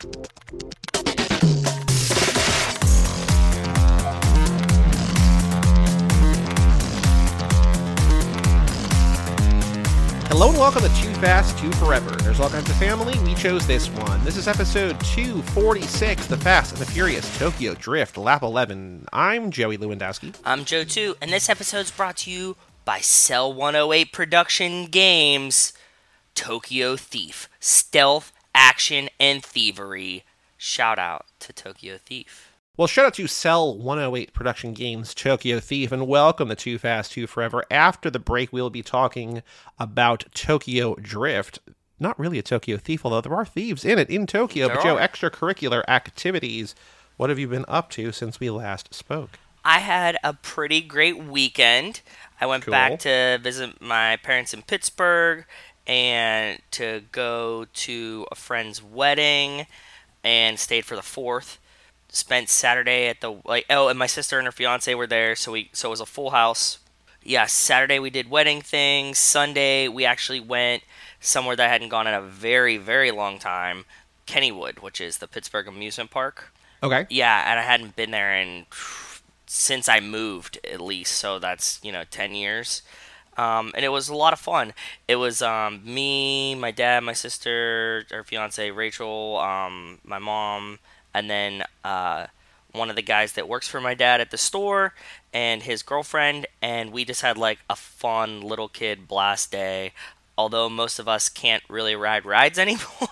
Hello and welcome to Too Fast, Too Forever. There's all kinds of family. We chose this one. This is episode 246, The Fast and the Furious Tokyo Drift, Lap 11. I'm Joey Lewandowski. I'm Joe too, and this episode's brought to you by Cell 108 Production Games. Tokyo Thief, stealth, action, and thievery. Shout out to Tokyo Thief. Well, shout out to Cell 108 Production Games, Tokyo Thief, and welcome to Too Fast, Too Forever. After the break, we'll be talking about Tokyo Drift. Not really a Tokyo Thief, although there are thieves in it in Tokyo. There but Joe, extracurricular activities. What have you been up to since we last spoke? I had a pretty great weekend. I went Cool. back to visit my parents in Pittsburgh and to go to a friend's wedding and stayed for the fourth. Spent Saturday at the like oh and my sister and her fiance were there so we so it was a full house. Yeah, Saturday we did wedding things. Sunday we actually went somewhere that I hadn't gone in a very very long time, Kennywood, which is the Pittsburgh amusement park. Okay. Yeah, and I hadn't been there in since I moved at least, so that's you know ten years. Um, and it was a lot of fun. It was um, me, my dad, my sister, her fiance Rachel, um, my mom, and then uh, one of the guys that works for my dad at the store and his girlfriend, and we just had like a fun little kid blast day. Although most of us can't really ride rides anymore.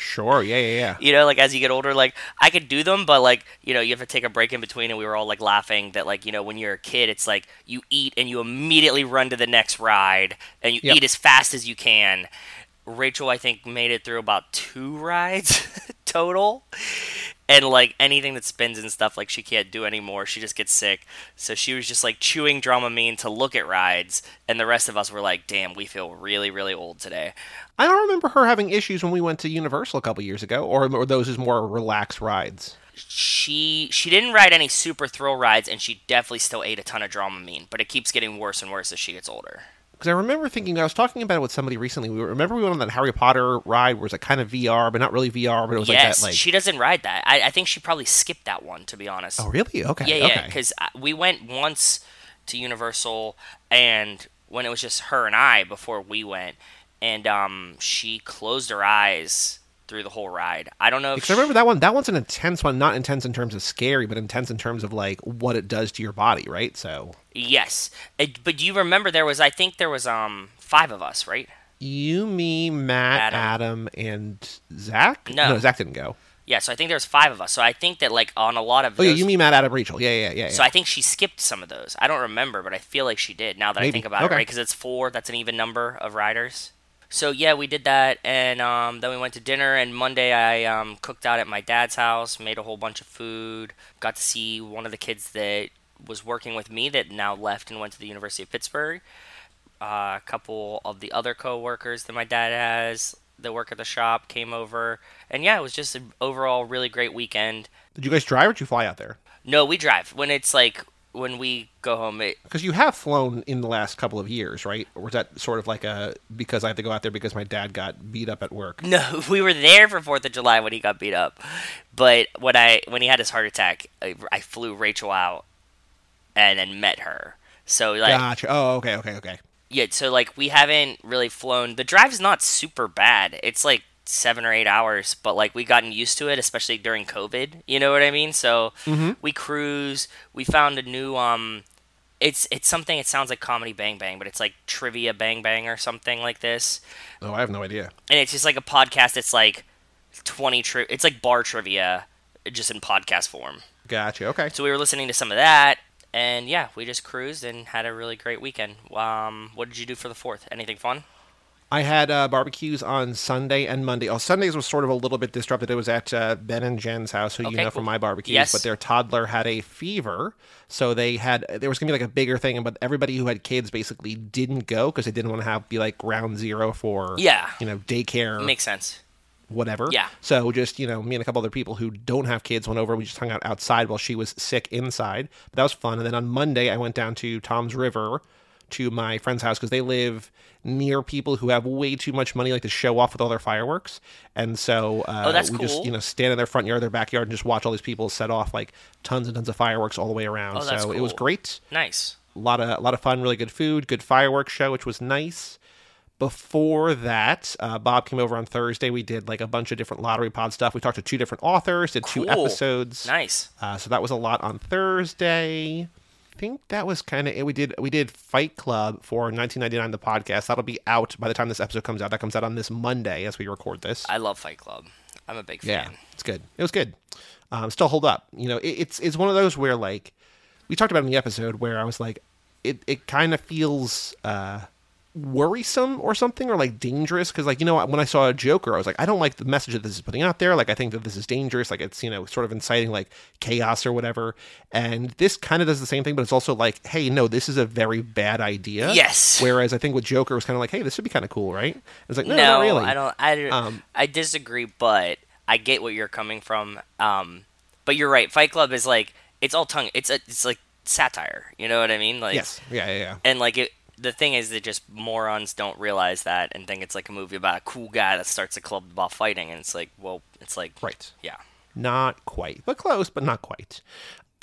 Sure. Yeah, yeah, yeah. you know like as you get older like i could do them but like you know you have to take a break in between and we were all like laughing that like you know when you're a kid it's like you eat and you immediately run to the next ride and you Yep. eat as fast as you can rachel i think made it through about two rides total and like anything that spins and stuff like she can't do anymore. She just gets sick. So she was just like chewing dramamine to look at rides and the rest of us were like damn we feel really really old today. I don't remember her having issues when we went to Universal a couple years ago, or, or those as more relaxed rides. she she didn't ride any super thrill rides and she definitely still ate a ton of dramamine but it keeps getting worse and worse as she gets older Because I remember thinking, I was talking about it with somebody recently. We remember we went on that Harry Potter ride where it was like kind of VR, but not really VR, but it was yes like that, like. she doesn't ride that I, I think she probably skipped that one to be honest oh, really? Okay. yeah yeah okay. because we went once to universal and when it was just her and i before we went and um she closed her eyes through the whole ride i don't know if Because I remember that one. That one's an intense one. Not intense in terms of scary, but intense in terms of like what it does to your body, right? So yes It- but you remember there was i think there was um five of us right you, me, Matt, Adam. Adam, and Zach. No. no, Zach didn't go. yeah so i think there was five of us so i think that like on a lot of Oh yeah, you, me, Matt, Adam, Rachel. Yeah, yeah, yeah. yeah. So I think she skipped some of those. I don't remember, but I feel like she did. Now that I think about Okay. it, right? Because it's four. That's an even number of riders. So yeah, we did that, and um, then we went to dinner. And Monday, I um, cooked out at my dad's house, made a whole bunch of food. Got to see one of the kids that was working with me that now left and went to the University of Pittsburgh. Uh, a couple of the other coworkers that my dad has that work at the shop came over, and yeah, it was just an overall really great weekend. Did you guys drive or did you fly out there? No, we drive when it's like when we go home. It, Because you have flown in the last couple of years, right? Or was that sort of like a because I have to go out there because my dad got beat up at work? No, we were there for Fourth of July when he got beat up, but when I when he had his heart attack, I, I flew Rachel out and then met her. So like Gotcha. Oh, okay, okay, okay. yeah, so like we haven't really flown. The drive's not super bad. It's like seven or eight hours, but like we gotten used to it, especially during COVID. You know what I mean? So we cruise. We found a new um. It's it's something. It sounds like comedy Bang Bang, but it's like trivia Bang Bang or something like this. Oh, I have no idea. and it's just like a podcast. It's like twenty tri- It's like bar trivia, just in podcast form. Gotcha. Okay. So we were listening to some of that, and yeah, we just cruised and had a really great weekend. Um, what did you do for the fourth? Anything fun? I had uh, barbecues on Sunday and Monday. Oh, Sundays was sort of a little bit disrupted. It was at uh, Ben and Jen's house, who you Okay, know from my barbecues. Yes. But their toddler had a fever, so they had there was gonna be like a bigger thing. But everybody who had kids basically didn't go because they didn't want to have be like ground zero for Yeah. you know daycare Makes sense. whatever. Yeah. So just, you know, me and a couple other people who don't have kids went over. We just hung out outside while she was sick inside. But that was fun. And then on Monday, I went down to Tom's River to my friend's house because they live near people who have way too much money, like to show off with all their fireworks. And so uh, Oh, that's we just you know stand in their front yard, their backyard, and just watch all these people set off like tons and tons of fireworks all the way around. Oh, so it was great. Nice. A lot of a lot of fun, really good food, good fireworks show, which was nice. Before that, uh, Bob came over on Thursday. We did like a bunch of different lottery pod stuff. We talked to two different authors, did two episodes. Nice. Uh, so that was a lot on Thursday. I think that was kind of it. We did we did Fight Club for 1999, the podcast. That'll be out by the time this episode comes out. That comes out on this Monday as we record this. I love Fight Club. I'm a big fan. Yeah, it's good. It was good. Um, still hold up. You know, it, it's it's one of those where like we talked about in the episode where I was like, it it kind of feels uh, worrisome or something or like dangerous because like you know when I saw a Joker, I was like, I don't like the message that this is putting out there. Like I think that this is dangerous. Like it's you know sort of inciting like chaos or whatever. And this kind of does the same thing, but it's also like, hey, no, this is a very bad idea. Yes. Whereas I think with Joker it was kind of like, hey, this would be kind of cool, right? It's like no, No, not really. I don't. I, don't- Um, I disagree, but I get what you're coming from. Um, but you're right. Fight Club is like it's all tongue. It's a, it's like satire. You know what I mean? Like Yes. Yeah. Yeah. Yeah. and like it. The thing is that just morons don't realize that and think it's like a movie about a cool guy that starts a club about fighting, and it's like, well, it's like, Right. yeah. Not quite, but close, but not quite.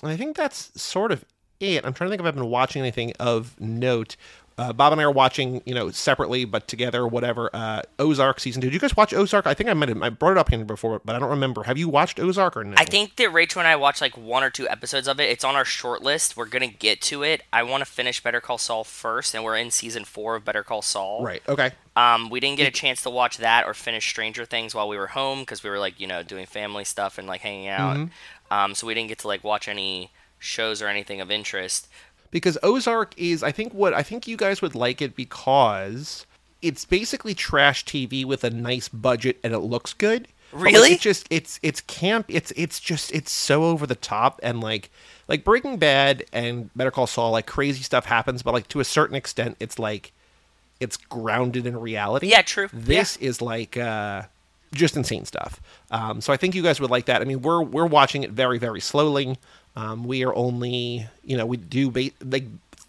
And I think that's sort of it. I'm trying to think if I've been watching anything of note. Uh, Bob and I are watching, you know, separately but together, whatever. Uh, Ozark season two. Did you guys watch Ozark? I think I might have. I brought it up here before, but I don't remember. Have you watched Ozark or no? I think that Rachel and I watched like one or two episodes of it. It's on our short list. We're gonna get to it. I want to finish Better Call Saul first, and we're in season four of Better Call Saul. Right. Okay. Um, we didn't get a chance to watch that or finish Stranger Things while we were home because we were like, you know, doing family stuff and like hanging out. Mm-hmm. Um, so we didn't get to like watch any shows or anything of interest. Because Ozark is I think what I think you guys would like it because it's basically trash TV with a nice budget and it looks good. But, like, Really? it just it's it's camp. It's it's just it's so over the top and like like Breaking Bad and Better Call Saul like crazy stuff happens, but like to a certain extent it's like it's grounded in reality. Yeah, true. This is like uh just insane stuff. Um, so I think you guys would like that. I mean, we're we're watching it very very slowly. Um, we are only you know we do ba- like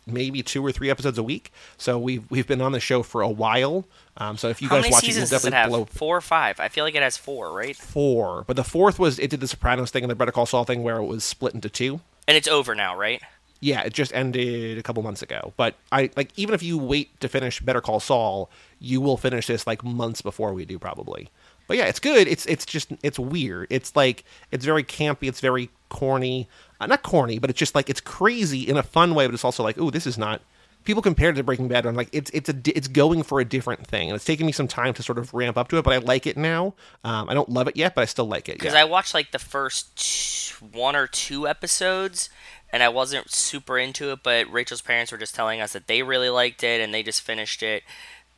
maybe two or three episodes a week. So we've we've been on the show for a while. Um, so if you How guys watch it, you'll seasons it definitely have? blow Four or five? I feel like it has four, right? four. But the fourth was it did the Sopranos thing and the Better Call Saul thing where it was split into two. And it's over now, right? Yeah, it just ended a couple months ago. But I like even if you wait to finish Better Call Saul, you will finish this like months before we do probably. But yeah, it's good. It's it's just it's weird. It's like it's very campy. It's very corny. Uh, not corny, but it's just like it's crazy in a fun way. But it's also like, oh, this is not. People compare it to Breaking Bad. And I'm like, it's it's a it's going for a different thing, and it's taking me some time to sort of ramp up to it. But I like it now. Um, I don't love it yet, but I still like it. Because yeah. I watched like the first t- one or two episodes, and I wasn't super into it. But Rachel's parents were just telling us that they really liked it, and they just finished it.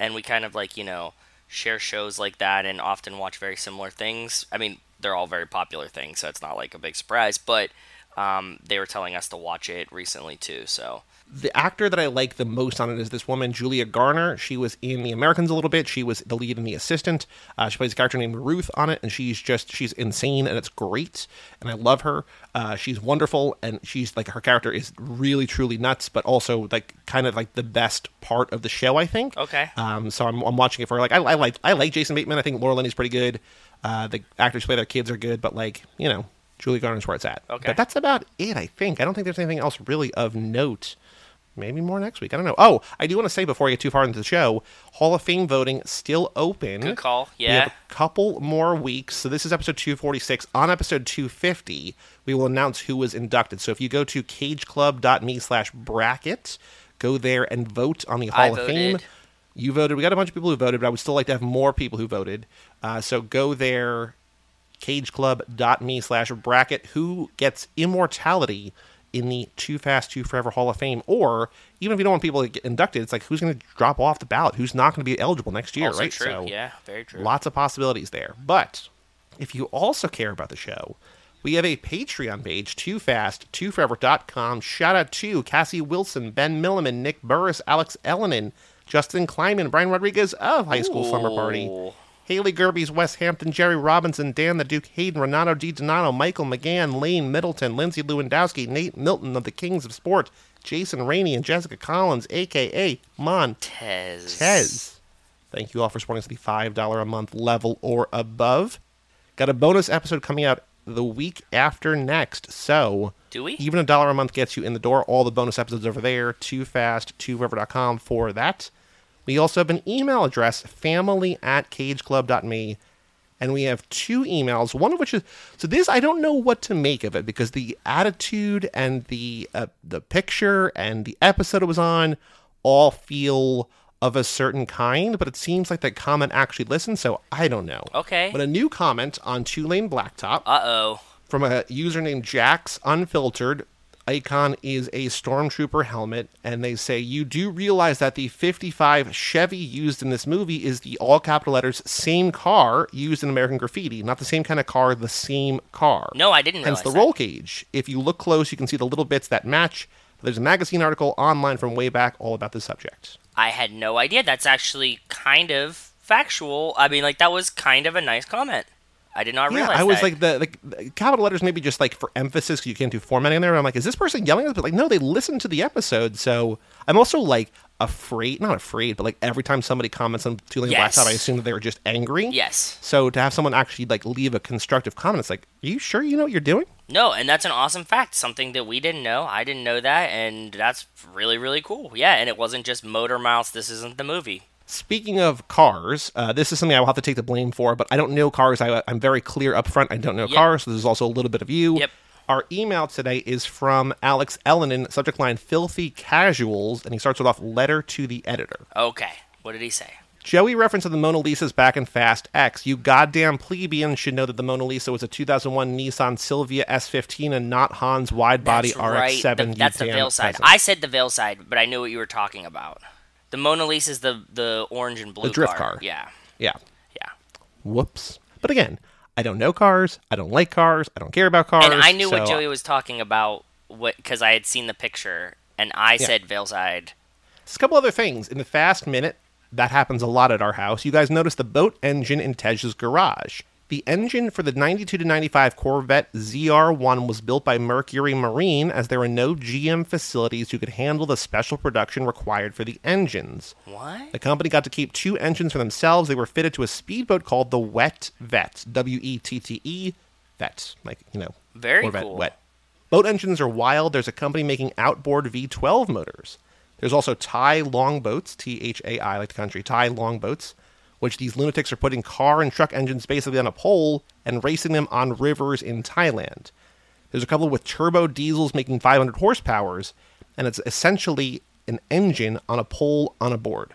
And we kind of like you know share shows like that, and often watch very similar things. I mean, they're all very popular things, so it's not like a big surprise. But um, they were telling us to watch it recently too. So the actor that I like the most on it is this woman, Julia Garner. She was in The Americans a little bit. She was the lead in The Assistant. Uh, she plays a character named Ruth on it, and she's just she's insane and it's great, and I love her. Uh, she's wonderful, and she's like her character is really truly nuts, but also like kind of like the best part of the show, I think. Okay. Um, so I'm, I'm watching it for her. Like I, I like I like Jason Bateman. I think Laura Linney's pretty good. Uh, the actors who play their kids are good, but like you know, Julie Garner's where it's at. Okay. But that's about it, I think. I don't think there's anything else really of note. Maybe more next week. I don't know. Oh, I do want to say before I get too far into the show, Hall of Fame voting still open. good call. We have Yeah. a couple more weeks. So this is episode 246. On episode 250, we will announce who was inducted. So if you go to cageclub.me slash bracket, go there and vote on the I Hall of Fame. voted. You voted. We got a bunch of people who voted, but I would still like to have more people who voted. Uh, so go there, cageclub.me slash bracket. Who gets immortality in the Too Fast, Too Forever Hall of Fame? Or even if you don't want people to get inducted, it's like who's going to drop off the ballot? Who's not going to be eligible next year, also right? true. So yeah. Very true. lots of possibilities there. But if you also care about the show, we have a Patreon page, too fast, too forever.com. Shout out to Cassie Wilson, Ben Milliman, Nick Burris, Alex Ellenin, Justin Kleiman, Brian Rodriguez of High School Slumber Party, Ooh. Haley Gerby's West Hampton, Jerry Robinson, Dan the Duke Hayden, Renato Di Donato, Michael McGann, Lane Middleton, Lindsay Lewandowski, Nate Milton of the Kings of Sport, Jason Rainey, and Jessica Collins, aka Montez. Tez. Thank you all for supporting us at the $5 a month level or above. Got a bonus episode coming out the week after next. So, Do we? even a dollar a month gets you in the door. All the bonus episodes over there. Too fast, too forever.com for that. We also have an email address, family at cageclub.me. And we have two emails, one of which is so this I don't know what to make of it because the attitude and the uh, the picture and the episode it was on all feel of a certain kind, but it seems like that comment actually listened, so I don't know. Okay. But a new comment on Two Lane Blacktop Uh oh. from a user named Jax Unfiltered. Icon is a stormtrooper helmet, and they say you do realize that the 55 Chevy used in this movie is the all capital letters same car used in American Graffiti, not the same kind of car, the same car. No, I didn't Hence the that. roll cage. If you look close, you can see the little bits that match. There's a magazine article online from way back all about the subject. I had no idea. That's actually kind of factual. I mean, like that was kind of a nice comment. I did not realize. Yeah, I was that. like the, the, the capital letters maybe just like for emphasis you can't do formatting in there. I'm like, is this person yelling at us? But like, no, they listened to the episode. So I'm also like afraid, not afraid, but like every time somebody comments on Two Lane Yes. Blacktop, I assume that they were just angry. yes. So to have someone actually like leave a constructive comment, it's like, are you sure you know what you're doing? No, and that's an awesome fact. Something that we didn't know. I didn't know that, and that's really, really cool. Yeah, and it wasn't just Motor Mouse. This isn't the movie. Speaking of cars, uh, this is something I will have to take the blame for, but I don't know cars. I, I'm very clear up front. I don't know Yep. cars, so there's also a little bit of you. Yep. Our email today is from Alex Ellenin, subject line filthy casuals, and he starts it off letter to the editor. Okay. What did he say? Joey reference of the Mona Lisa's back in Fast X. You goddamn plebeian should know that the Mona Lisa was a 2001 Nissan Silvia S15 and not Han's wide body That's. RX-7. The- that's the VeilSide. peasant. I said the VeilSide, but I knew what you were talking about. The Mona Lisa is the the orange and blue The drift car. Yeah. yeah. Yeah. Whoops. But again, I don't know cars. I don't like cars. I don't care about cars. And I knew what Joey was talking about what because I had seen the picture and I said VeilSide. Just a couple other things. In the fast minute, that happens a lot at our house. You guys notice the boat engine in Tej's garage. The engine for the 92 to 95 Corvette ZR1 was built by Mercury Marine as there were no GM facilities who could handle the special production required for the engines. What? The company got to keep two engines for themselves. They were fitted to a speedboat called the Wet Vet. W E T T E Vet. Like, you know, Very Corvette cool. Wet. Boat engines are wild. There's a company making outboard V12 motors. There's also Thai longboats, T H A I, like the country, Thai longboats, which these lunatics are putting car and truck engines basically on a pole and racing them on rivers in Thailand. There's a couple with turbo diesels making 500 horsepowers, and it's essentially an engine on a pole on a board.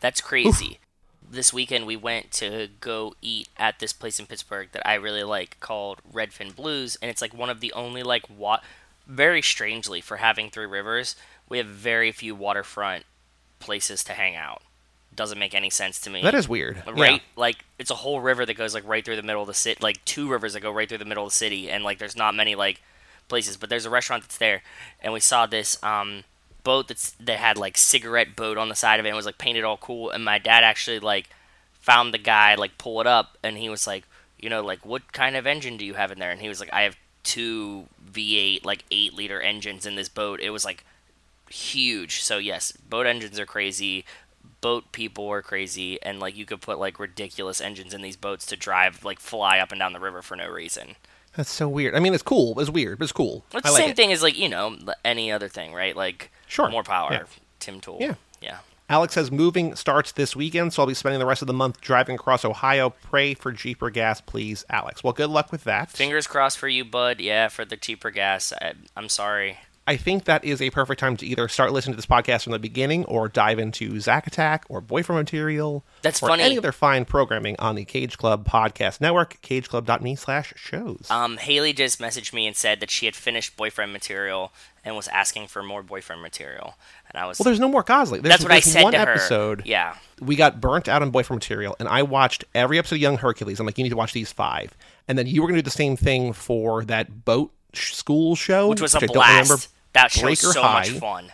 That's crazy. This weekend we went to go eat at this place in Pittsburgh that I really like called Redfin Blues, and it's like one of the only like wa- very strangely for having three rivers, we have very few waterfront places to hang out. Doesn't make any sense to me. That is weird. right Yeah. like it's a whole river that goes like right through the middle of the city like two rivers that go right through the middle of the city and like there's not many like places but there's a restaurant that's there and we saw this um boat that's that had like cigarette boat on the side of it and was like painted all cool and my dad actually like found the guy like pull it up and he was like you know like what kind of engine do you have in there and he was like i have two v8 like 8 liter engines in this boat it was like huge so yes boat engines are crazy boat people were crazy and like you could put like ridiculous engines in these boats to drive like fly up and down the river for no reason That's so weird. I mean, it's cool. It's weird, but it's cool. it's the like same it. thing as like you know any other thing right like Sure. more power Yeah. tim tool Yeah. yeah Alex says moving starts this weekend, so I'll be spending the rest of the month driving across Ohio. Pray for cheaper gas, please, Alex. Well, good luck with that. fingers crossed for you bud yeah for the cheaper gas I, i'm sorry I think that is a perfect time to either start listening to this podcast from the beginning or dive into Zack Attack or Boyfriend Material. That's or funny. any other fine programming on the Cage Club Podcast Network, cageclub.me slash shows. um haley just messaged me and said that she had finished boyfriend material and was asking for more boyfriend material and i was well, there's no more Gosling. There's, that's what i said one to her episode. yeah we got burnt out on Boyfriend Material, and I watched every episode of Young Hercules. I'm like, you need to watch these five. And then you were going to do the same thing for that boat school show, which was a remember. blast that show Breaker so High. much fun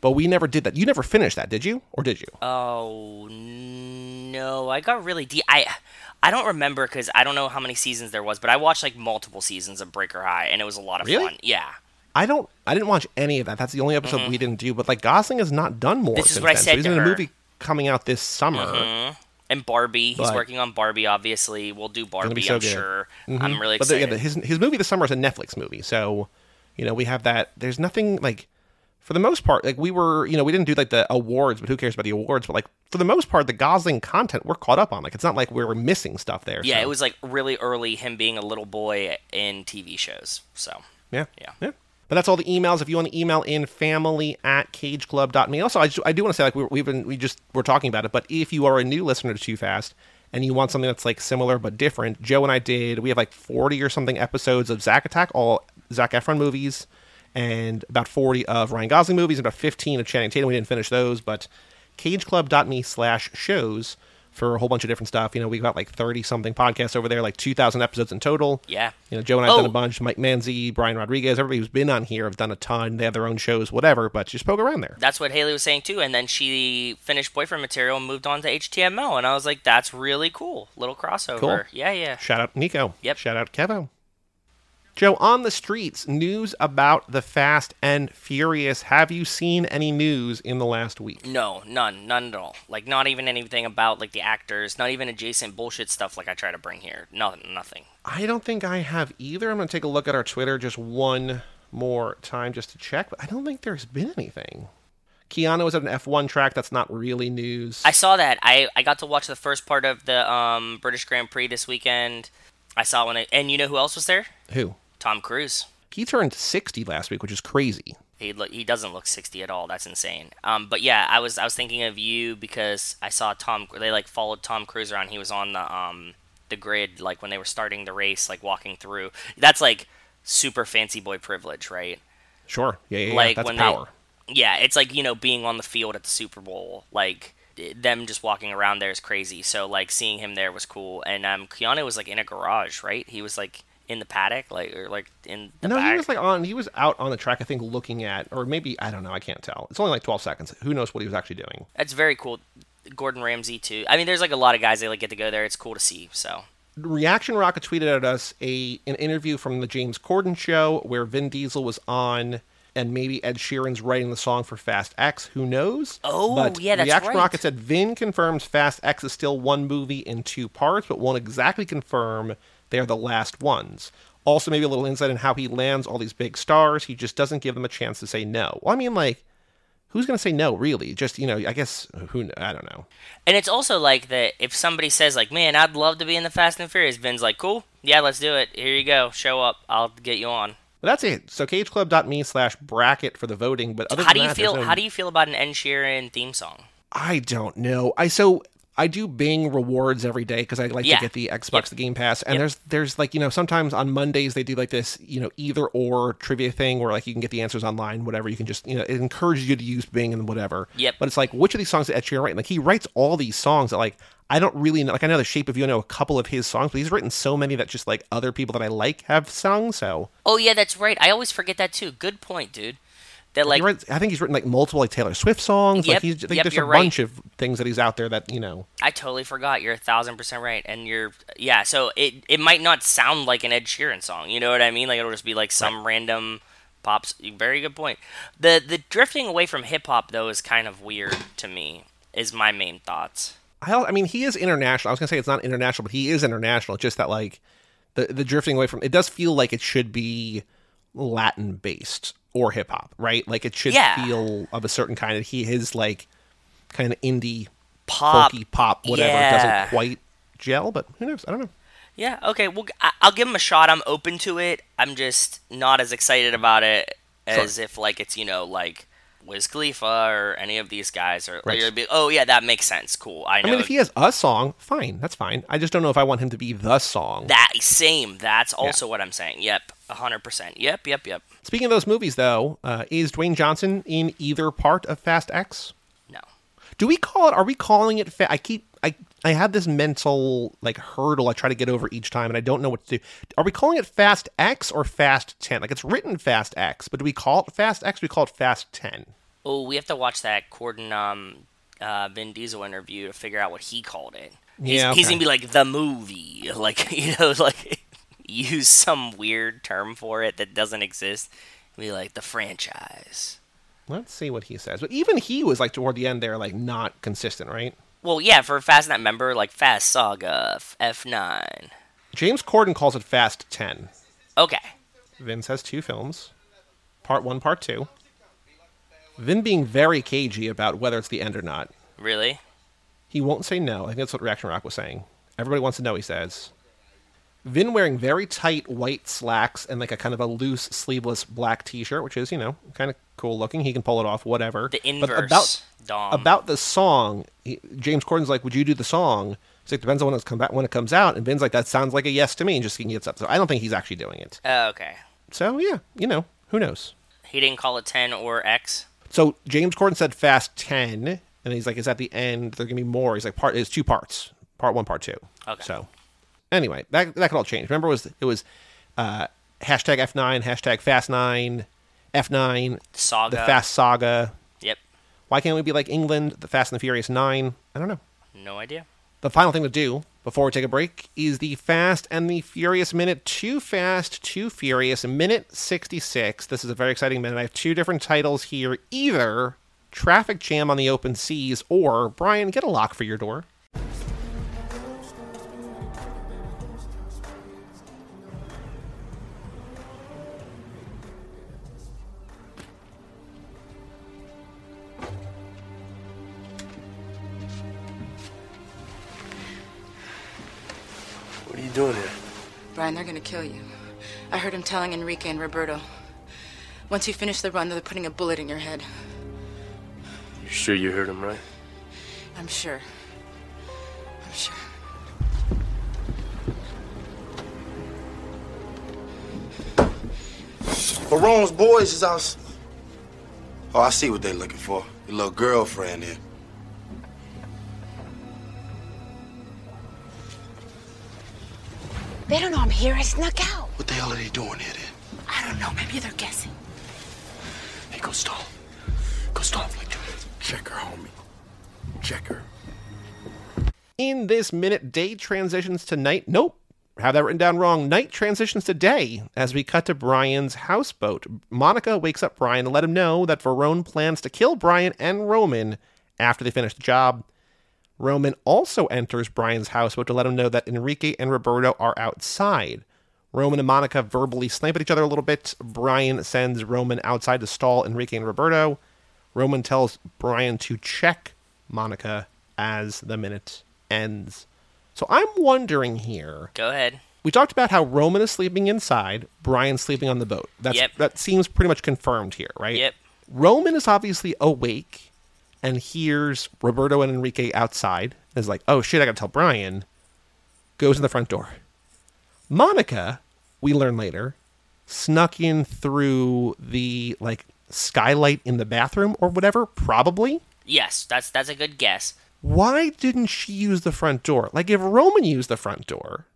but we never did that. You never finished that, did you? Or did you? Oh no, I got really deep. I I don't remember because I don't know how many seasons there was, but I watched like multiple seasons of Breaker High, and it was a lot of Really? fun. Yeah. I don't. I didn't watch any of that. That's the only episode we didn't do. But like Gosling has not done more. Mm-hmm. This is since what I then. said So he's to in a movie coming out this summer. Mhm. And Barbie, he's But- working on Barbie. Obviously, we'll do Barbie. so I'm good. sure. I'm really But the, excited. yeah, the, his his movie this summer is a Netflix movie. So, you know, we have that. There's nothing like, for the most part, like we were, you know, we didn't do like the awards, but who cares about the awards? But like for the most part, the Gosling content we're caught up on. Like it's not like we were missing stuff there. yeah, so, it was like really early him being a little boy in TV shows. So Yeah. Yeah. Yeah. But that's all the emails. If you want to email in family at cageclub.me. Also, I, just, I do want to say, like, we, we've been, we just, we're talking about it, but if you are a new listener to Too Fast and you want something that's like similar but different, Joe and I did, we have like 40 or something episodes of Zack Attack, all Zac Efron movies, and about 40 of Ryan Gosling movies, and about 15 of Channing Tatum. We didn't finish those, but cageclub.me slash shows for a whole bunch of different stuff. You know, we've got like 30 something podcasts over there, like 2,000 episodes in total. yeah, You know, Joe and I have done Oh. a bunch. Mike Manzi, Brian Rodriguez, everybody who's been on here have done a ton. They have their own shows, whatever, but just poke around there. that's what Haley was saying too. And then she finished boyfriend material and moved on to HTML, and I was like, that's really cool. Little crossover. Cool. Yeah, yeah. Shout out Nico. Yep. Shout out Kevo. Joe, on the streets, news about the Fast and Furious. Have you seen any news in the last week? No, none, none at all. Like not even anything about like the actors, not even adjacent bullshit stuff like I try to bring here. Nothing, nothing. I don't think I have either. I'm going to take a look at our Twitter just one more time just to check, but I don't think there's been anything. Keanu was at an F1 track. That's not really news. I saw that. I I got to watch the first part of the um British Grand Prix this weekend. I saw when it, and you know who else was there? Who? Tom Cruise. He turned 60 last week, which is crazy. He look, he doesn't look 60 at all. That's insane. Um, but yeah, I was I was thinking of you because I saw Tom. They like followed Tom Cruise around. He was on the um the grid like when they were starting the race, like walking through. That's like super fancy boy privilege, right? Sure. Yeah, yeah, yeah. Like That's when power. they, yeah, it's like you know being on the field at the Super Bowl, like them just walking around there is crazy. So like seeing him there was cool, and um, Keanu was like in a garage, right? He was like in the paddock, like or like in the no, back. he was like on. He was out on the track, I think, looking at, or maybe I don't know. I can't tell. It's only like 12 seconds. Who knows what he was actually doing? That's very cool. Gordon Ramsay too. I mean, there's like a lot of guys that like get to go there. It's cool to see. So Reaction Rocket tweeted at us a an interview from the James Corden show where Vin Diesel was on, and maybe Ed Sheeran's writing the song for Fast X. Who knows? Oh, but yeah, that's Reaction right. Rocket said Vin confirms Fast X is still one movie in two parts, but won't exactly confirm they are the last ones. Also, maybe a little insight on how he lands all these big stars. He just doesn't give them a chance to say no. Well, I mean, like, who's going to say no? Really? Just you know, I guess who? I don't know. and it's also like that if somebody says like, "Man, I'd love to be in the Fast and Furious," Vin's like, "Cool, yeah, let's do it. Here you go. Show up. I'll get you on." But that's it. So cageclub.me slash bracket for the voting. But other How do you that, feel? no- How do you feel about an Ed Sheeran theme song? I don't know. I so I do Bing rewards every day because I like Yeah. to get the Xbox, Yep. the Game Pass, and Yep. there's there's like you know sometimes on Mondays they do like this you know either or trivia thing where like you can get the answers online, whatever. You can just you know it encourages you to use Bing and whatever. Yep. But it's like which of these songs did Ed Sheeran write? Like he writes all these songs that like I don't really know. Like I know the Shape of You, I know a couple of his songs, but he's written so many that just like other people that I like have sung. So Oh yeah, that's right. I always forget that too. Good point, dude. That like writes, I think he's written like multiple like Taylor Swift songs. Yep, Like he's yep, there's a right. bunch of things that he's out there that you know. I totally forgot. You're a thousand percent right, and you're yeah. So it it might not sound like an Ed Sheeran song. You know what I mean? Like it'll just be like some random pops. Very good point. The the drifting away from hip hop though is kind of weird to me. Is my main thoughts. I, I mean, he is international. I was gonna say it's not international, but he is international. Just that, like, the the drifting away from it does feel like it should be Latin based or hip hop, right? Like it should Yeah. feel of a certain kind. Of he his like kind of indie, Pop. folky pop, whatever yeah. doesn't quite gel. But who knows? I don't know. Yeah. Okay. Well, I'll give him a shot. I'm open to it. I'm just not as excited about it as if like it's you know like Wiz Khalifa or any of these guys or Right. you'll be oh yeah that makes sense. Cool. I know. I mean, if he has a song, fine, that's fine. I just don't know if I want him to be the song. That same. That's also what I'm saying. Yep, hundred percent. Yep, yep, yep. Speaking of those movies, though, uh, is Dwayne Johnson in either part of Fast X? No. Do we call it? Are we calling it? Fa- I keep. I I have this mental like hurdle I try to get over each time, and I don't know what to do. Are we calling it Fast X or Fast Ten? Like it's written Fast X, but do we call it Fast X? Or do we call it Fast Ten? Oh, we have to watch that Corden um, uh, Vin Diesel interview to figure out what he called it. He's, Yeah, he's gonna be like the movie, like you know, like use some weird term for it that doesn't exist. Be like the franchise. Let's see what he says. But even he was like toward the end there, like not consistent, right? Well, yeah, for Fastnet member, like Fast Saga, F nine. James Corden calls it Fast 10. Okay, Vince has two films part one, part two. Vin being very cagey about whether it's the end or not. really? He won't say no. I think that's what Reaction Rock was saying. Everybody wants to know, he says. Vin wearing very tight white slacks and like a kind of a loose sleeveless black t-shirt, which is, you know, kind of cool looking. He can pull it off, whatever. The inverse. But about Dom. about the song, he, James Corden's like, "Would you do the song?" It's like depends on when it's come back when it comes out, and Vin's like, "That sounds like a yes to me," and just he gets up. So I don't think he's actually doing it. Oh, okay. So yeah, you know, who knows? He didn't call it ten or X. So James Corden said Fast Ten, and he's like, "Is at the end? There's gonna be more." He's like, "Part it's two parts, part one, part two. Okay. So anyway, that that could all change. Remember, it was it was uh, hashtag F nine, hashtag Fast nine, F nine, Saga. the Fast Saga. Yep. Why can't we be like England, the Fast and the Furious Nine? I don't know. No idea. The final thing to do before we take a break is the Fast and the Furious minute. Too Fast, Too Furious, minute 66. This is a very exciting minute. I have two different titles here either Traffic Jam on the Open Seas or Brian, get a lock for your door. Doing here? Brian, they're gonna kill you. I heard him telling Enrique and Roberto. Once you finish the run, they're putting a bullet in your head. You sure you heard him right? I'm sure. I'm sure. Verone's boys is out. Oh, I see what they're looking for. Your little girlfriend here. They don't know I'm here. I snuck out. What the hell are they doing here then? I don't know. Maybe they're guessing. Hey, go stall. Go stall like that. Check her, homie. Check her. In this minute, day transitions to night. Nope. Have that written down wrong. Night transitions to day as we cut to Brian's houseboat. Monica wakes up Brian to let him know that Verone plans to kill Brian and Roman after they finish the job. Roman also enters Brian's houseboat to let him know that Enrique and Roberto are outside. Roman and Monica verbally snipe at each other a little bit. Brian sends Roman outside to stall Enrique and Roberto. Roman tells Brian to check Monica as the minute ends. So I'm wondering here. Go ahead. We talked about how Roman is sleeping inside, Brian's sleeping on the boat. That's Yep. that seems pretty much confirmed here, right? Yep. Roman is obviously awake and hears Roberto and Enrique outside. Is like, oh shit, I gotta tell Brian. Goes in the front door. Monica, we learn later, snuck in through the like skylight in the bathroom or whatever, probably. Yes, that's that's a good guess. Why didn't she use the front door? Like if Roman used the front door,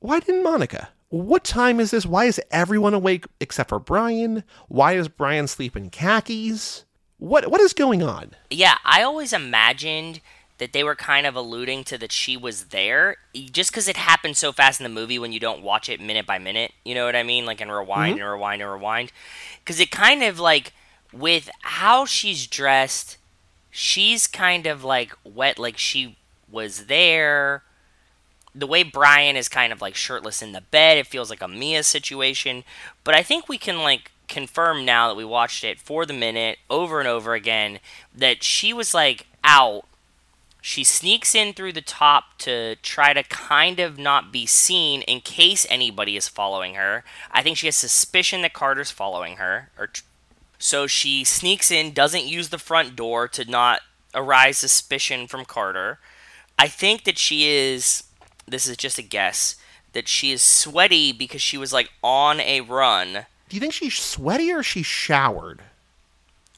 why didn't Monica? What time is this? Why is everyone awake except for Brian? Why is Brian sleeping khakis? What what is going on? Yeah, I always imagined that they were kind of alluding to that she was there just because it happened so fast in the movie when you don't watch it minute by minute. You know what I mean? Like, and rewind mm-hmm. and rewind and rewind. Because it kind of like, with how she's dressed, she's kind of like wet, like she was there. The way Brian is kind of like shirtless in the bed, it feels like a Mia situation. But I think we can like confirm now that we watched it for the minute over and over again that she was like out. She sneaks in through the top to try to kind of not be seen in case anybody is following her. I think she has suspicion that Carter's following her, or tr- so she sneaks in, doesn't use the front door to not arise suspicion from Carter. I think that she is, this is just a guess, that she is sweaty because she was like on a run. Do you think she's sweaty or she showered?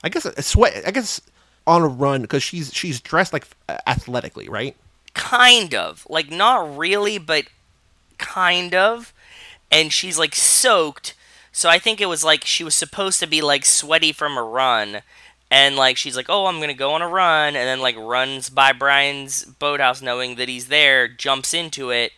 I guess a sweat. I guess on a run because she's she's dressed like uh, athletically, right? Kind of. Like, not really, but kind of. And she's like soaked. So I think it was like she was supposed to be like sweaty from a run. and like she's like, "Oh, I'm gonna go on a run," and then like runs by Brian's boathouse, knowing that he's there, jumps into it,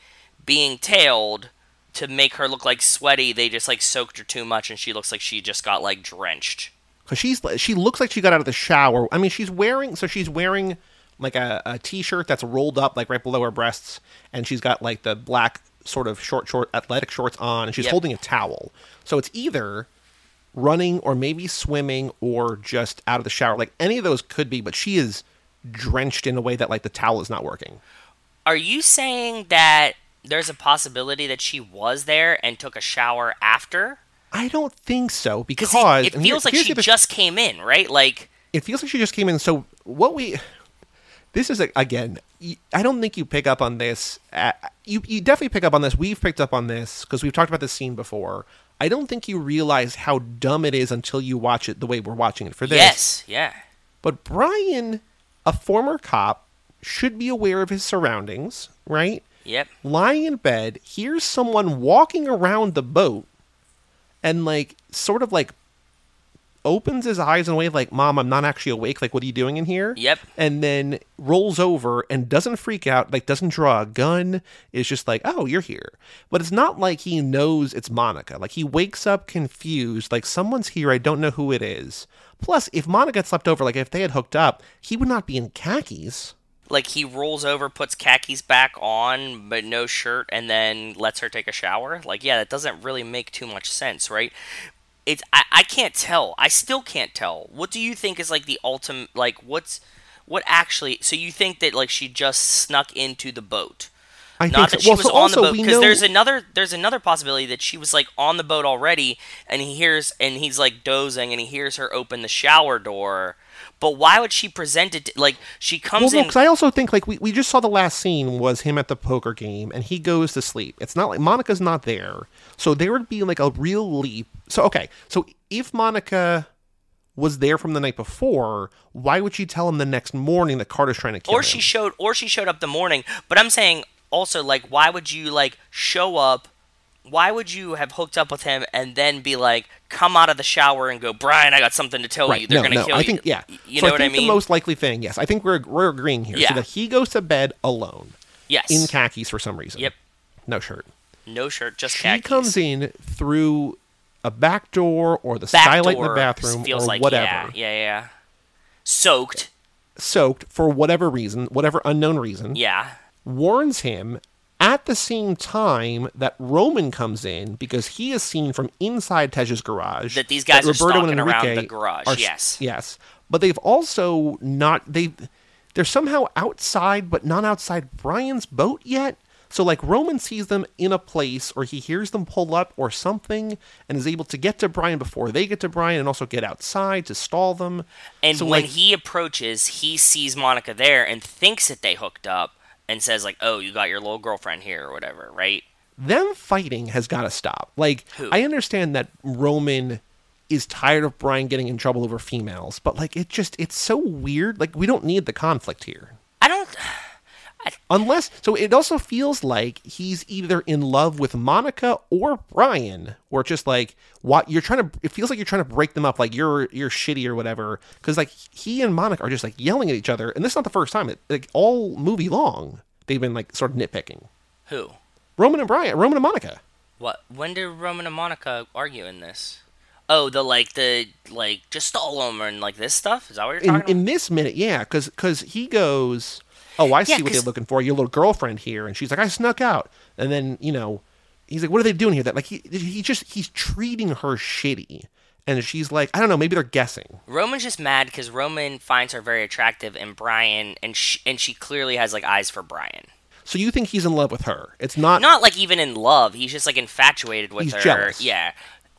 being tailed to make her look like sweaty. They just like soaked her too much, and she looks like she just got like drenched. because she's she looks like she got out of the shower. I mean, she's wearing so she's wearing like a, a t-shirt that's rolled up like right below her breasts, and she's got like the black sort of short short athletic shorts on, and she's Yep. holding a towel. So it's either running or maybe swimming or just out of the shower. Like any of those could be, but she is drenched in a way that like the towel is not working. Are you saying that there's a possibility that she was there and took a shower after? I don't think so because it and here- feels like she just came in, right? Like, it feels like she just came in. So what we this is a, again, I don't think you pick up on this. At, you you definitely pick up on this. We've picked up on this because we've talked about this scene before. I don't think you realize how dumb it is until you watch it the way we're watching it for this. yes, yeah. But Brian, a former cop, should be aware of his surroundings, right? Yep. lying in bed, hears someone walking around the boat, and like sort of like opens his eyes in a way of like, "Mom, I'm not actually awake. Like, what are you doing in here?" Yep. And then rolls over and doesn't freak out. Like, doesn't draw a gun. Is just like, "Oh, you're here." But it's not like he knows it's Monica. Like he wakes up confused. Like someone's here. I don't know who it is. Plus, if Monica had slept over, like if they had hooked up, he would not be in khakis. Like he rolls over, puts khakis back on, but no shirt, and then lets her take a shower. Like, yeah, that doesn't really make too much sense, right? It's I, I can't tell. I still can't tell. What do you think is like the ultimate? Like, what's what actually? So you think that like she just snuck into the boat? I Not think that so. she Well, was so on the boat because know- there's another there's another possibility that she was like on the boat already and he hears and he's like dozing and he hears her open the shower door. But why would she present it to, like she comes no, in because I also think like we, we just saw the last scene was him at the poker game and he goes to sleep. It's not like Monica's not there, so there would be like a real leap. So okay, so if Monica was there from the night before, why would she tell him the next morning that Carter's trying to kill or him? she showed or she showed up the morning. But I'm saying also like why would you like show up why would you have hooked up with him and then be like, come out of the shower and go, Brian, I got something to tell you. They're no, gonna no. kill I you. think yeah. You so know I what I mean? The most likely thing, yes. I think we're we're agreeing here. Yeah. So that he goes to bed alone yes. in khakis for some reason. Yep. No shirt. No shirt, just She khakis. comes in through a back door or the Back skylight in the bathroom feels or like whatever. yeah, yeah, yeah. Soaked. soaked for whatever reason, whatever unknown reason, Yeah. warns him at the same time that Roman comes in because he is seen from inside Tej's garage. That these guys are Roberto and stalking around Enrique the garage, are- yes. yes, but they've also not they they're somehow outside, but not outside Brian's boat yet. So like Roman sees them in a place, or he hears them pull up, or something, and is able to get to Brian before they get to Brian, and also get outside to stall them. And so, when like, he approaches, he sees Monica there and thinks that they hooked up and says like, "Oh, you got your little girlfriend here or whatever, right?" them fighting has got to stop. Like, Who? I understand that Roman is tired of Brian getting in trouble over females, but like, it just it's so weird. Like, we don't need the conflict here. I don't Unless, so it also feels like he's either in love with Monica or Brian, or just like what you're trying to. It feels like you're trying to break them up, like you're you're shitty or whatever. Because like he and Monica are just like yelling at each other, and this is not the first time. It, like all movie long, they've been like sort of nitpicking. who. Roman and Brian, Roman and Monica. What? When did Roman and Monica argue in this? Oh, the like the like just all him and like this stuff. Is that what you're in, talking about? in this minute, yeah, because because he goes, "Oh, I see what they're looking for. Your little girlfriend here," and she's like, "I snuck out." And then you know, he's like, "What are they doing here?" That like he he just he's treating her shitty, and she's like, "I don't know, maybe they're guessing." Roman's just mad because Roman finds her very attractive, and Brian and she, and she clearly has like eyes for Brian. So you think he's in love with her? It's not. Not like even in love. He's just like infatuated with He's her. jealous. Yeah,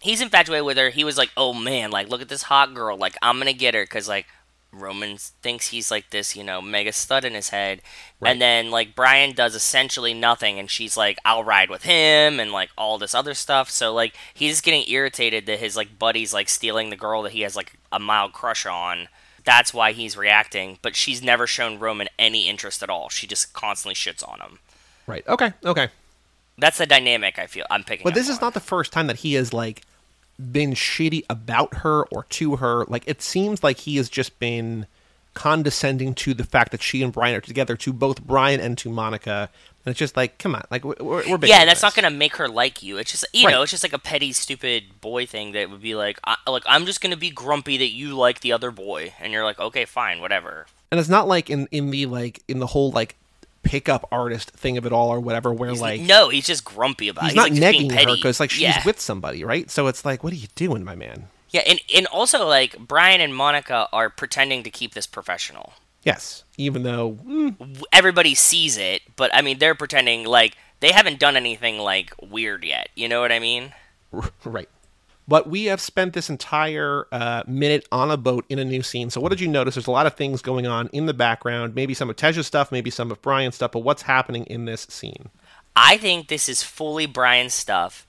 he's infatuated with her. He was like, "Oh man, like look at this hot girl. Like I'm gonna get her." Because like Roman thinks he's like this, you know, mega stud in his head, Right. and then like Brian does essentially nothing, and she's like, "I'll ride with him," and like all this other stuff. So like he's getting irritated that his like buddy's like stealing the girl that he has like a mild crush on. That's why he's reacting, but she's never shown Roman any interest at all. She just constantly shits on him. right. Okay. Okay. That's the dynamic I feel I'm picking. But this is not the first time that he is like been shitty about her or to her. Like it seems like he has just been condescending to the fact that she and Brian are together to both Brian and to Monica. And it's just like, come on, like we're, we're yeah, that's not gonna make her like you. It's just you Right. know, it's just like a petty, stupid boy thing that would be like, I, like I'm just gonna be grumpy that you like the other boy, and you're like, okay, fine, whatever. And it's not like in in the like in the whole like pickup artist thing of it all or whatever, where He's- like no, he's just grumpy about. he's it. not like, negging her because like she's yeah. with somebody, right? So it's like, what are you doing, my man? Yeah, and and also like Brian and Monica are pretending to keep this professional. Yes, even though mm, Everybody sees it, but I mean, they're pretending like they haven't done anything like weird yet. You know what I mean? right. But we have spent this entire uh, minute on a boat in a new scene. So what did you notice? There's a lot of things going on in the background. Maybe some of Tej's stuff, maybe some of Brian's stuff. But what's happening in this scene? I think this is fully Brian's stuff,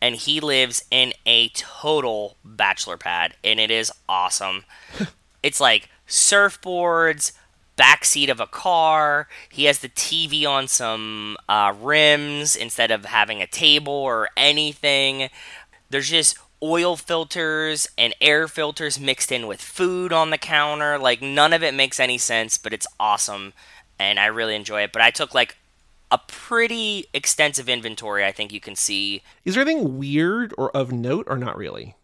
and he lives in a total bachelor pad, and it is awesome. it's like surfboards, backseat of a car. He has the TV on some uh, rims instead of having a table or anything. There's just oil filters and air filters mixed in with food on the counter. Like none of it makes any sense, but it's awesome and I really enjoy it. But I took like a pretty extensive inventory, I think you can see. Is there anything weird or of note or not really?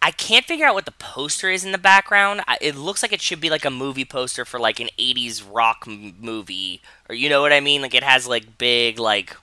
I can't figure out what the poster is in the background. It looks like it should be like a movie poster for like an 80s rock m- movie or you know what I mean? Like it has like big like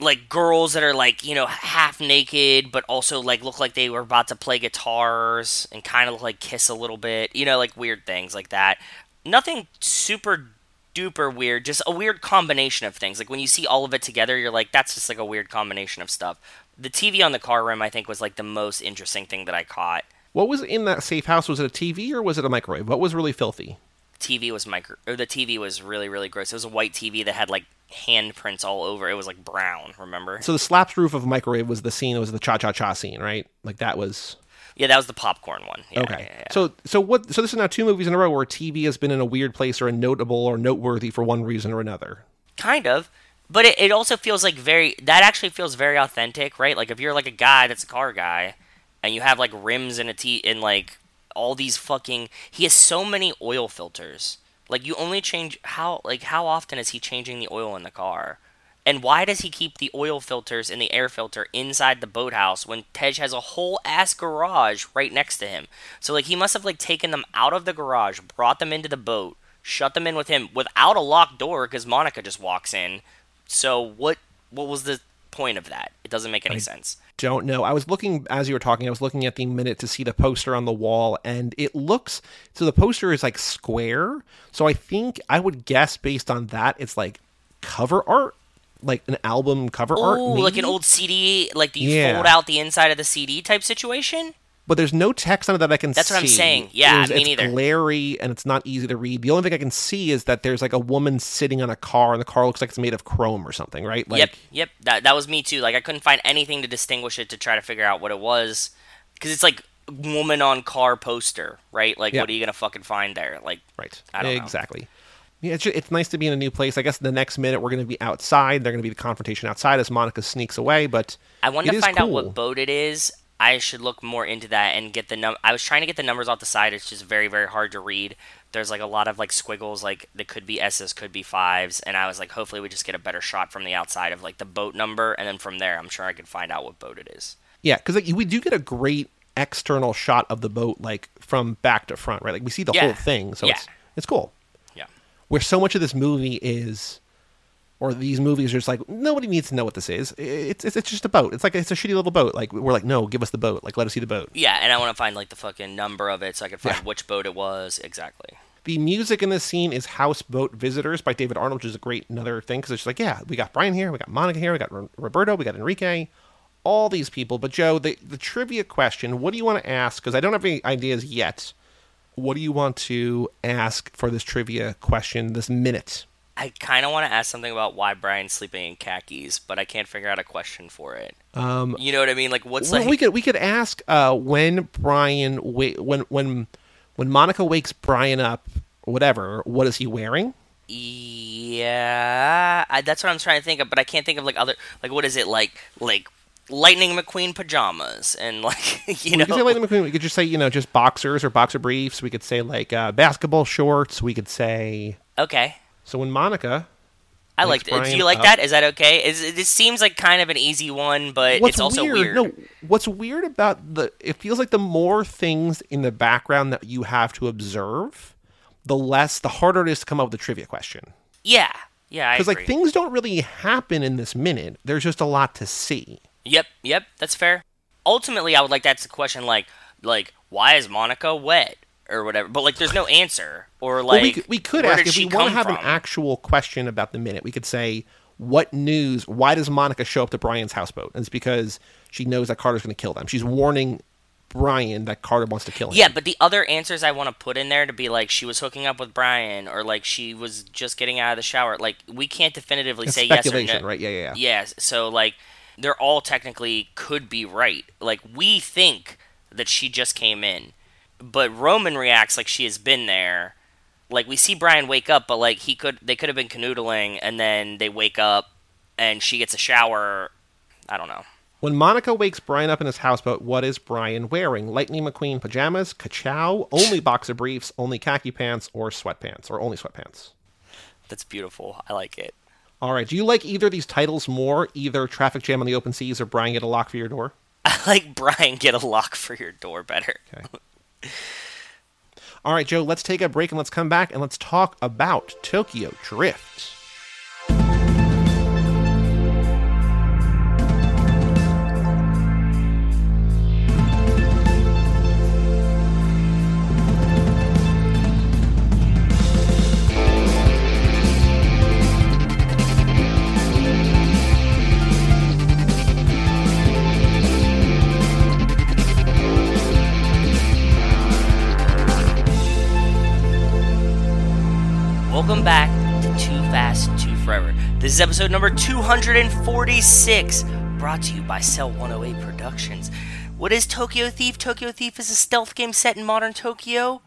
like girls that are like, you know, half naked but also like look like they were about to play guitars and kind of like kiss a little bit. You know, like weird things like that. Nothing super duper weird, just a weird combination of things. Like when you see all of it together, you're like that's just like a weird combination of stuff. The TV on the car rim I think was like the most interesting thing that I caught. What was in that safe house? Was it a TV or was it a microwave? What was really filthy? TV was micro or the TV was really really gross. It was a white TV that had like handprints all over. It was like brown, remember? So the slaps roof of a microwave was the scene. It was the cha cha cha scene, right? Like that was Yeah, that was the popcorn one. Yeah, okay. yeah, yeah. So so what? So this is now two movies in a row where TV has been in a weird place or a notable or noteworthy for one reason or another. kind of. But it, it also feels like very that actually feels very authentic, right? Like if you're like a guy that's a car guy and you have like rims and a T and like all these fucking he has so many oil filters. Like you only change how like how often is he changing the oil in the car? And why does he keep the oil filters and the air filter inside the boathouse when Tej has a whole ass garage right next to him? So like he must have like taken them out of the garage, brought them into the boat, shut them in with him without a locked door because Monica just walks in. So what what was the point of that? It doesn't make any sense. Don't know. I was looking as you were talking. I was looking at the minute to see the poster on the wall, and it looks so. The poster is like square. So I think I would guess based on that, it's like cover art, like an album cover art. Oh, like an old CD, like do you Yeah. fold out the inside of the CD type situation. But there's no text on it that I can see. That's see. what I'm saying. Yeah, It's- me it's neither. glary and it's not easy to read. The only thing I can see is that there's like a woman sitting on a car, and the car looks like it's made of chrome or something, right? Like, yep, yep. That that was me too. Like I couldn't find anything to distinguish it to try to figure out what it was, because it's like woman on car poster, right? Like Yeah. what are you gonna fucking find there? Like Right. I don't know. exactly. Yeah, it's, ju- it's nice to be in a new place. I guess the next minute we're going to be outside. They're going to be the confrontation outside as Monica sneaks away. But I wanted it to find out what boat it is. I should look more into that and get the num. I was trying to get the numbers off the side. It's just very very hard to read. There's like a lot of like squiggles, like that could be S's, could be fives, and I was like, hopefully we just get a better shot from the outside of like the boat number, and then from there, I'm sure I could find out what boat it is. Yeah, because like, we do get a great external shot of the boat, like from back to front, right? Like we see the Yeah. whole thing, so Yeah. it's it's cool. Yeah. Where so much of this movie is, or these movies are just like nobody needs to know what this is. It's it's, it's just a boat. It's like it's a shitty little boat. Like we're like, no, give us the boat. Like let us see the boat. Yeah, and I want to find like the fucking number of it so I can find Yeah. which boat it was exactly. The music in this scene is Houseboat Visitors by David Arnold, which is a great another thing because it's just like, yeah, we got Brian here, we got Monica here, we got R- Roberto, we got Enrique, all these people. But Joe, the, the trivia question, what do you want to ask? Because I don't have any ideas yet. What do you want to ask for this trivia question this minute? I kind of want to ask something about why Brian's sleeping in khakis, but I can't figure out a question for it. Um, You know what I mean? Like, what's well, like? we could we could ask uh, when Brian wa- when when when Monica wakes Brian up, or whatever. What is he wearing? Yeah, I, that's what I'm trying to think of, but I can't think of like other like what is it like like Lightning McQueen pajamas and like you know. We could say Lightning McQueen. We could just say you know just boxers or boxer briefs. We could say like uh, basketball shorts. We could say okay. So when Monica. I like that. Do you like up. that? Is that okay? Is it seems like kind of an easy one, but it's also weird. No, what's weird about the? It feels like the more things in the background that you have to observe, the less, the harder it is to come up with a trivia question. Yeah, yeah, Because like things don't really happen in this minute. There's just a lot to see. Yep, yep, that's fair. Ultimately, I would like that's a question like like why is Monica wet or whatever, but like there's no answer or like well, we could, we could ask if we want to have an actual question about the minute. We could say, "What news? Why does Monica show up to Brian's houseboat?" And it's because she knows that Carter's going to kill them. She's warning Brian that Carter wants to kill him. Yeah, but the other answers I want to put in there to be like she was hooking up with Brian or like she was just getting out of the shower. Like we can't definitively It's say yes or no. right? Yeah, yeah, yeah. Yes, so like they're all technically could be right. Like we think that she just came in, but Roman reacts like she has been there. Like we see Brian wake up, but like he could they could have been canoodling and then they wake up and she gets a shower. I don't know. When Monica wakes Brian up in his houseboat, what is Brian wearing? Lightning McQueen pajamas, kachow, only boxer briefs, only khaki pants, or sweatpants, or only sweatpants? That's beautiful. I like it. All right. Do you like either of these titles more? Either Traffic Jam on the Open Seas or Brian Get a Lock for Your Door? I like Brian get a lock for your door better. Okay. All right, Joe, let's take a break and let's come back and let's talk about Tokyo Drift. This is episode number 246, brought to you by Cell 108 Productions. What is Tokyo Thief? Tokyo Thief is a stealth game set in modern Tokyo.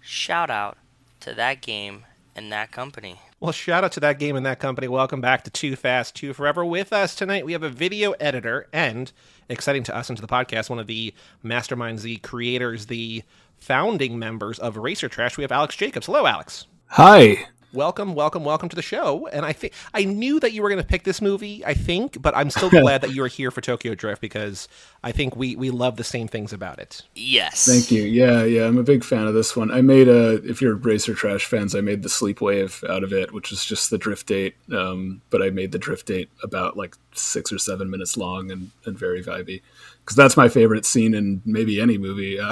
Shout out to that game and that company. Well, shout out to that game and that company. Welcome back to Too Fast, Too Forever. With us tonight, we have a video editor and, exciting to us and to the podcast, one of the masterminds, the creators, the founding members of Racer Trash. We have Alex Jacobs. Hello, Alex. Hi. Welcome, welcome, welcome to the show. And I think I knew that you were going to pick this movie. I think, but I'm still glad that you are here for Tokyo Drift because I think we we love the same things about it. Yes. Thank you. Yeah, yeah, I'm a big fan of this one. I made a, if you're Racer Trash fans, I made the Sleep Wave out of it, which is just the drift date. Um, but I made the drift date about like six or seven minutes long and, and very vibey. Because that's my favorite scene in maybe any movie. Uh,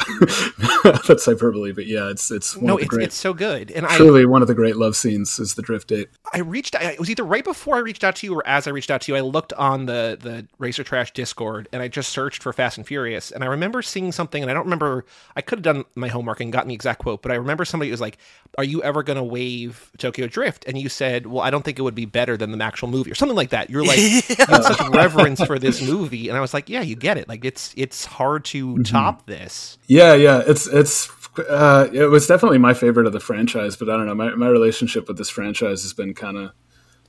that's hyperbole, but yeah, it's it's one No, of the it's great, it's so good. And I truly one of the great love scenes is the drift date. I reached. I, it was either right before I reached out to you or as I reached out to you. I looked on the the Racer Trash Discord and I just searched for Fast and Furious. And I remember seeing something, and I don't remember. I could have done my homework and gotten the exact quote, but I remember somebody was like, "Are you ever going to wave Tokyo Drift?" And you said, "Well, I don't think it would be better than the actual movie or something like that." You're like, you had such reverence for this movie, and I was like, "Yeah, you get it. Like it's it's hard to top this." Yeah, yeah, it's it's uh, it was definitely my favorite of the franchise, but I don't know. My my relationship with this franchise has been kind of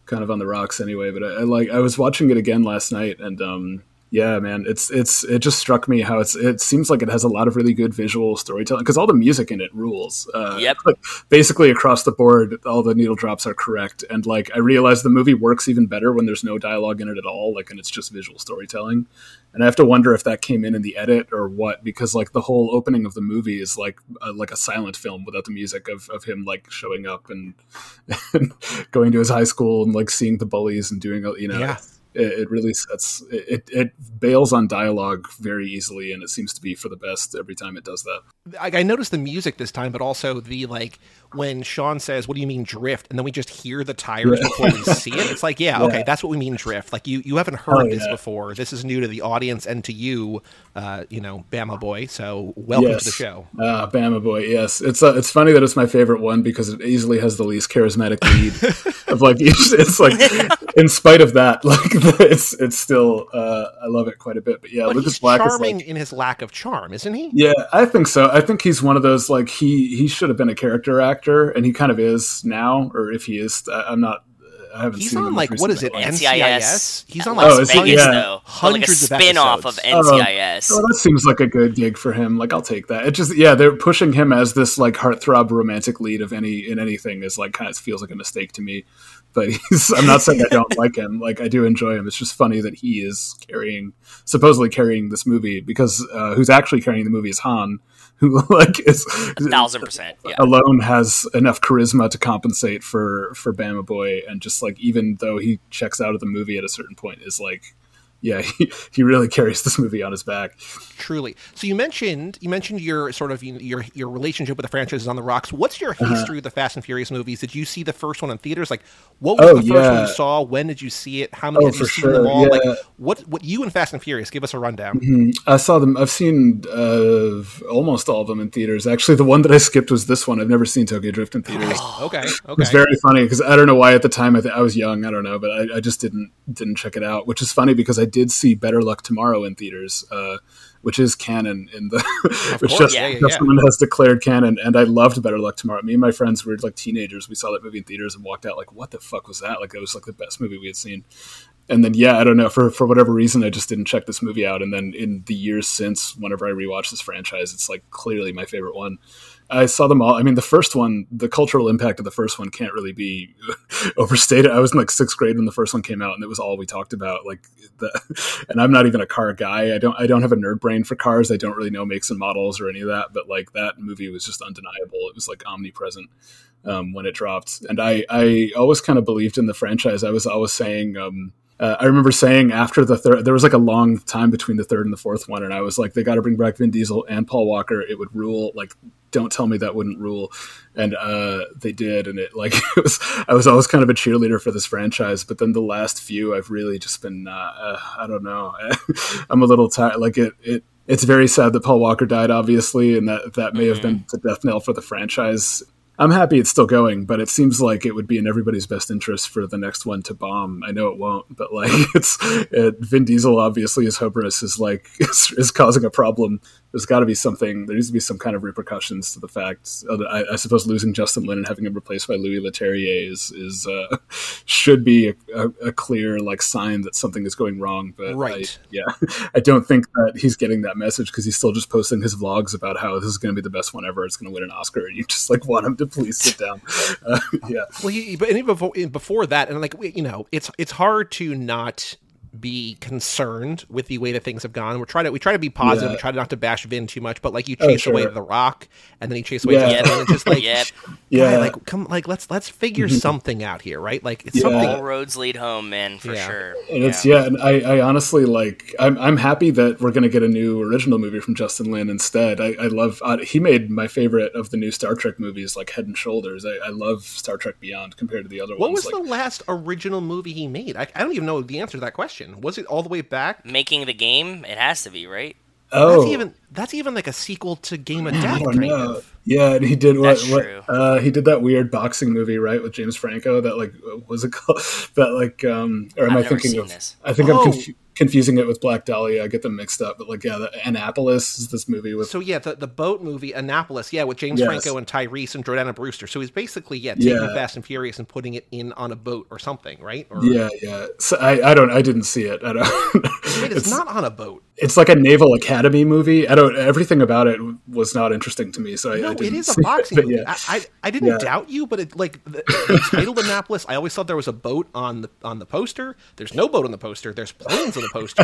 kind of on the rocks anyway. But I, I like I was watching it again last night, and um, yeah, man, it's it's it just struck me how it's it seems like it has a lot of really good visual storytelling because all the music in it rules. Uh, Yep. like, basically across the board, all the needle drops are correct, and like I realized the movie works even better when there's no dialogue in it at all, like and it's just visual storytelling. And I have to wonder if that came in in the edit or what, because like the whole opening of the movie is like uh, like a silent film without the music of, of him like showing up and, and going to his high school and like seeing the bullies and doing you know Yeah. it, it really sets it, it bails on dialogue very easily and it seems to be for the best every time it does that. I, I noticed the music this time, but also the like when Sean says, "What do you mean drift?" and then we just hear the tires before we see it. It's like, yeah, okay, that's what we mean drift. Like you, you haven't heard Oh, this yeah. before. This is new to the audience and to you, uh, you know, Bama boy. So welcome to the show. Ah, Bama boy. Yes, it's uh, it's funny that it's my favorite one because it easily has the least charismatic lead of like it's, like in spite of that, like it's it's still uh, I love it quite a bit. But yeah, But Lucas Black is charming like in his lack of charm, isn't he? yeah, I think so. I think he's one of those like he he should have been a character actor, and he kind of is now. Or if he is, I- I'm not. I haven't He's seen on them like what is it? recently. NCIS. He's on like Oh, is he? Vegas Yeah. though, but like a Hundreds of spin-off of episodes. NCIS. Oh, that seems like a good gig for him. Like, I'll take that. It just, yeah, they're pushing him as this like heartthrob romantic lead of any in anything is like kind of feels like a mistake to me. But he's, I'm not saying I don't like him. Like, I do enjoy him. It's just funny that he is carrying, supposedly carrying this movie because uh, who's actually carrying the movie is Han, who like is A thousand percent. Yeah. alone has enough charisma to compensate for for Bama Boy, and just like even though he checks out of the movie at a certain point, is like, yeah, he, he really carries this movie on his back. Truly. So you mentioned you mentioned your sort of your your relationship with the franchise is on the rocks. What's your Uh-huh. history with the Fast and Furious movies? Did you see the first one in theaters? Like, what was Oh, the first one you saw? When did you see it? How many Oh, have you seen sure, them all? yeah. Like, what what you and Fast and Furious? Give us a rundown. Mhm. I saw them. I've seen uh, almost all of them in theaters. Actually, the one that I skipped was this one. I've never seen Tokyo Drift in theaters. Okay, okay. was very funny because I don't know why at the time I, th- I was young. I don't know, but I, I just didn't didn't check it out. Which is funny because I did see Better Luck Tomorrow in theaters, uh, which is canon in the which course, just yeah, yeah, just yeah. someone has declared canon. And I loved Better Luck Tomorrow. Me and my friends were like teenagers. We saw that movie in theaters and walked out like, "What the fuck was that?" Like it was like the best movie we had seen. And then yeah, I don't know for for whatever reason I just didn't check this movie out. And then in the years since, whenever I rewatch this franchise, it's like clearly my favorite one. I saw them all. I mean, the first one, the cultural impact of the first one can't really be overstated. I was in like sixth grade when the first one came out, and it was all we talked about. Like, the, and I'm not even a car guy. I don't. I don't have a nerd brain for cars. I don't really know makes and models or any of that. But like that movie was just undeniable. It was like omnipresent um, when it dropped, and I I always kind of believed in the franchise. I was always saying. Um, uh, I remember saying after the third, there was like a long time between the third and the fourth one, and I was like, they got to bring back Vin Diesel and Paul Walker. It would rule. Like, don't tell me that wouldn't rule. And uh, they did, and it like it was. I was always kind of a cheerleader for this franchise, but then the last few, I've really just been. Uh, uh, I don't know. I'm a little tired. Like it. It. It's very sad that Paul Walker died, obviously, and that that may have been the death knell for the franchise. I'm happy it's still going, but it seems like it would be in everybody's best interest for the next one to bomb. I know it won't, but like it's it, Vin Diesel obviously his hubris is like is, is causing a problem. There's got to be something. There needs to be some kind of repercussions to the fact. I, I suppose losing Justin Lin and having him replaced by Louis Leterrier is is uh, should be a, a, a clear like sign that something is going wrong. But I- Right. yeah, I don't think that he's getting that message because he's still just posting his vlogs about how this is going to be the best one ever. It's going to win an Oscar, and you just like want him to please sit down. Uh, yeah, Well, he, but even before, before that, and like you know, it's it's hard to not be concerned with the way that things have gone. We're trying to we try to be positive. Yeah. We try not to bash Vin too much, but like you Oh, chase away the Rock, and then you chase away Yeah. Justin, and it's just like Yep. Yeah, guy, like come like let's let's figure something out here, right? Like it's Yeah. something. All roads lead home, man, for Yeah. sure. And it's yeah, and I, I honestly like I'm I'm happy that we're gonna get a new original movie from Justin Lin instead. I, I love uh, he made my favorite of the new Star Trek movies like Head and Shoulders. I, I love Star Trek Beyond compared to the other What ones. What was like, the last original movie he made? I, I don't even know the answer to that question. Was it all the way back? Making the game, it has to be, right? oh, That's even that's even like a sequel to Game of I Death, don't kind know. of. Yeah, and he did what? That's what true. uh, he did that weird boxing movie, right, with James Franco. That like was it called? That like, um, or am I've I never thinking seen of? this. I think Oh. I'm confu- confusing it with Black Dahlia. I get them mixed up. But like, yeah, the Annapolis is this movie with. So yeah, the, the boat movie Annapolis, yeah, with James Yes. Franco and Tyrese and Jordana Brewster. So he's basically yeah taking Yeah. Fast and Furious and putting it in on a boat or something, right? Or, yeah, yeah. So I, I don't, I didn't see it. I don't. Wait, it's, not on a boat. It's like a naval academy movie. I don't. Everything about it was not interesting to me. So I, I No, didn't is a boxing movie. yeah. I, I I didn't Yeah. doubt you, but it like the, it's titled Annapolis. I always thought there was a boat on the on the poster. There's no boat on the poster. There's planes on the poster,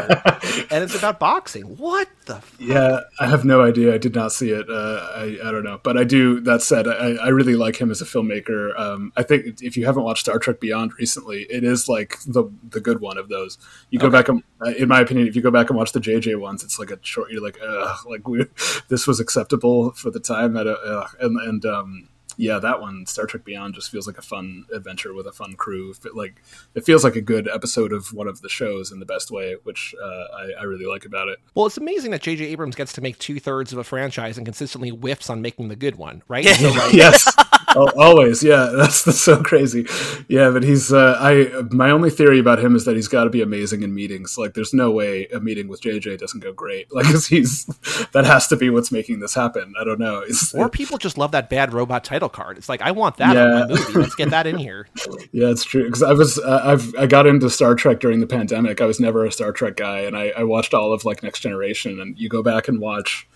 and it's about boxing. What the? F- Yeah, I have no idea. I did not see it. Uh, I, I don't know, but I do. That said, I, I really like him as a filmmaker. Um, I think if you haven't watched Star Trek Beyond recently, it is like the the good one of those. You go back and, uh, in my opinion, if you go back and watch the JJ ones, it's like a short. You're like, ugh, like we, this was acceptable for the time. At a, ugh. and and um, yeah, that one, Star Trek Beyond, just feels like a fun adventure with a fun crew. It, like it feels like a good episode of one of the shows in the best way, which uh, I, I really like about it. Well, it's amazing that J.J. Abrams gets to make two thirds of a franchise and consistently whiffs on making the good one, right? So, like, yes, Al- Always, yeah. That's, that's so crazy. Yeah, but he's. Uh, I my only theory about him is that he's got to be amazing in meetings. Like, there's no way a meeting with JJ doesn't go great. Like, 'cause he's that has to be what's making this happen. I don't know. It's, Or people just love that bad robot title card. It's like I want that Yeah. on my movie. Let's get that in here. Yeah, it's true. Because I was, uh, I've, I got into Star Trek during the pandemic. I was never a Star Trek guy, and I, I watched all of like Next Generation. And you go back and watch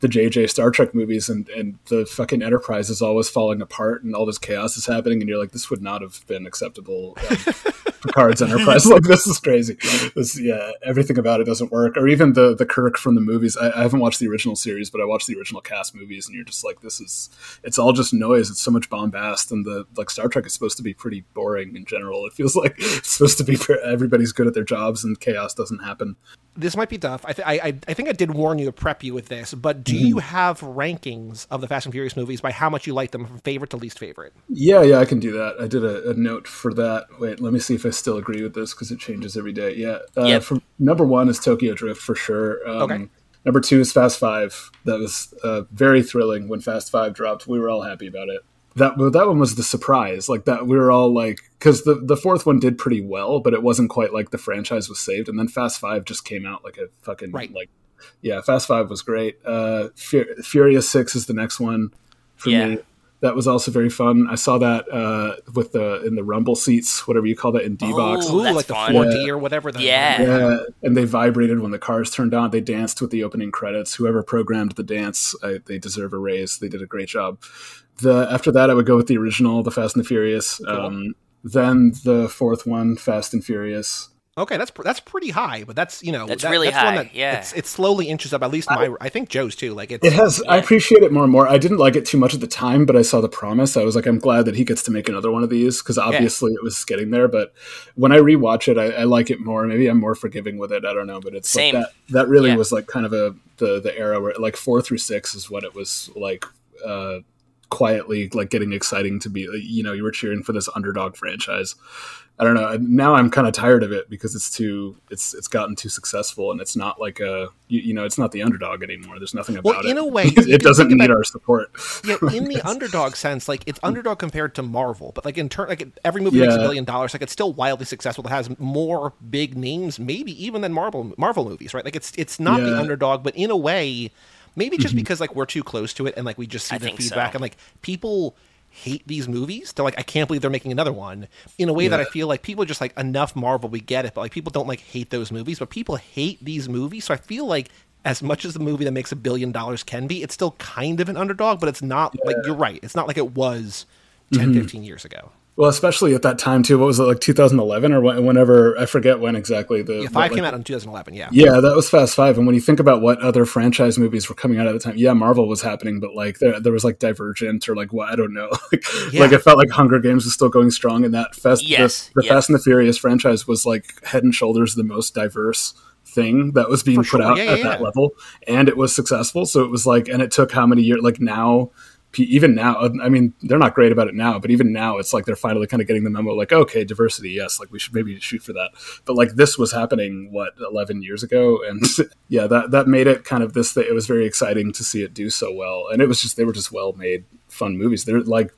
the JJ Star Trek movies, and and the fucking Enterprise is always falling apart, and all this chaos is happening, and you're like, this would not have been acceptable. Um, Picard's Enterprise, like this is crazy. This, yeah, everything about it doesn't work. Or even the the Kirk from the movies. I, I haven't watched the original series, but I watched the original cast movies, and you're just like, this is it's all just noise. It's so much bombast, and the like Star Trek is supposed to be pretty boring in general. It feels like it's supposed to be for everybody's good at their jobs, and chaos doesn't happen. This might be tough. I, th- I, I- I think I did warn you to prep you with this, but do you have rankings of the Fast and Furious movies by how much you like them from favorite to least favorite? Yeah, yeah, I can do that. I did a, a note for that. Wait, let me see if I still agree with this because it changes every day. Yeah, uh, Yep. number one is Tokyo Drift for sure. Um, Okay. Number two is Fast Five. That was uh, very thrilling when Fast Five dropped. We were all happy about it. That that one was the surprise. Like that, we were all like, because the the fourth one did pretty well, but it wasn't quite like the franchise was saved. And then Fast Five just came out like a fucking Right. like, yeah, Fast Five was great. Uh, Fur- Furious Six is the next one for Yeah. me. That was also very fun. I saw that uh, with the in the rumble seats, whatever you call that in D box. Ooh, Ooh, like the fun. 4D or whatever. The, Yeah. Yeah, and they vibrated when the cars turned on. They danced with the opening credits. Whoever programmed the dance, I, they deserve a raise. They did a great job. The after that, I would go with the original, the Fast and the Furious. Um, then the fourth one, Fast and Furious. Okay, that's pr- that's pretty high, but that's you know That's that- really one high, that yeah. it's, it slowly inches up. At least my, I think Joe's too. Like it's It has. I appreciate it more and more. I didn't like it too much at the time, but I saw the promise. I was like, I'm glad that he gets to make another one of these because obviously it was getting there. But when I rewatch it, I, I like it more. Maybe I'm more forgiving with it. I don't know, but it's Same. like that. That really Yeah. was like kind of a the the era where like four through six is what it was like. uh quietly like getting exciting to be you know you were cheering for this underdog franchise i don't know now i'm kind of tired of it because it's too it's it's gotten too successful and it's not like a you, you know it's not the underdog anymore there's nothing about it. Well, in it a way, it doesn't need about- our support yeah, in the underdog sense, like it's underdog compared to Marvel, but like in turn, like every movie makes a billion dollars. Like it's still wildly successful. It has more big names, maybe even than Marvel Marvel movies, right? Like it's it's not the Yeah. Mm-hmm. underdog, but in a way, maybe just because like we're too close to it and like we just see I the feedback so. and like people hate these movies. They're like, I can't believe they're making another one. In a way that I feel like people are just like enough Marvel, we get it, but like people don't like hate those movies, but people hate these movies. So I feel like as much as the movie that makes a billion dollars can be, it's still kind of an underdog, but it's not like you're right. It's not like it was 10, Mm-hmm. 15 years ago. Well especially at that time too what was it like 2011 or whenever i forget when exactly the Yeah, five like, came out in 2011. Yeah. Yeah, that was Fast Five. And when you think about what other franchise movies were coming out at the time, yeah, Marvel was happening, but like there, there was like Divergent or like what I don't know. like, Yeah. like it felt like Hunger Games was still going strong, and that Fast, Yes, the, the yeah. Fast and the Furious franchise was like head and shoulders the most diverse thing that was being For put sure. out at that level, and it was successful. So it was like, and it took how many years? Like now. Even now, uh, I mean, they're not great about it now, but even now, it's like they're finally kind of getting the memo. Like, okay, diversity, yes, like we should maybe shoot for that. But like this was happening what 11 years ago? And yeah that that made it kind of this it was very exciting to see it do so well. And it was just they were just well made fun movies. They're like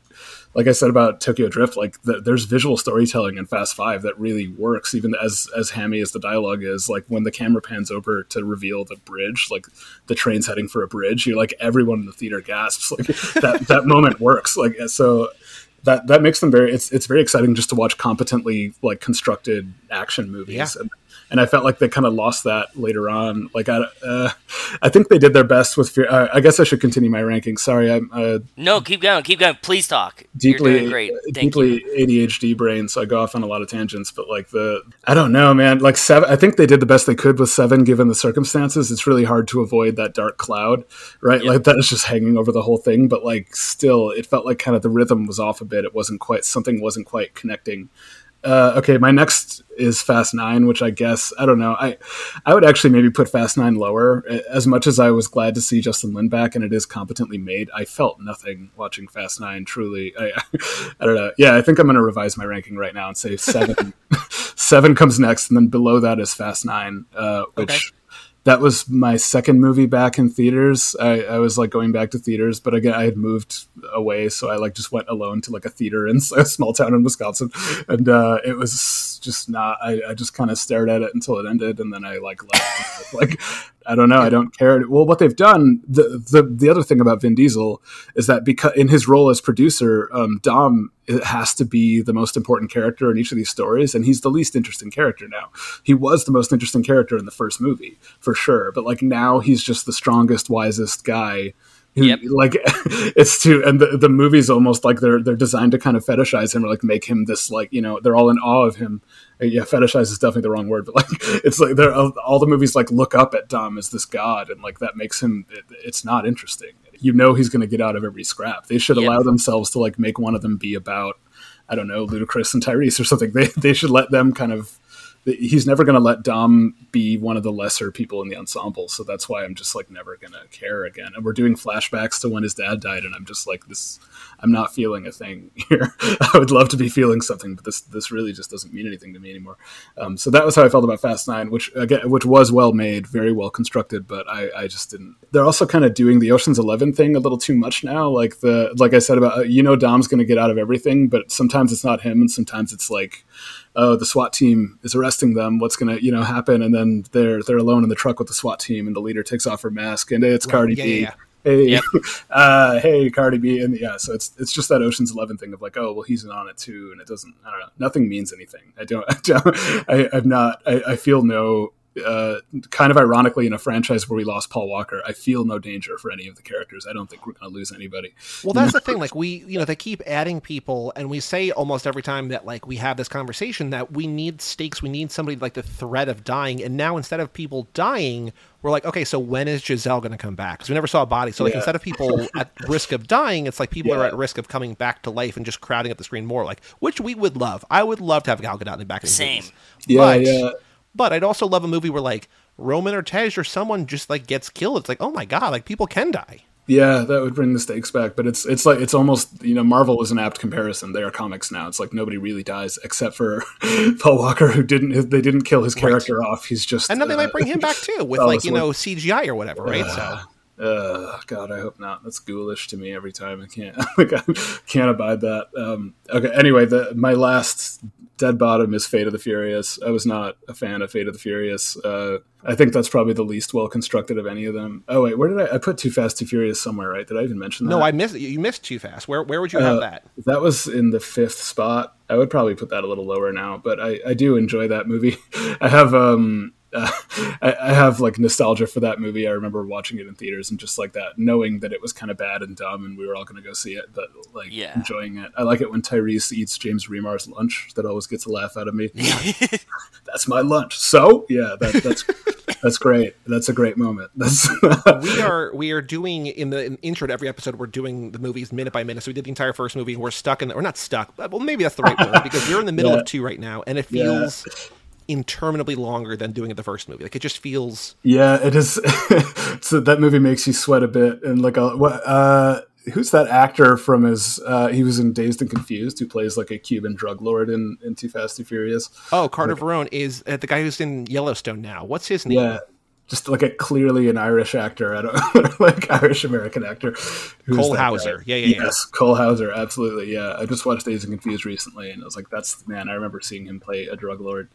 like I said about Tokyo Drift, like the, there's visual storytelling in Fast Five that really works, even as as hammy as the dialogue is. Like when the camera pans over to reveal the bridge, like the train's heading for a bridge, you're like everyone in the theater gasps. Like that that moment works. Like so, that that makes them very. It's it's very exciting just to watch competently like constructed action movies. Yeah. And, and I felt like they kind of lost that later on. Like I, uh, I think they did their best with Fear. Uh, I guess I should continue my ranking. Sorry, I'm uh, No, keep going, keep going. Please talk. deeply You're doing great. Thank deeply you. ADHD brain, so I go off on a lot of tangents. But like the, I don't know, man. Like seven, I think they did the best they could with seven, given the circumstances. It's really hard to avoid that dark cloud, right? Like that is just hanging over the whole thing. But like still, it felt like kind of the rhythm was off a bit. It wasn't quite something wasn't quite connecting. Uh, okay, my next is Fast Nine, which I guess I don't know. I I would actually maybe put Fast Nine lower. As much as I was glad to see Justin Lin back and it is competently made, I felt nothing watching Fast Nine. Truly, I I don't know. Yeah, I think I'm going to revise my ranking right now and say seven. seven comes next, and then below that is Fast Nine, uh, which. Okay. That was my second movie back in theaters. I, I, was like going back to theaters, but again, I had moved away, so I like just went alone to like a theater in a small town in Wisconsin, and uh, it was just not. I, I just kind of stared at it until it ended, and then I like left. like I don't know. I don't care. Well, what they've done, the the the other thing about Vin Diesel is that because in his role as producer, um, Dom has to be the most important character in each of these stories, and he's the least interesting character now. He was the most interesting character in the first movie for sure, but like now he's just the strongest, wisest guy yep. like it's too and the, the movie's almost like they're they're designed to kind of fetishize him or like make him this like you know they're all in awe of him uh, yeah fetishize is definitely the wrong word but like it's like they're all the movies like look up at dom as this god and like that makes him it, it's not interesting you know he's going to get out of every scrap they should yep. allow themselves to like make one of them be about i don't know ludacris and tyrese or something they, they should let them kind of he's never going to let Dom be one of the lesser people in the ensemble. So that's why I'm just like never going to care again. And we're doing flashbacks to when his dad died, and I'm just like this. I'm not feeling a thing here. I would love to be feeling something, but this this really just doesn't mean anything to me anymore. Um, so that was how I felt about Fast Nine, which again, which was well made, very well constructed, but I, I just didn't. They're also kind of doing the Ocean's Eleven thing a little too much now. Like the like I said about uh, you know Dom's going to get out of everything, but sometimes it's not him, and sometimes it's like oh, the SWAT team is arresting them. What's going to you know happen? And then they're they're alone in the truck with the SWAT team, and the leader takes off her mask, and it's right. Cardi yeah, B. Yeah, Hey, yep. uh, hey, Cardi B, and yeah, so it's it's just that Ocean's Eleven thing of like, oh, well, he's on it too, and it doesn't. I don't know. Nothing means anything. I don't. I don't I, I'm not. I, I feel no uh, kind of ironically in a franchise where we lost Paul Walker, I feel no danger for any of the characters. I don't think we're going to lose anybody. Well, that's the thing. Like we, you know, they keep adding people, and we say almost every time that like we have this conversation that we need stakes. We need somebody like the threat of dying. And now instead of people dying, we're like, okay, so when is Giselle going to come back? Because we never saw a body. So like yeah. instead of people at risk of dying, it's like people yeah. are at risk of coming back to life and just crowding up the screen more. Like which we would love. I would love to have Gal Gadot in the back. In Same. Yeah, but, yeah but I'd also love a movie where like Roman or Tej or someone just like gets killed. It's like, oh my god, like people can die. Yeah, that would bring the stakes back. But it's it's like it's almost you know Marvel is an apt comparison. They are comics now. It's like nobody really dies except for Paul Walker, who didn't they didn't kill his character right. off. He's just and then uh, they might bring him back too with like you know CGI or whatever, right? Uh, so. Uh, God, I hope not. That's ghoulish to me every time. I can't, like, I can't abide that. Um, okay. Anyway, the my last Dead Bottom is Fate of the Furious. I was not a fan of Fate of the Furious. Uh, I think that's probably the least well constructed of any of them. Oh wait, where did I? I put Too Fast, Too Furious somewhere, right? Did I even mention that? No, I missed. You missed Too Fast. Where where would you have uh, that? That was in the fifth spot. I would probably put that a little lower now, but I, I do enjoy that movie. I have um uh, I, I, have like nostalgia for that movie. I remember watching it in theaters and just like that, knowing that it was kind of bad and dumb, and we were all going to go see it, but like yeah. enjoying it. I like it when Tyrese eats James Remar's lunch. That always gets a laugh out of me. that's my lunch. So yeah, that, that's that's great. That's a great moment. That's we are we are doing in the in intro to every episode. We're doing the movies minute by minute. So we did the entire first movie. We're stuck in. The, we're not stuck. But, Well, maybe that's the right word because we're in the middle yeah. of two right now, and it feels. Yeah interminably longer than doing it the first movie. Like it just feels. Yeah, it is. so that movie makes you sweat a bit, and like a what? Uh, who's that actor from his? Uh, he was in Dazed and Confused, who plays like a Cuban drug lord in, in Too Fast Too Furious. Oh, Carter like, Verone is uh, the guy who's in Yellowstone now. What's his name? Yeah, just like a clearly an Irish actor, I don't like Irish American actor. Cole Hauser, yeah, yeah, yes, yeah. Cole Hauser, absolutely, yeah. I just watched Dazed and Confused recently, and I was like, that's man. I remember seeing him play a drug lord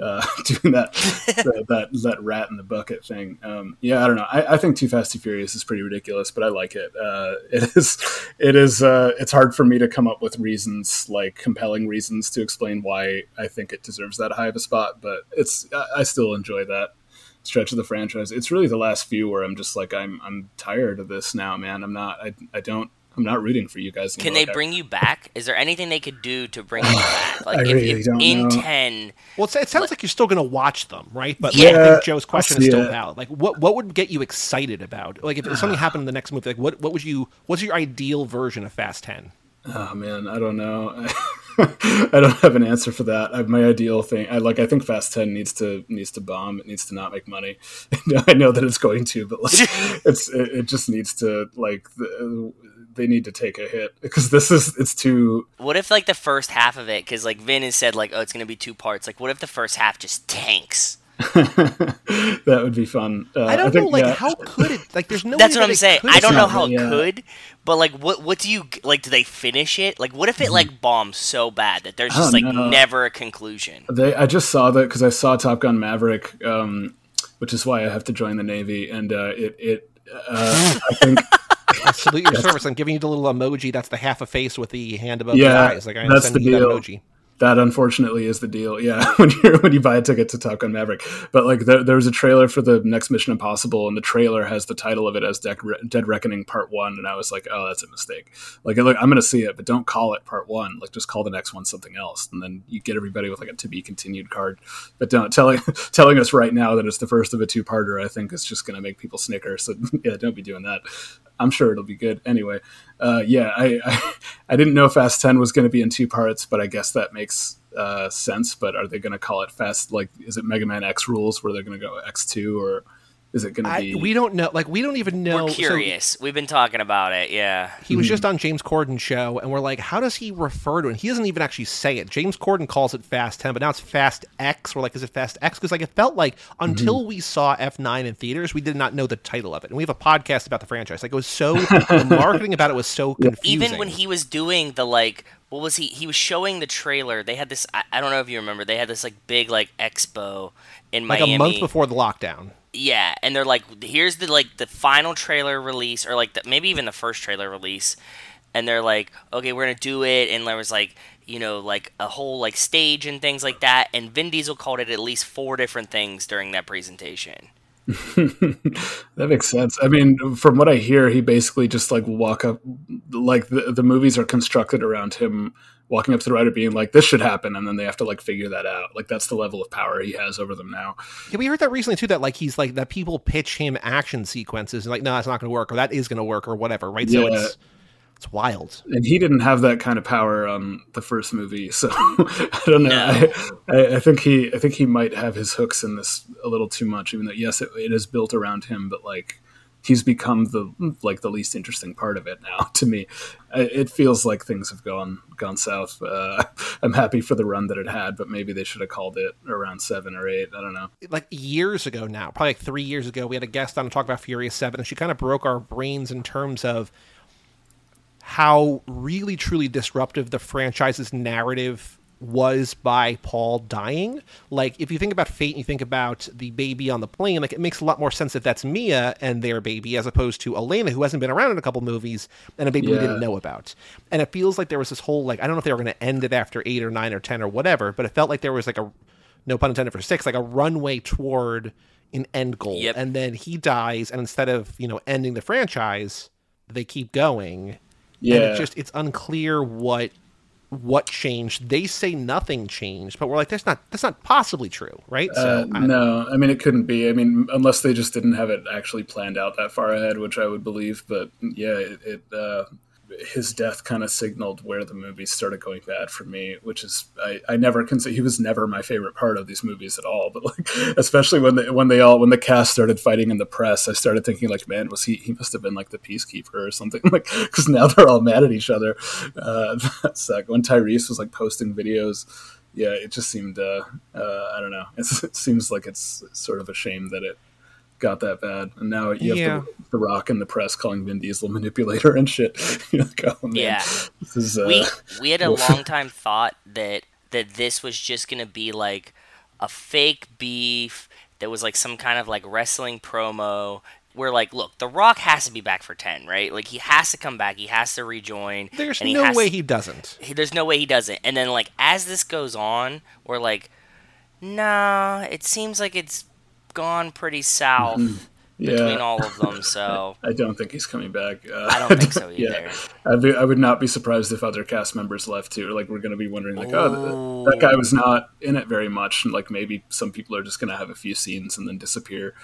uh, doing that, that, that that rat in the bucket thing. Um, yeah, I don't know. I, I, think Too Fast Too Furious is pretty ridiculous, but I like it. Uh, it is it is uh, it's hard for me to come up with reasons like compelling reasons to explain why I think it deserves that high of a spot, but it's I, I still enjoy that stretch of the franchise. It's really the last few where I'm just like I'm I'm tired of this now, man. I'm not I I don't I'm not rooting for you guys. Can they bring you back? Is there anything they could do to bring you back? Like if, really if in know. ten. Well, it sounds like, like you're still going to watch them, right? But yeah, I think Joe's question is still it. valid. Like, what what would get you excited about? Like, if something happened in the next movie, like what what would you? What's your ideal version of Fast Ten? Oh man, I don't know. I don't have an answer for that. I, my ideal thing, I like. I think Fast Ten needs to needs to bomb. It needs to not make money. I know that it's going to, but like, it's it, it, just needs to like the, they need to take a hit because this is it's too. What if like the first half of it? Because like Vin has said like oh it's gonna be two parts. Like what if the first half just tanks? that would be fun. Uh, I don't think, know, like yeah. how could it? Like, there's no. That's way what that I'm saying. I don't know how it yeah. could, but like, what what do you like? Do they finish it? Like, what if it like bombs so bad that there's just like know. never a conclusion? They, I just saw that because I saw Top Gun Maverick, um, which is why I have to join the Navy, and uh, it it uh, I think I salute your service. I'm giving you the little emoji. That's the half a face with the hand above Yeah, the eyes. Like I that's the you that deal. emoji. that unfortunately is the deal. Yeah, when you when you buy a ticket to Top Gun Maverick, but like there, there was a trailer for the next Mission Impossible, and the trailer has the title of it as Dead, Dead Reckoning Part One, and I was like, oh, that's a mistake. Like, look, I'm gonna see it, but don't call it Part One. Like, just call the next one something else, and then you get everybody with like a to be continued card. But don't telling telling us right now that it's the first of a two parter. I think is just gonna make people snicker. So yeah, don't be doing that. I'm sure it'll be good anyway. Uh, yeah, I, I I didn't know Fast Ten was going to be in two parts, but I guess that makes uh, sense. But are they going to call it Fast? Like, is it Mega Man X Rules where they're going to go X two, or is it going to be? we don't know. Like we don't even know. We're so curious. We've been talking about it. Yeah. he was just on James Corden's show, and we're like, how does he refer to it? He doesn't even actually say it. James Corden calls it Fast Ten, but now it's Fast X. We're like, is it Fast X? Because like it felt like until mm-hmm. we saw F nine in theaters, we did not know the title of it, and we have a podcast about the franchise. Like it was so the marketing about it was so confusing. Even when he was doing the like, what was he? He was showing the trailer. They had this. I, I don't know if you remember. They had this like big like expo in like Miami. a month before the lockdown. Yeah, and they're like, here's the like the final trailer release, or like the, maybe even the first trailer release, and they're like, okay, we're gonna do it, and there was like, you know, like a whole like stage and things like that, and Vin Diesel called it at least four different things during that presentation. that makes sense. I mean, from what I hear, he basically just like walk up, like the the movies are constructed around him walking up to the writer, being like, "This should happen," and then they have to like figure that out. Like that's the level of power he has over them now. Yeah, we heard that recently too. That like he's like that people pitch him action sequences and like, no, that's not going to work, or that is going to work, or whatever, right? So Yeah. it's it's wild. and he didn't have that kind of power on the first movie, so I don't know. No. I, I, I think he, I think he might have his hooks in this a little too much. Even though, yes, it, it is built around him, but like he's become the like the least interesting part of it now to me. It feels like things have gone gone south. Uh, I'm happy for the run that it had, but maybe they should have called it around seven or eight. I don't know. like years ago now, probably like three years ago, we had a guest on to talk about Furious Seven, and she kind of broke our brains in terms of how really truly disruptive the franchise's narrative was by Paul dying. Like if you think about Fate and you think about the baby on the plane, like it makes a lot more sense if that's Mia and their baby as opposed to Elena who hasn't been around in a couple movies and a baby we didn't know about. And it feels like there was this whole like I don't know if they were going to end it after 8 or 9 or 10 or whatever, but it felt like there was like a no pun intended for 6 like a runway toward an end goal. Yep. And then he dies and instead of, you know, ending the franchise, they keep going Yeah, and it just it's unclear what what changed. They say nothing changed, but we're like, that's not that's not possibly true, right? Uh, I- no, I mean it couldn't be. I mean, unless they just didn't have it actually planned out that far ahead, which I would believe. But yeah, it, it uh, his death kind of signaled where the movies started going bad for me, which is I, I never consider he was never my favorite part of these movies at all. But like, especially when they, when they all when the cast started fighting in the press, I started thinking like, man, was he he must have been like the peacekeeper or something like because now they're all mad at each other. Uh, that sucked. When Tyrese was like posting videos yeah, it just seemed. Uh, uh, I don't know. It's, it seems like it's sort of a shame that it got that bad, and now you have Yeah. the, the Rock in the press calling Vin Diesel manipulator and shit. Like, oh, man, Yeah. this is. Uh, we we had a long time thought that that this was just gonna be like a fake beef that was like some kind of like wrestling promo where like look the rock has to be back for 10 right like he has to come back he has to rejoin there's and he no has way to- he doesn't. he, there's no way he doesn't and then like as this goes on we're like nah it seems like it's gone pretty south between Mm-hmm. yeah, all of them so I don't think he's coming back. Uh, i don't think so either Yeah, I'd be, I would not be surprised if other cast members left too. Like we're going to be wondering, like, oh, th- that guy was not in it very much, and like maybe some people are just going to have a few scenes and then disappear.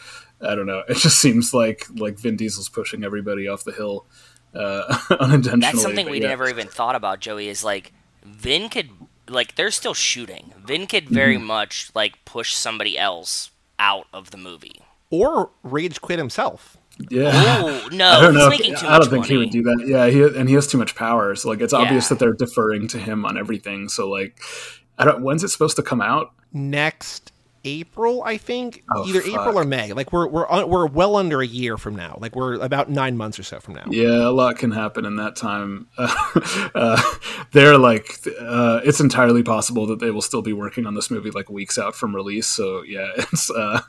I don't know. It just seems like like Vin Diesel's pushing everybody off the hill uh, unintentionally. That's something we yeah. never even thought about, Joey. Is like Vin could like they're still shooting. Vin could very Mm-hmm. much like push somebody else out of the movie. Or rage quit himself. Yeah. Oh I don't he's know. making too I don't much think money. he would do that. Yeah, he and he has too much power. So like, it's obvious Yeah. that they're deferring to him on everything. So like, I don't. When's it supposed to come out? Next April, I think, Oh, either fuck. April or May. Like we're we're we're well under a year from now. Like we're about nine months or so from now. Yeah, a lot can happen in that time. Uh, they're like, uh, it's entirely possible that they will still be working on this movie like weeks out from release. So yeah, it's. Uh,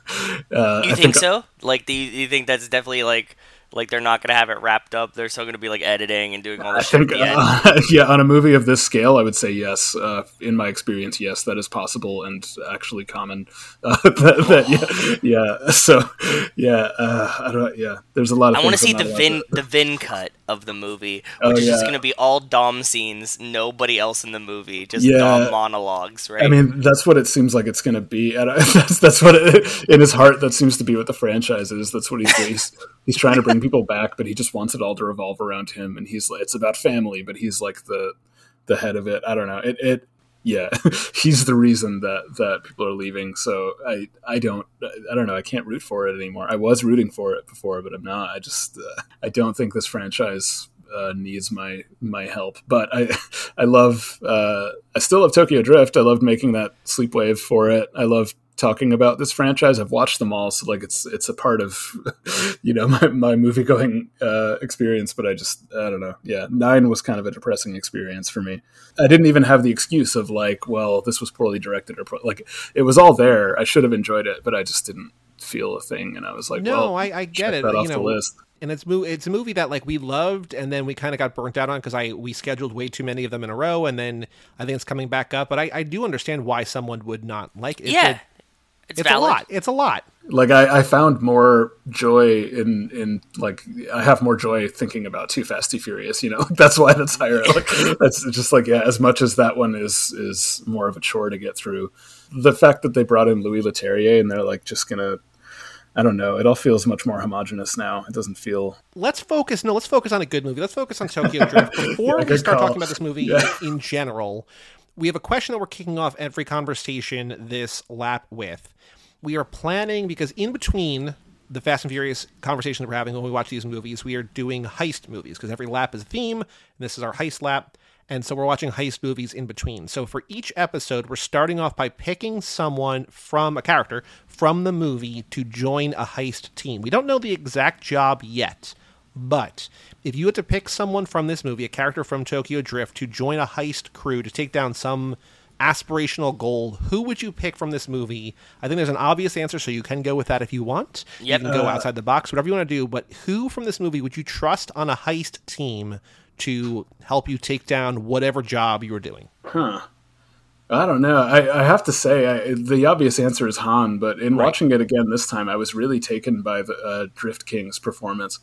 uh, You I think, so? Like, do you, you think that's definitely like like they're not gonna have it wrapped up? They're still gonna be like editing and doing all I this shit think, at the end. uh, yeah, on a movie of this scale, I would say yes. Uh, in my experience, yes, that is possible and actually common. Uh, that, that- yeah, yeah. So, yeah, uh, I don't. Yeah, there's a lot of. I want to see the Vin the Vin cut of the movie, Oh, which is just gonna be all Dom scenes, nobody else in the movie, just Yeah. Dom monologues, right? I mean, that's what it seems like it's going to be. And that's that's what it, in his heart that seems to be what the franchise is. That's what he's he's, he's trying to bring people back, but he just wants it all to revolve around him. And he's like, it's about family, but he's like the the head of it. I don't know. It it yeah, he's the reason that that people are leaving. So I I don't I don't know. I can't root for it anymore. I was rooting for it before, but I'm not. I just uh, I don't think this franchise uh, needs my my help. But I I love uh, I still love Tokyo Drift. I loved making that sleepwave for it. I love talking about this franchise. I've watched them all, so like it's it's a part of you know my, my movie going uh, experience. But I just I don't know. Yeah, nine was kind of a depressing experience for me. I didn't even have the excuse of like, well, this was poorly directed or pro-. like it was all there. I should have enjoyed it, but I just didn't feel a thing, and I was like, No, well, I, I get it. That you off know, the list. and it's mo- it's a movie that like we loved, and then we kind of got burnt out on because I we scheduled way too many of them in a row, and then I think it's coming back up. But I, I do understand why someone would not like it. It's yeah, a, it's, it's valid. a lot. It's a lot. like I, I found more joy in in like I have more joy thinking about Too Fast Too Furious. You know, that's why that's higher. Like that's just like yeah, as much as that one is is more of a chore to get through. The fact that they brought in Louis Leterrier and they're like just gonna. I don't know. It all feels much more homogenous now. It doesn't feel. Let's focus. No, let's focus on a good movie. Let's focus on Tokyo Drift before Yeah, we start call. talking about this movie Yeah. in general. We have a question that we're kicking off every conversation this lap with. We are planning because in between the Fast and Furious conversation that we're having when we watch these movies, we are doing heist movies because every lap is a theme, and this is our heist lap. And so we're watching heist movies in between. So for each episode, we're starting off by picking someone from a character from the movie to join a heist team. We don't know the exact job yet, but if you had to pick someone from this movie, a character from Tokyo Drift, to join a heist crew to take down some aspirational goal, who would you pick from this movie? I think there's an obvious answer, so you can go with that if you want. Yep. You can go outside the box, whatever you want to do. But who from this movie would you trust on a heist team to help you take down whatever job you were doing? Huh. I don't know. I, I have to say, I, the obvious answer is Han, but in watching it again this time, I was really taken by the uh, Drift King's performance.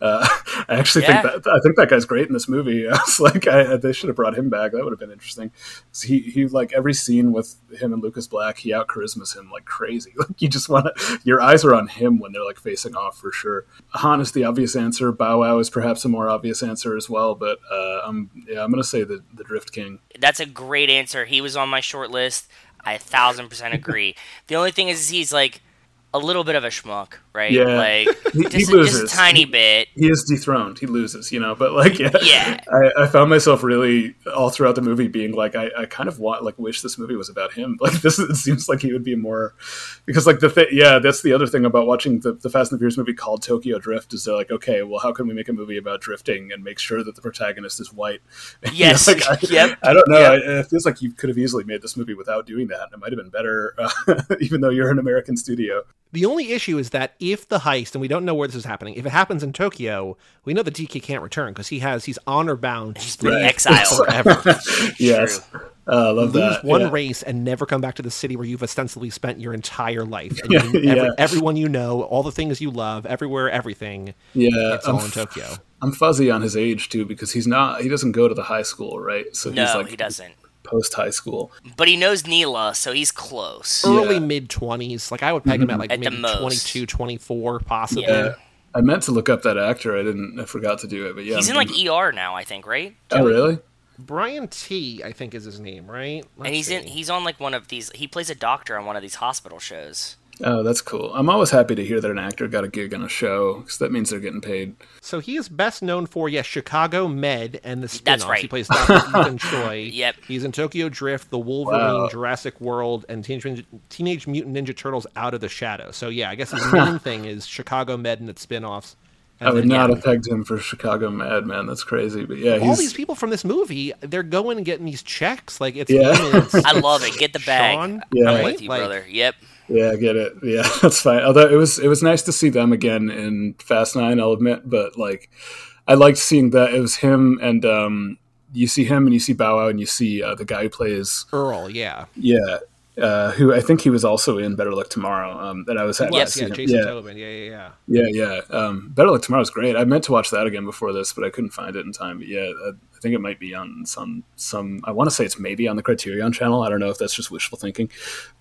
Uh, I actually Yeah. think that I think that guy's great in this movie. I was like, I, they should have brought him back. That would have been interesting. 'Cause He he like every scene with him and Lucas Black, he out charismas him like crazy. Like you just want to, your eyes are on him when they're like facing off for sure. Han is the obvious answer. Bow Wow is perhaps a more obvious answer as well. But uh, I'm yeah, I'm gonna say the the Drift King. That's a great answer. He was on my short list. I a thousand percent agree. the only thing is, he's like a little bit of a schmuck, right? Yeah. Like He- he just, just loses. a tiny bit. he is dethroned. He loses, you know. But like, yeah, Yeah. I, I found myself really all throughout the movie being like, I, I kind of want, like, wish this movie was about him. Like, this it seems like he would be more because, like, the thi- yeah, that's the other thing about watching the, the Fast and the Furious movie called Tokyo Drift is they're like, okay, well, how can we make a movie about drifting and make sure that the protagonist is white? You know, Yes. like, I, Yep. I don't know. Yep. I, it feels like you could have easily made this movie without doing that. It might have been better, uh, even though you're an American studio. The only issue is that if the heist, and we don't know where this is happening, if it happens in Tokyo, we know that DK can't return because he has he's honor bound to stay been exiled. forever. yes, uh, I love Lose that. one yeah. race and never come back to the city where you've ostensibly spent your entire life. And you, Yeah, every, yeah. everyone you know, all the things you love, everywhere, everything. Yeah, It's I'm all in Tokyo. I'm fuzzy on his age too because he's not. He doesn't go to the high school, right? So No, he's like he doesn't. Post high school. But he knows Neela, so he's close. Early Yeah. mid 20s. Like I would peg him at like At maybe 22, 24, possibly. Yeah. I meant to look up that actor. I didn't. I forgot to do it. But yeah, He's in I'm- in like ER now, I think, right? Oh really? Brian Tee, I think is his name, right? Let's and he's in. He's on like one of these he plays a doctor on one of these hospital shows. Oh, that's cool. I'm always happy to hear that an actor got a gig on a show because that means they're getting paid. So he is best known for yes, Chicago Med and the spin-offs. right. He plays Dr. Ethan Choi. Yep. He's in Tokyo Drift, The Wolverine, Wow. Jurassic World, and Teenage, Teenage Mutant Ninja Turtles: Out of the Shadow. So yeah, I guess his main thing is Chicago Med and its spin-offs. And I would then, not yeah, have pegged him for Chicago Mad, man. That's crazy. But yeah, all he's these people from this movie, they're going and getting these checks. Like it's Yeah. it's I love it. Get the bag. Sean, Yeah. I'm with you, Like, brother. Yep. Yeah, I get it. Yeah, that's fine. Although it was it was nice to see them again in Fast Nine, I'll admit, but like I liked seeing that it was him and um you see him and you see Bow Wow and you see uh, the guy who plays Earl, yeah. yeah, uh, who I think he was also in Better Luck Tomorrow. Um, that I was happy Yes, yeah. Jason yeah. Yeah, yeah, yeah. yeah, yeah. Um, Better Luck Tomorrow is great. I meant to watch that again before this, but I couldn't find it in time. But yeah, think it might be on some some. I want to say it's maybe on the Criterion channel. I don't know if that's just wishful thinking.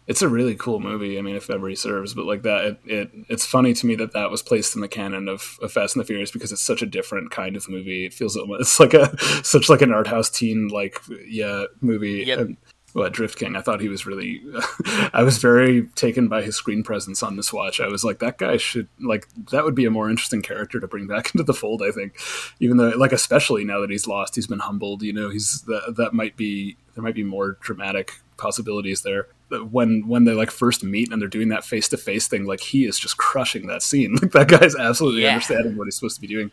It's a really cool movie. I mean, if memory serves, but like that, it, it it's funny to me that that was placed in the canon of, of Fast and the Furious because it's such a different kind of movie. It feels almost- it's like a such like an art house teen like yeah movie. Yep. And, well, Drift King, I thought he was really. I was very taken by his screen presence on this watch. I was like, that guy should like that would be a more interesting character to bring back into the fold. I think, even though like especially now that he's lost, he's been humbled. You know, he's that that might be there might be more dramatic possibilities there. When when they like first meet and they're doing that face to face thing, like he is just crushing that scene. Like that guy's absolutely Yeah. understanding what he's supposed to be doing.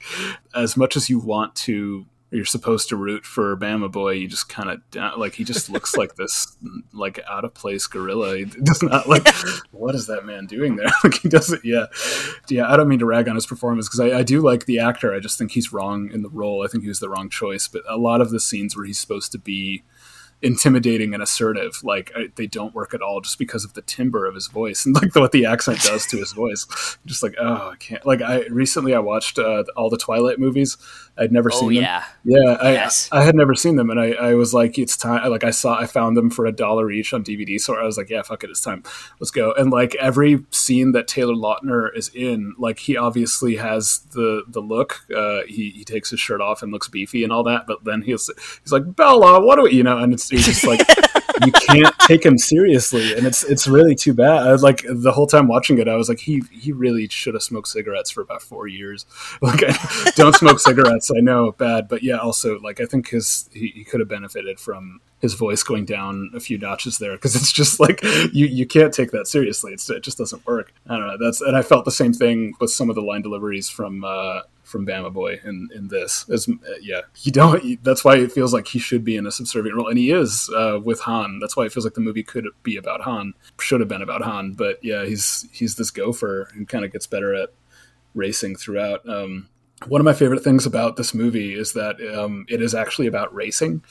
As much as you want to you're supposed to root for Bama Boy, you just kind of like he just looks like this like out of place gorilla. He does not like what is that man doing there? like he doesn't. Yeah, yeah. I don't mean to rag on his performance because I, I do like the actor. I just think he's wrong in the role. I think he was the wrong choice. But a lot of the scenes where he's supposed to be intimidating and assertive like I, they don't work at all just because of the timbre of his voice and like what the accent does to his voice just like oh i can't like i recently i watched uh, all the twilight movies i'd never Oh seen them yeah. yeah, I, Yes. I had never seen them, and I, I was like, it's time. Like I saw, I found them for a dollar each on DVD, so I was like, yeah, fuck it, it's time, let's go. And like every scene that Taylor Lautner is in, like he obviously has the the look. Uh, he he takes his shirt off and looks beefy and all that, but then he's he's like Bella, what do we, you know? And it's, it's just like you can't take him seriously, and it's it's really too bad. I, like the whole time watching it, I was like, he he really should have smoked cigarettes for about four years. Like, don't smoke cigarettes. I know, bad, but yeah, also like I think his he, he could have benefited from his voice going down a few notches there because it's just like you you can't take that seriously. It's, it just doesn't work. I don't know. That's and I felt the same thing with some of the line deliveries from. uh from Bama Boy in, in this, as uh, yeah, he don't. That's why it feels like he should be in a subservient role, and he is uh, with Han. That's why it feels like the movie could be about Han, should have been about Han. But yeah, he's he's this gopher who kind of gets better at racing throughout. Um, one of my favorite things about this movie is that um, it is actually about racing.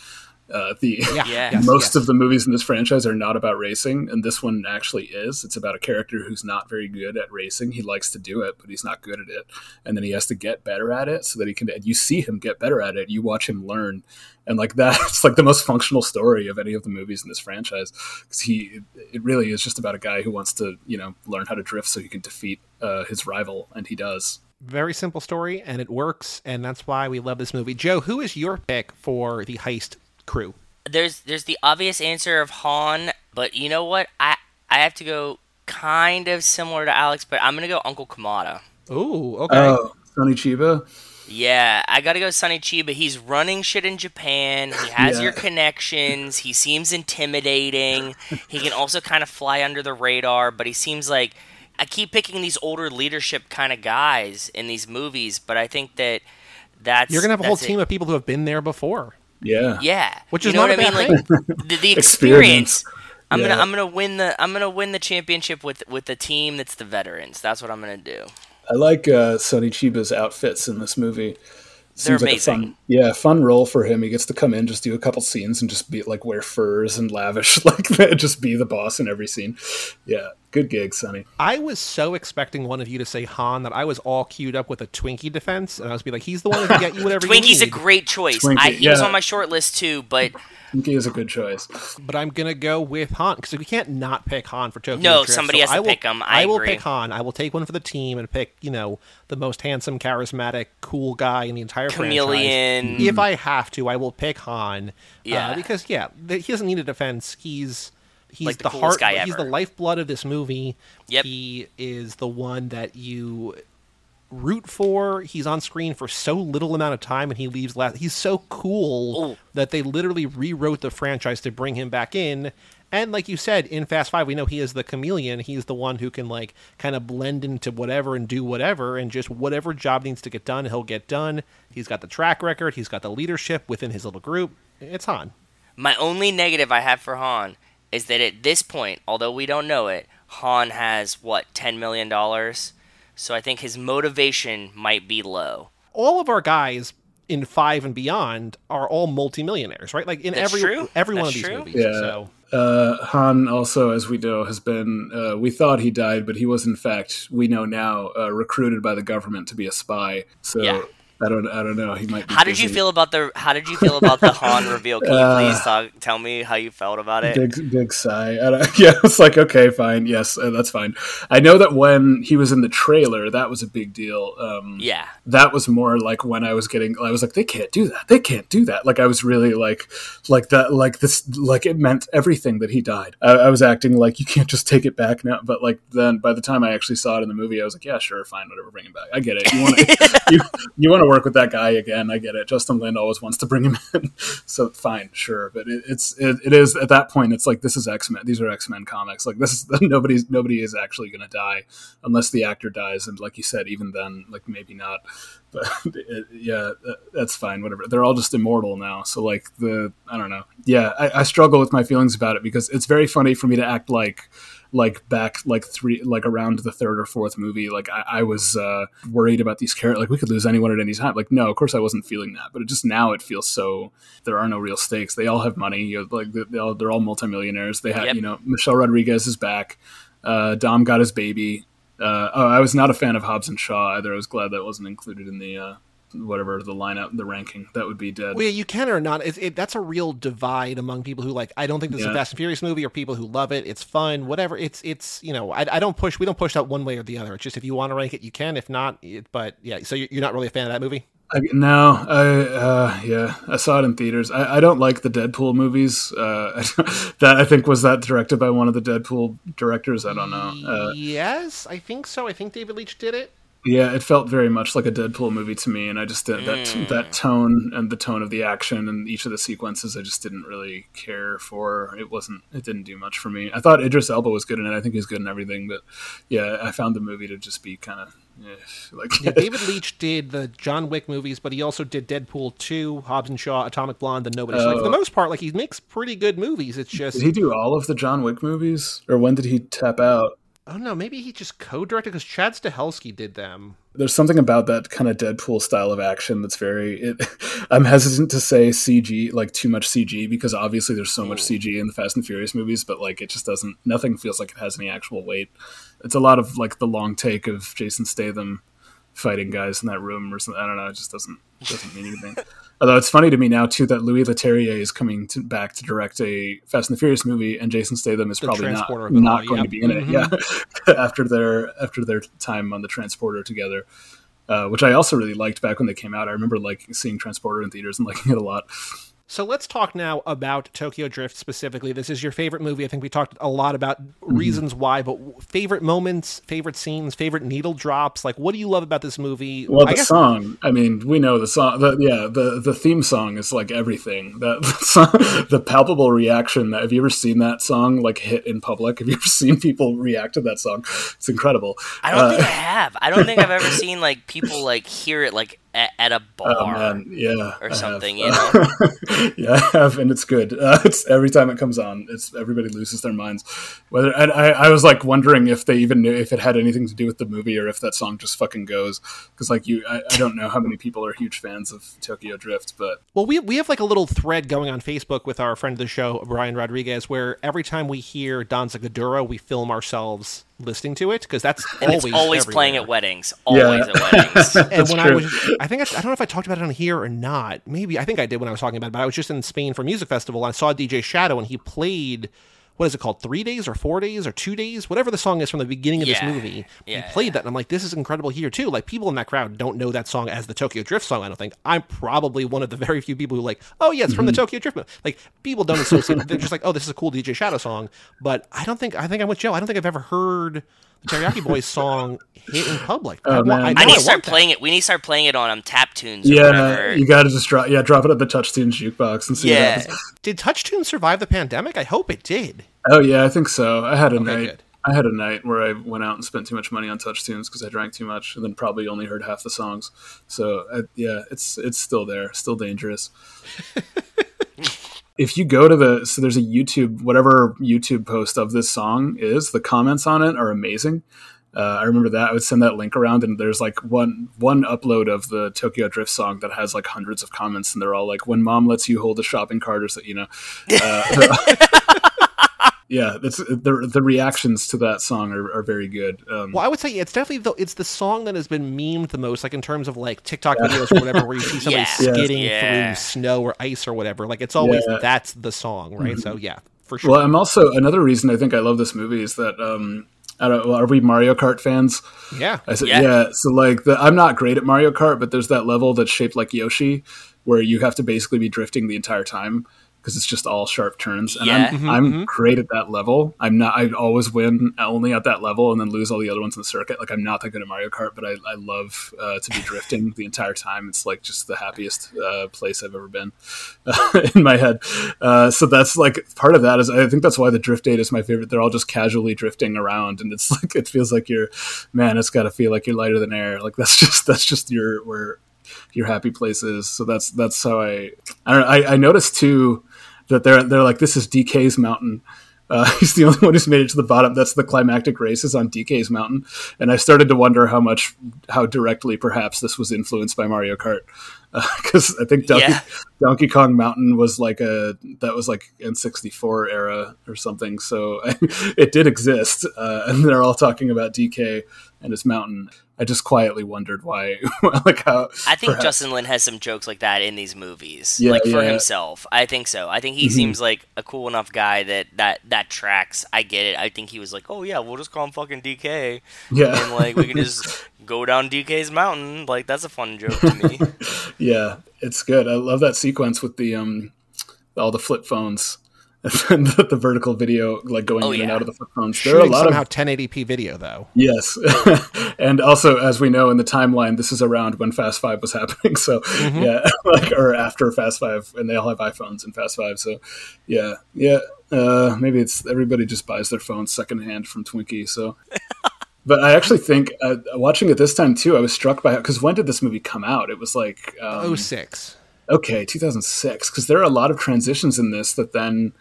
Uh, the Yeah. Yeah. yes, most yes. of the movies in this franchise are not about racing, and this one actually is. It's about a character who's not very good at racing. He likes to do it, but he's not good at it, and then he has to get better at it so that he can. And you see him get better at it. You watch him learn, and like that, it's like the most functional story of any of the movies in this franchise because he. It really is just about a guy who wants to, you know, learn how to drift so he can defeat uh, his rival, and he does. Very simple story, and it works, and that's why we love this movie. Joe, who is your pick for the heist crew? There's there's the obvious answer of Han, but you know what? I I have to go kind of similar to Alex, but I'm gonna go Uncle Kamata. Ooh, okay. Oh, Sonny Chiba. Yeah, I gotta go Sonny Chiba. He's running shit in Japan. He has Yeah. your connections. He seems intimidating. he can also kind of fly under the radar, but he seems like I keep picking these older leadership kind of guys in these movies, but I think that that's You're gonna have a whole that's it. team of people who have been there before. Yeah. Yeah, Which you is know not what a I bad mean. Like the, the experience. I'm Yeah. gonna I'm gonna win the I'm gonna win the championship with with the team that's the veterans. That's what I'm gonna do. I like uh, Sonny Chiba's outfits in this movie. They're Seems like a amazing. fun, yeah, fun role for him. He gets to come in, just do a couple scenes, and just be like wear furs and lavish, like just be the boss in every scene. Yeah, good gig, Sonny. I was so expecting one of you to say Han that I was all queued up with a Twinkie defense, and I was be like, "He's the one who can get you whatever you Twinkie's a great choice. Twinkie, I, he was on my short list too, but He is a good choice. but I'm gonna go with Han because we can't not pick Han for Tokyo No, Drift, somebody so has to I will, pick him. I will agree. pick Han. I will take one for the team and pick you know the most handsome, charismatic, cool guy in the entire Chameleon. franchise. If I have to, I will pick Han. uh, Yeah. because yeah, th- he doesn't need a defense. He's he's like the, the, heart. guy he's the lifeblood of this movie. Yep. He is the one that you root for. He's on screen for so little amount of time, and he leaves last. He's so cool Ooh. that they literally rewrote the franchise to bring him back in. And like you said, in Fast Five, we know he is the chameleon. He's the one who can like kind of blend into whatever and do whatever, and just whatever job needs to get done, he'll get done. He's got the track record. He's got the leadership within his little group. It's Han. My only negative I have for Han is that at this point, although we don't know it, Han has what ten million dollars. So I think his motivation might be low. all of our guys in five and beyond are all multimillionaires, right? Like in That's every true. every one of these true. movies. Yeah. So Uh, Han also, as we know, has been. Uh, we thought he died, but he was in fact, we know now, uh, recruited by the government to be a spy. So Yeah. I don't, I don't know. He might. Be How did you feel about the How did you feel about the Han reveal? Can you Uh, please talk, tell me how you felt about it? Big, big sigh. Yeah, it's like okay, fine, yes, uh, that's fine. I know that when he was in the trailer, that was a big deal. Um, Yeah, that was more like when I was getting, I was like, they can't do that. They can't do that. Like I was really like, like that, like this, like it meant everything that he died. I, I was acting like you can't just take it back now. But like then, by the time I actually saw it in the movie, I was like, yeah, sure, fine, whatever, bring him back. I get it. You want to, you, you want to work with that guy again. I get it. Justin Lin always wants to bring him in, so fine, sure. But it, it's it, it is at that point. It's like this is X Men. These are X Men comics. Like this is nobody's nobody is actually going to die unless the actor dies, and like you said, even then, like maybe not. But it, yeah, that's fine. Whatever. They're all just immortal now. So like the I don't know. Yeah, I, I struggle with my feelings about it because it's very funny for me to act like like back like three like around the third or fourth movie like i, I was uh worried about these characters like we could lose anyone at any time. Like no of course i wasn't feeling that but it just now it feels so there are no real stakes. They all have money you know, like they all, they're all multimillionaires. They have Yep. you know michelle rodriguez is back. Uh dom got his baby. Uh oh i was not a fan of hobbs and shaw either. I was glad that wasn't included in the uh whatever the lineup the ranking that would be dead well, yeah, you can or not. It, it, that's a real divide among people who like. I don't think this is a Yeah. Fast and Furious movie, or people who love it. It's fun, whatever. It's it's you know. I, I don't push. We don't push that one way or the other. It's just if you want to rank it, you can. If not, it, but yeah. So you're you're not really a fan of that movie. I, no, I uh, yeah, I saw it in theaters. I, I don't like the Deadpool movies. Uh, that I think was that directed by one of the Deadpool directors. I don't know. Uh, yes, I think so. I think David Leitch did it. Yeah, it felt very much like a Deadpool movie to me, and I just did that that tone and the tone of the action and each of the sequences. I just didn't really care for. It wasn't. It didn't do much for me. I thought Idris Elba was good in it. I think he's good in everything, but yeah, I found the movie to just be kind of eh, like Yeah, David Leitch did the John Wick movies, but he also did Deadpool 2, Hobbs and Shaw, Atomic Blonde, and Nobody. So, like, for the Oh. most part, like he makes pretty good movies. It's just Did he do all of the John Wick movies, or when did he tap out? Oh no, maybe he just co-directed because Chad Stahelski did them. There's something about that kind of Deadpool style of action that's very. It, I'm hesitant to say CG, like too much CG, because obviously there's so much mm. CG in the Fast and Furious movies, but like it just doesn't. Nothing feels like it has any actual weight. It's a lot of like the long take of Jason Statham fighting guys in that room or something. I don't know. It just doesn't doesn't mean anything. Although it's funny to me now too that Louis Leterrier is coming to, back to direct a Fast and the Furious movie, and Jason Statham is The probably not transporter of it not going yeah. to be in it. Yeah, after their after their time on the transporter together, uh, which I also really liked back when they came out. I remember like seeing Transporter in theaters and liking it a lot. So let's talk now about Tokyo Drift specifically. This is your favorite movie. I think we talked a lot about reasons why, but favorite moments, favorite scenes, favorite needle drops. Like, what do you love about this movie? Well, I the guess song. I mean, we know the song. The, yeah, the the theme song is like everything. That the, song, the palpable reaction. That, have you ever seen that song like hit in public? Have you ever seen people react to that song? It's incredible. I don't Uh, think I have. I don't think I've ever seen like people like hear it like at, at a bar. Oh man, yeah, or I have. something, you Uh, yeah, I have, and it's good. Uh, it's every time it comes on, it's everybody loses their minds. Whether and I, I was like wondering if they even knew if it had anything to do with the movie or if that song just fucking goes. Because like you, I, I don't know how many people are huge fans of Tokyo Drift, but Well, we we have like a little thread going on Facebook with our friend of the show, Brian Rodriguez, where every time we hear Danza Kuduro, we film ourselves listening to it because that's and always it's always everywhere. playing at weddings. Always Yeah. at weddings. And That's when I true. was, I think I, I don't know if I talked about it on here or not. Maybe I think I did when I was talking about it. But I was just in Spain for a music festival. and I saw DJ Shadow, and he played what is it called? Three days or four days or two days, whatever the song is from the beginning of Yeah. this movie. Yeah, he played yeah. that, and I'm like, this is incredible here too. Like people in that crowd don't know that song as the Tokyo Drift song. I don't think I'm probably one of the very few people who like, oh yeah, it's from the Mm-hmm. Tokyo Drift. movie. Like people don't associate. They're just like, oh, this is a cool DJ Shadow song. But I don't think I think I'm with Joe. I don't think I've ever heard the Teriyaki Boyz song hit in public. I, Oh, wa- man. I, I need to start want that. playing it. We need to start playing it on um, Tap Tunes or Yeah, whatever. you got to just drop. Yeah, drop it at the Touch Tunes jukebox and see. Yeah. What happens. Did TouchTunes survive the pandemic? I hope it did. Oh yeah, I think so. I had a Okay, night. good. I had a night where I went out and spent too much money on Touch Tunes because I drank too much, and then probably only heard half the songs. So uh, yeah, it's it's still there, still dangerous. if you go to the so there's a YouTube whatever YouTube post of this song is, the comments on it are amazing. Uh, I remember that I would send that link around, and there's like one one upload of the Tokyo Drift song that has like hundreds of comments, and they're all like, "When mom lets you hold a shopping cart," or so, you know. Uh, yeah, that's the the reactions to that song are, are very good. Um, Well, I would say it's definitely the, it's the song that has been memed the most, like in terms of like TikTok videos or whatever, where you see somebody Yeah. skidding Yeah. through snow or ice or whatever. Like it's always Yeah. that's the song, right? So yeah, for sure. Well, I'm also another reason I think I love this movie is that um, I don't. Well, are we Mario Kart fans? yeah, I said, Yeah. yeah. So like, the, I'm not great at Mario Kart, but there's that level that's shaped like Yoshi, where you have to basically be drifting the entire time because it's just all sharp turns. And Yeah. I'm, I'm great at that level. I'm not. I always win only at that level, and then lose all the other ones in the circuit. Like I'm not that good at Mario Kart, but I, I love uh, to be drifting the entire time. It's like just the happiest uh, place I've ever been in my head. Uh, so that's like part of that is I think that's why the drift date is my favorite. They're all just casually drifting around, and it's like it feels like you're, man, it's got to feel like you're lighter than air. Like that's just that's just your where your happy place is. So that's that's how I I don't know, I, I noticed too that they're they're like this is DK's mountain. Uh, he's the only one who's made it to the bottom. That's the climactic race is on DK's mountain, and I started to wonder how much, how directly perhaps this was influenced by Mario Kart, because I think Donkey, Yeah. Donkey Kong Mountain was like a that was like N64 era or something. So it did exist, uh, and they're all talking about DK and his mountain. I just quietly wondered why, like how. I think perhaps- Justin Lin has some jokes like that in these movies, Yeah, like for yeah. Mm-hmm. himself. I think so. I think he seems like a cool enough guy that that that tracks. I get it. I think he was like, oh yeah, we'll just call him fucking DK, Yeah. and like we can just go down DK's mountain. Like that's a fun joke to me. Yeah, it's good. I love that sequence with the um all the flip phones and the, the vertical video like going Oh, in and out of the flip phones. There are a lot somehow of 1080p video though. yes, and also as we know in the timeline, this is around when Fast Five was happening. So Mm-hmm. yeah, like or after Fast Five, and they all have iPhones in Fast Five. So yeah, yeah, uh, maybe it's everybody just buys their phones secondhand from Twinkie. So. But I actually think uh, watching it this time too, I was struck by because when did this movie come out? It was like um, 06. Okay, 2006. Because there are a lot of transitions in this that then,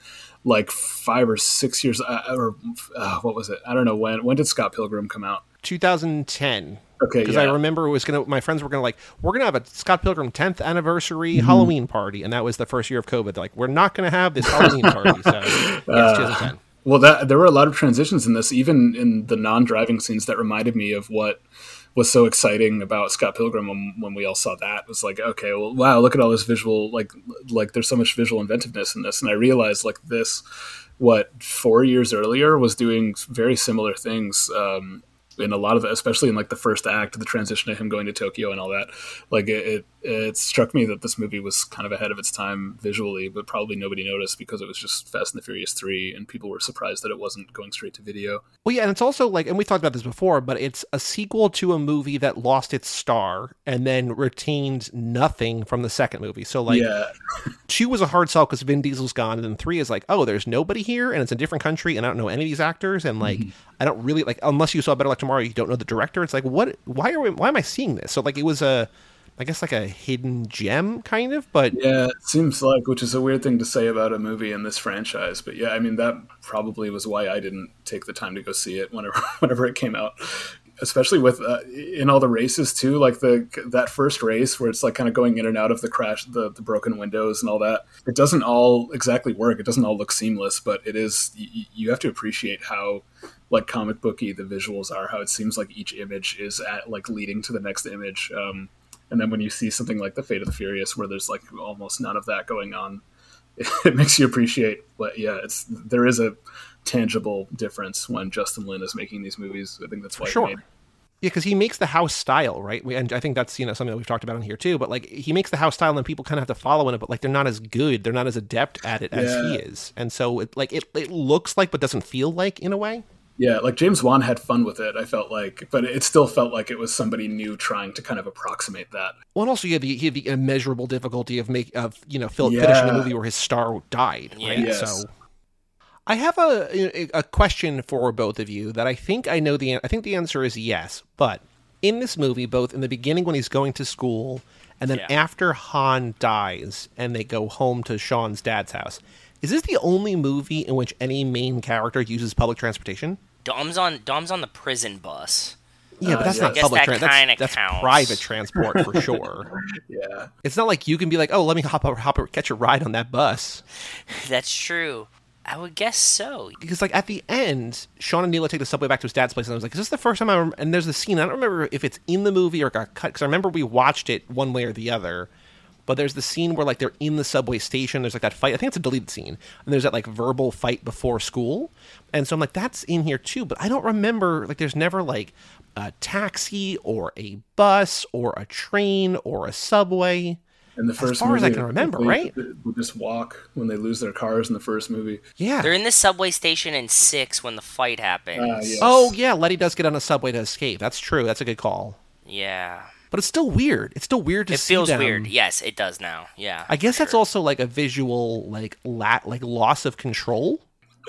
like five or six years, uh, or uh, what was it? I don't know when. When did Scott Pilgrim come out? 2010. Okay, Because yeah. I remember it was gonna. My friends were gonna like, we're gonna have a Scott Pilgrim 10th anniversary Mm-hmm. Halloween party, and that was the first year of COVID. They're like, we're not gonna have this Halloween party. So yeah, Uh, it's 2010. Well, that there were a lot of transitions in this, even in the non-driving scenes that reminded me of what was so exciting about Scott Pilgrim when, when we all saw that. It was like, okay, well, wow, look at all this visual, like, like there's so much visual inventiveness in this, and I realized like this, what four years earlier was doing very similar things. Um, in a lot of, especially in like the first act, the transition to him going to Tokyo and all that, like it, it, it struck me that this movie was kind of ahead of its time visually, but probably nobody noticed because it was just Fast and the Furious three, and people were surprised that it wasn't going straight to video. Well, yeah, and it's also like, and we talked about this before, but it's a sequel to a movie that lost its star and then retained nothing from the second movie. So, like, yeah, two was a hard sell because Vin Diesel's gone, and then three is like, oh, there's nobody here, and it's a different country, and I don't know any of these actors, and like, mm-hmm. I don't really like unless you saw Better Luck Tomorrow, you don't know the director. It's like, what? Why are we? Why am I seeing this? So, like, it was a, I guess, like a hidden gem, kind of, but yeah, it seems like, which is a weird thing to say about a movie in this franchise, but yeah, I mean that probably was why I didn't take the time to go see it whenever whenever it came out. Especially with uh, in all the races too, like the that first race where it's like kind of going in and out of the crash, the, the broken windows and all that. It doesn't all exactly work. It doesn't all look seamless, but it is. You, you have to appreciate how like comic booky the visuals are. How it seems like each image is at like leading to the next image. Um, and then when you see something like the Fate of the Furious, where there's like almost none of that going on, it makes you appreciate what. Yeah, it's there is a tangible difference when Justin Lin is making these movies. I think that's why Sure. made- Yeah, because he makes the house style, right? We, and I think that's you know something that we've talked about on here too. But like he makes the house style, and people kind of have to follow in it. But like they're not as good, they're not as adept at it as he is, and so it like it, it looks like, but doesn't feel like in a way. Yeah, like James Wan had fun with it. I felt like, but it still felt like it was somebody new trying to kind of approximate that. Well, and also you have the, you have the immeasurable difficulty of make of you know Phil finishing a movie where his star died. Right? Yes. So I have a a question for both of you that I think I know the I think the answer is yes. But in this movie, both in the beginning when he's going to school, and then Yeah. after Han dies and they go home to Sean's dad's house, is this the only movie in which any main character uses public transportation? Dom's on Dom's on the prison bus. Yeah, but Uh, that's yeah. not I public that transport. kinda That's, that's private transport for sure. Yeah, It's not like you can be like, oh, let me hop over, hop over, catch a ride on that bus. That's true. I would guess so. Because like at the end, Sean and Neela take the subway back to his dad's place, and I was like, is this the first time I? Rem-? And there's the scene. I don't remember if it's in the movie or got cut. Because I remember we watched it one way or the other. But there's the scene where like they're in the subway station. There's like that fight. I think it's a deleted scene, and there's that like verbal fight before school. And so I'm like, that's in here too. But I don't remember. Like, there's never like a taxi or a bus or a train or a subway. in the first far as I movie, can remember, they- right? They, they just walk when they lose their cars in the first movie. Yeah. They're in the subway station in six when the fight happens. Ah, yes. Oh yeah, Letty does get on a subway to escape. That's true. That's a good call. Yeah. But it's still weird. It's still weird to see. It see feels them. weird. Yes, it does now. Yeah. I guess that's also like a visual like la- like loss of control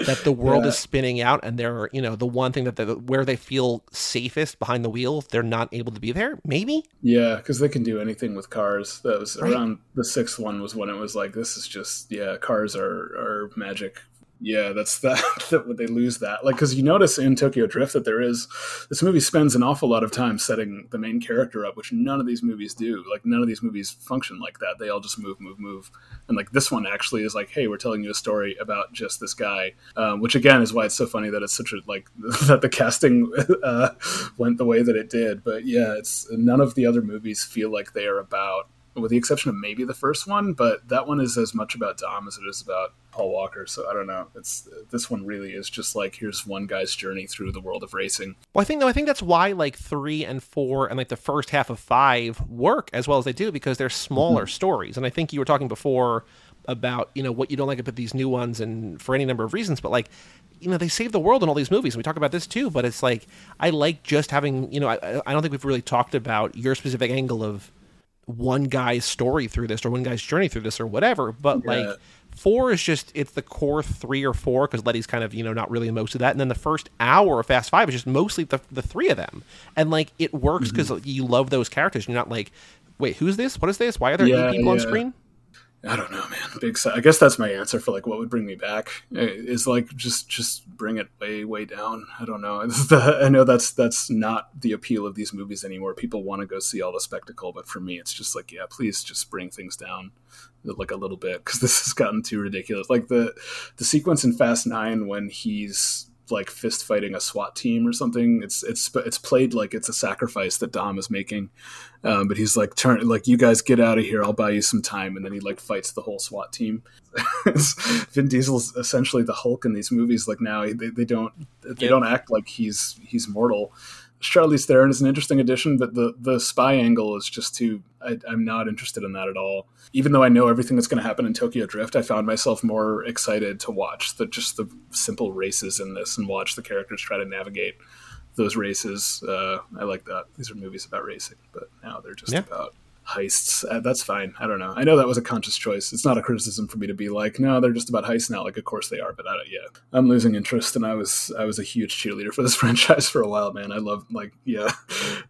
that the world Yeah. is spinning out and they're, you know, the one thing that the, where they feel safest behind the wheel, they're not able to be there. Maybe? Yeah, because they can do anything with cars. That was Right. around the sixth one was when it was like, this is just yeah, cars are are magic. Yeah, that's that. that when they lose that, like, because you notice in Tokyo Drift that there is this movie spends an awful lot of time setting the main character up, which none of these movies do. Like, none of these movies function like that. They all just move, move, move. And like this one actually is like, hey, we're telling you a story about just this guy, um, which again is why it's so funny that it's such a like that the casting uh, went the way that it did. But yeah, it's none of the other movies feel like they are about, with the exception of maybe the first one, but that one is as much about Dom as it is about Paul Walker. So I don't know. It's this one really is just like here's one guy's journey through the world of racing. Well, I think no, I think that's why like 3 and 4 and like the first half of 5 work as well as they do because they're smaller mm-hmm. stories. And I think you were talking before about, you know, what you don't like about these new ones and for any number of reasons, but like you know they save the world in all these movies. And we talk about this too, but it's like I like just having you know I, I don't think we've really talked about your specific angle of one guy's story through this or one guy's journey through this or whatever. But Yeah. like four is just it's the core three or four because Letty's kind of you know not really in most of that, and then the first hour of Fast Five is just mostly the the three of them, and like it works because mm-hmm. you love those characters. You're not like, wait, who's this? What is this? Why are there Yeah, eight people on screen? I don't know, man. Big. I guess that's my answer for like what would bring me back eh, is like just just bring it way way down. I don't know. I know that's that's not the appeal of these movies anymore. People want to go see all the spectacle, but for me, it's just like yeah, please just bring things down like a little bit because this has gotten too ridiculous. Like the the sequence in Fast Nine when he's like fist fighting a SWAT team or something. It's it's it's played like it's a sacrifice that Dom is making, um, but he's like turn like you guys get out of here. I'll buy you some time, and then he like fights the whole SWAT team. Vin Diesel's essentially the Hulk in these movies. Like now they, they don't they Yep. don't act like he's he's mortal. Charlize Theron is an interesting addition, but the the spy angle is just too. I, I'm not interested in that at all. Even though I know everything that's going to happen in Tokyo Drift, I found myself more excited to watch the just the simple races in this and watch the characters try to navigate those races. Uh, I like that. These are movies about racing, but now they're just Yeah. about heists. Uh, that's fine. I don't know. I know that was a conscious choice. It's not a criticism for me to be like, no, they're just about heists now. Like, of course they are, but I don't, yeah, I'm losing interest. And I was I was a huge cheerleader for this franchise for a while, man. I love like yeah.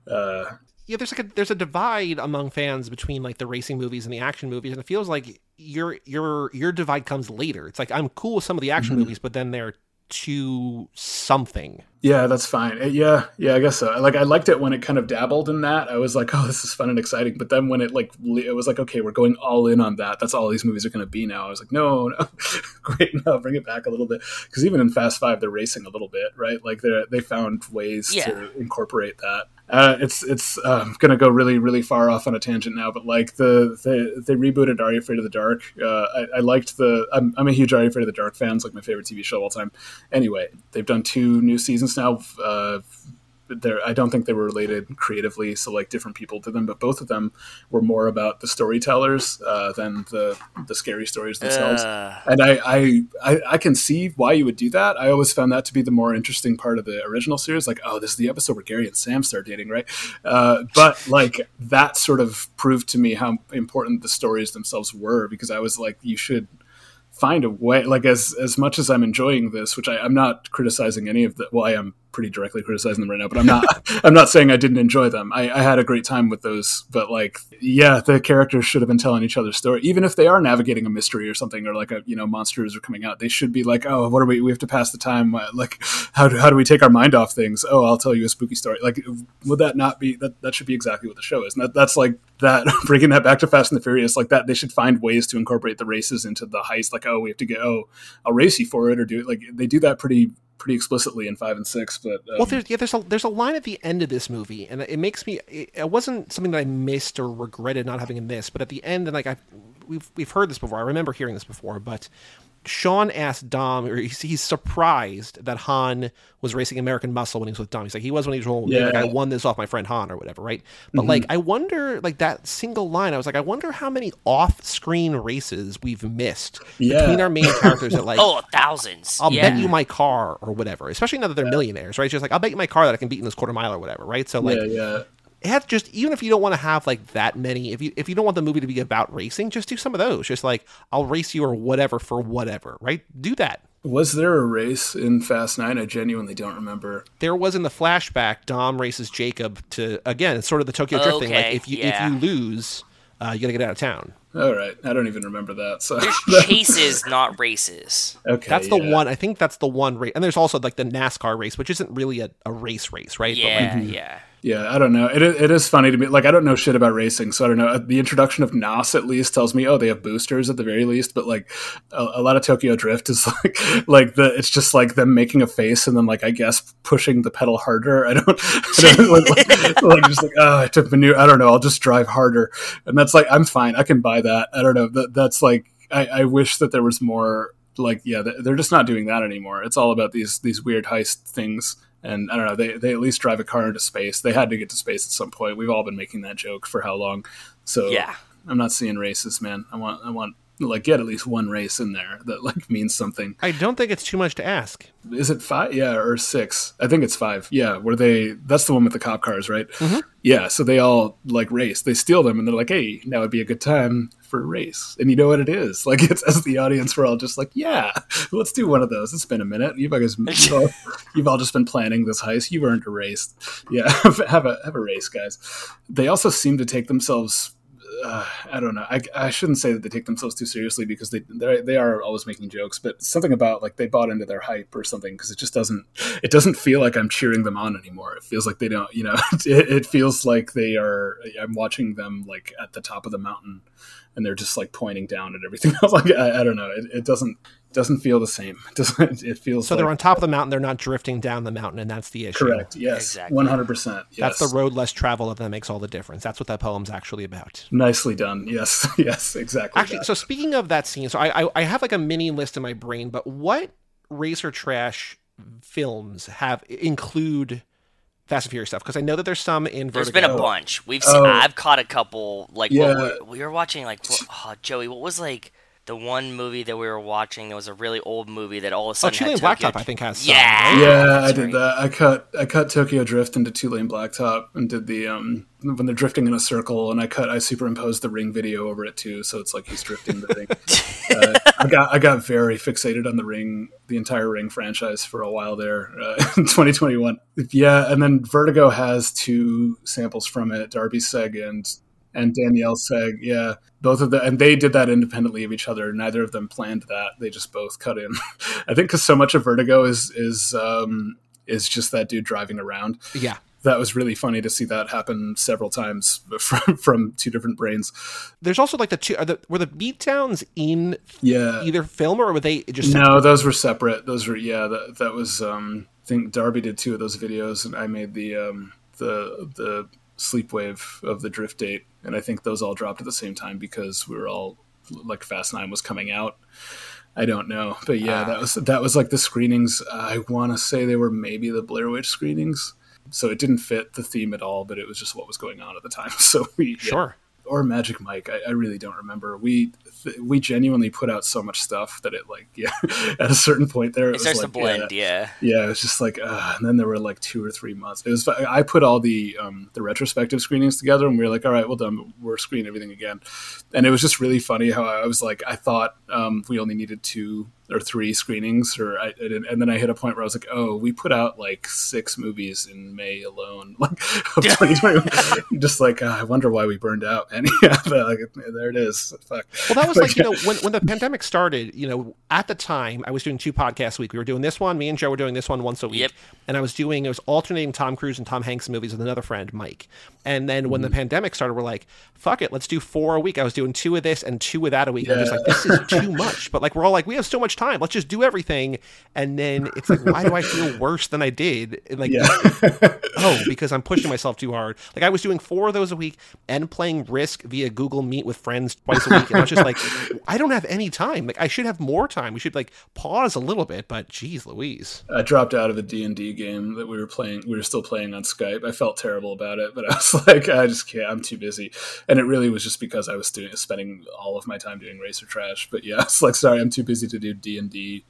Uh, yeah, there's like a there's a divide among fans between like the racing movies and the action movies, and it feels like your your your divide comes later. It's like I'm cool with some of the action movies, but then they're too something. Yeah, that's fine. Uh, Yeah, yeah, I guess so. Like I liked it when it kind of dabbled in that. I was like, "Oh, this is fun and exciting." But then when it like it was like, "Okay, we're going all in on that. That's all these movies are going to be now." I was like, "No, no. Great, no, bring it back a little bit." Cuz even in Fast 5 they're racing a little bit, right? Like they they found ways Yeah. to incorporate that. Uh, it's it's I'm gonna go really really far off on a tangent now, but like the they they rebooted Are You Afraid of the Dark? Uh, I, I liked the I'm, I'm a huge Are You Afraid of the Dark fan. It's like my favorite TV show of all time. Anyway, they've done two new seasons now. Uh, they're I don't think they were related creatively, so like different people did them, but both of them were more about the storytellers uh, than the the scary stories themselves. Uh. And I, I I I can see why you would do that. I always found that to be the more interesting part of the original series. Like, oh, this is the episode where Gary and Sam start dating, right? Uh, but like that sort of proved to me how important the stories themselves were because I was like, you should find a way like as as much as i'm enjoying this which I, i'm not criticizing any of the well i am pretty directly criticizing them right now but i'm not i'm not saying i didn't enjoy them. I, I had a great time with those but like yeah the characters should have been telling each other's story. Even if they are navigating a mystery or something or like a you know monsters are coming out they should be like oh what are we we have to pass the time Uh, like how do, how do we take our mind off things? Oh i'll tell you a spooky story. Like would that not be that that should be exactly what the show is. And that, that's like that bringing that back to fast and the furious like that they should find ways to incorporate the races into the heist like oh we have to get oh i'll race you for it or do it like they do that pretty pretty explicitly in five and six but um, Well, there's yeah, there's a there's a line at the end of this movie, and it makes me. It, it wasn't something that I missed or regretted not having in this, but at the end, and like I, we've we've heard this before. I remember hearing this before, but Sean asked Dom, or he's, he's surprised that Han was racing American Muscle when he was with Dom. He's like, he was when he was old. Yeah. Like, I won this off my friend Han or whatever, right? But mm-hmm. like, I wonder, like that single line. I was like, I wonder how many off-screen races we've missed Yeah. between our main characters that like. Oh, thousands. I'll yeah. bet you my car or whatever. Especially now that they're millionaires, right? It's just like I'll bet you my car that I can beat in this quarter mile or whatever, right? So like, yeah yeah it has just even if you don't want to have like that many, if you if you don't want the movie to be about racing, just do some of those. Just like I'll race you or whatever for whatever, right? Do that. was there a race in fast nine i genuinely don't remember There was in the flashback, Dom races Jacob to again. It's sort of the Tokyo Drift thing. Like if you yeah. if you lose, uh, you gotta get out of town. all right i don't even remember that so There's chases, not races. okay That's the yeah. one. I think that's the one race. And there's also like the NASCAR race, which isn't really a, a race race, right? But, like, Yeah, yeah. I don't know. It, it is funny to me. Like, I don't know shit about racing, so I don't know. The introduction of NOS at least tells me, oh, they have boosters at the very least. But like, a, a lot of Tokyo Drift is like, like the it's just like them making a face and then like I guess pushing the pedal harder. I don't, I don't like, like, like just like oh, I took maneuver. I don't know. I'll just drive harder, and that's like I'm fine. I can buy that. I don't know. That that's like I, I wish that there was more. Like, yeah, they're just not doing that anymore. It's all about these these weird heist things and I don't know, they, they at least drive a car into space. They had to get to space at some point. We've all been making that joke for how long. So Yeah. I'm not seeing races, man. I want I want like get at least one race in there that like means something. I don't think it's too much to ask. Is it five? Yeah, or six? I think it's five. Yeah, where they that's the one with the cop cars, right? Mm-hmm. Yeah, so they all like race. They steal them and they're like, "Hey, now would be a good time for a race." And you know what it is? Like it's as the audience, we're all just like, "Yeah, let's do one of those." It's been a minute. You guys, you've all, you've all just been planning this heist. You've earned a race. Yeah, have a have a race, guys. They also seem to take themselves uh, I don't know. I, I shouldn't say that they take themselves too seriously because they they're- always making jokes, but something about like they bought into their hype or something because it just doesn't it doesn't feel like I'm cheering them on anymore. It feels like they don't, you know, it, it feels like they are. I'm watching them like at the top of the mountain, and they're just like pointing down at everything else. Like I, I don't know. It, it doesn't doesn't feel the same. It doesn't. It feels So like, they're on top of the mountain. They're not drifting down the mountain, and that's the issue. correct. Yes, Exactly. one hundred percent. That's the road less traveled that makes all the difference. That's what that poem's actually about. Nicely done. Yes, yes, exactly. Actually, that. so speaking of that scene, so I, I I have like a mini list in my brain, but what racer trash films have include Fast and Furious stuff? Because I know that there's some in there's been a bunch. We've seen. Oh. I've caught a couple. Like Yeah. what we, we were watching. Like what, oh, Joey, what was like the one movie that we were watching? That was a really old movie that all of a Oh, sudden Chile and had Blacktop, I think has some. Yeah. right? Yeah, I did that. I cut I cut Tokyo Drift into two lane blacktop and did the um when they're drifting in a circle and I cut I superimposed the ring video over it too, so it's like he's drifting the ring. uh, I got I got very fixated on the ring, the entire ring franchise for a while there uh, in 2021. Yeah, and then Vertigo has two samples from it, Darby Seg and and Danielle Seg. Yeah, both of them, and they did that independently of each other. Neither of them planned that; they just both cut in. I think because so much of Vertigo is is um, is just that dude driving around. Yeah. That was really funny to see that happen several times from from two different brains. There's also like the two. Are the, were the beatdowns in Yeah, either film or were they just? no, those were separate. Those were yeah. That that was um, I think Darby did two of those videos, and I made the um, the the Sleepwave of the Drift Date, and I think those all dropped at the same time because we were all like Fast Nine was coming out. I don't know, but yeah, ah. that was that was like the screenings. I want to say they were maybe the Blair Witch screenings, so it didn't fit the theme at all. But it was just what was going on at the time. So we yeah. Sure. or Magic Mike. I, I really don't remember. We we genuinely put out so much stuff that it like yeah. at a certain point there, it, It was starts like, to blend, yeah. yeah, it was just like, uh, and then there were like two or three months. It was I put all the um, the retrospective screenings together, and we were like, all right, well done, we're screening everything again. And it was just really funny how I was like, I thought um, we only needed two or three screenings, or I, I didn't- and then I hit a point where I was like, oh, we put out like six movies in May alone, like of 2020. just like, uh, I wonder why we burned out. And yeah, but, like, there it is. Fuck. Well, that was like, you know, when, when the pandemic started, you know, at the time, I was doing two podcasts a week. We were doing this one, me and Joe were doing this one once a week. Yep. And I was doing, it was alternating Tom Cruise and Tom Hanks movies with another friend, Mike. And then when the mm-hmm. pandemic started, we're like, fuck it, let's do four a week. I was doing two of this and two of that a week. And I'm just like, this is too much. But like, we're all like, we have so much time. Let's just do everything. And then it's like, why do I feel worse than I did? And like, Yeah. oh, because I'm pushing myself too hard. Like I was doing four of those a week and playing Risk via Google Meet with friends twice a week. And I was just like, I don't have any time. Like I should have more time. We should like pause a little bit. But geez, Louise. I dropped out of a D&D game that we were playing. We were still playing on Skype. I felt terrible about it, but I was like, I just can't. I'm too busy. And it really was just because I was doing, spending all of my time doing Racer Trash. But yeah, it's like, sorry, I'm too busy to do D&D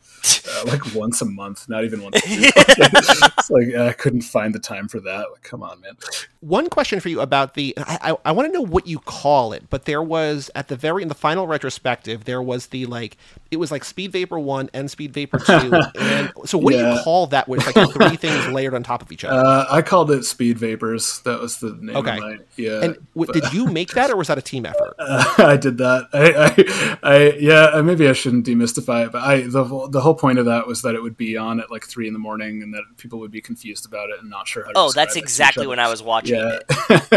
uh, like once a month, not even once. A it's like I couldn't find the time for that. Like, come on, man. One question for you about the I, I, I want to know what you call it, but there was at the very in the final retrospective there was the like it was like Speed Vapor one and Speed Vapor two, and so what do you call that? With like three things layered on top of each other. Uh, I called it Speed Vapors. That was the name Okay. of my yeah. and w- did you make that, or was that a team effort? I did that. I, I, I, yeah. uh, Maybe I shouldn't demystify it, but I the whole- the whole point of that was that it would be on at like three in the morning, and that people would be confused about it and not sure how. to Oh, that's it to each exactly other. when I was watching Yeah. it.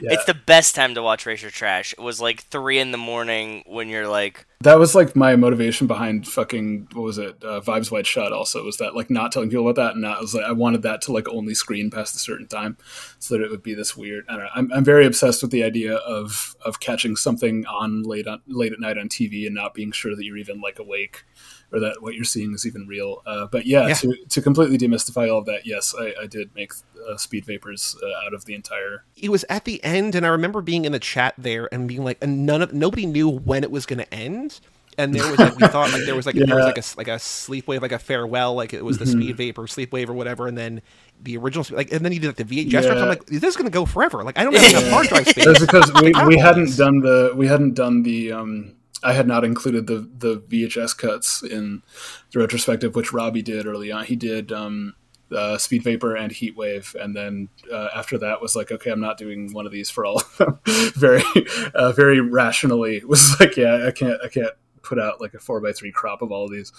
yeah. It's the best time to watch Racer Trash. It was like three in the morning when you're like, that was like my motivation behind fucking what was it? Uh, Vibes White Shot. Also, was that like not telling people about that, and not was like I wanted that to like only screen past a certain time, so that it would be this weird. I don't know. I'm, I'm very obsessed with the idea of of catching something on late on late at night on TV and not being sure that you're even like awake or that what you're seeing is even real. Uh, but yeah, Yeah. to to completely demystify all of that, yes, I, I did make uh, Speed Vapors uh, out of the entire. it was at the end, and I remember being in the chat there and being like, and none of nobody knew when it was going to end. And there was like we thought like there was like there was like a like a sleep wave like a farewell like it was the speed vapor sleep wave or whatever and then the original like and then he did like the VHS. Yeah. I'm like this is gonna go forever like I don't have enough hard drive space. Because we, we hadn't done the we hadn't done the um I had not included the the VHS cuts in the retrospective, which Robbie did early on. He did um, uh, Speed Vapor and Heat Wave, and then uh, after that was like, okay, I'm not doing one of these for all very, uh, very rationally was like, yeah, I can't, I can't put out like a four by three crop of all of these.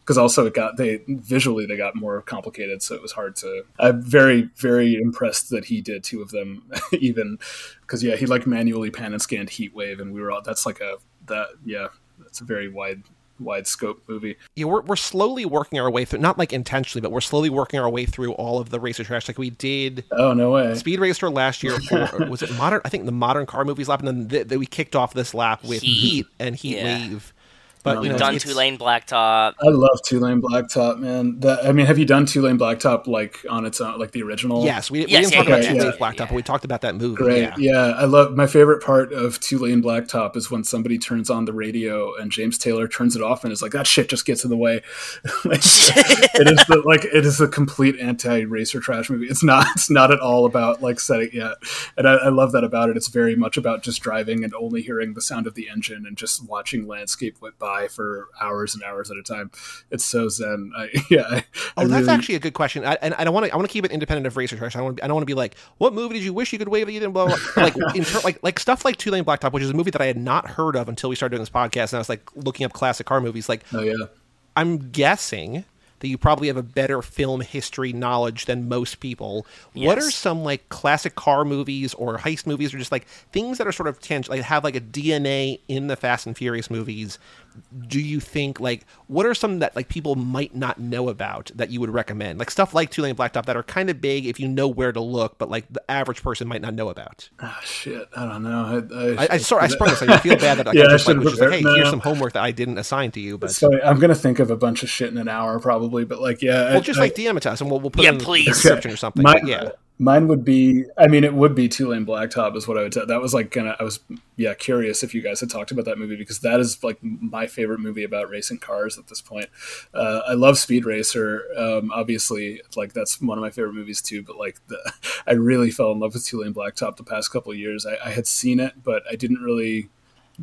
Because also it got they visually they got more complicated, so it was hard to. I'm very very impressed that he did two of them, even because yeah he like manually pan and scanned Heat Wave, and we were all that's like a that yeah that's a very wide wide scope movie. yeah, we're, we're slowly working our way through not like intentionally but we're slowly working our way through all of the racer trash like we did Oh no way! Speed Racer last year for was it modern? I think the modern car movies lap, and then th- th- we kicked off this lap with Heat. Heat, and Heat Yeah. Wave. But we've know, done it's- two lane blacktop. I love Two Lane Blacktop, man. That I mean, have you done Two Lane Blacktop like on its own, like the original? Yes, we, we didn't yeah, talk yeah, about yeah, Two yeah, Blacktop, yeah. but we talked about that movie. Great. Yeah. Yeah. I love my favorite part of Two Lane Blacktop is when somebody turns on the radio and James Taylor turns it off and is like, that shit just gets in the way. Like, it is the, like it is a complete anti racer trash movie. It's not it's not at all about like setting yeah. And I, I love that about it. It's very much about just driving and only hearing the sound of the engine and just watching landscape whip by for hours and hours at a time. It's so zen. I, yeah. I, Oh, I that's really- actually a good question. I, and I don't want to. I want to keep it independent of racer trash. I don't. Wanna be, I don't want to be like, what movie did you wish you could wave at? You blah blah. blah. like in ter- like like stuff like Two Lane Blacktop, which is a movie that I had not heard of until we started doing this podcast, and I was like looking up classic car movies. Like Oh yeah. I'm guessing that you probably have a better film history knowledge than most people. What are some like classic car movies or heist movies or just like things that are sort of tang- like have like a DNA in the Fast and Furious movies do you think like what are some that like people might not know about that you would recommend? Like stuff like Two Lane Blacktop that are kind of big if you know where to look, but like the average person might not know about. Ah, shit, I don't know. I, I, I sorry, I sprung this. I feel bad that like, Yeah, I I just, like, was just like, hey, prepared- here's some homework that I didn't assign to you, but So I'm gonna think of a bunch of shit in an hour probably, but like yeah, well, I- just I- like DM it to us and we'll, we'll put Yeah, it in the please. description or something. Mine, But yeah. Mine would be. I mean, it would be Two Lane Blacktop is what I would. tell. that was like gonna. I was yeah curious if you guys had talked about that movie because that is like my favorite movie about racing cars at this point. Uh, I love Speed Racer. Um, obviously, like that's one of my favorite movies too. But like the, I really fell in love with Two Lane Blacktop the past couple of years. I, I had seen it, but I didn't really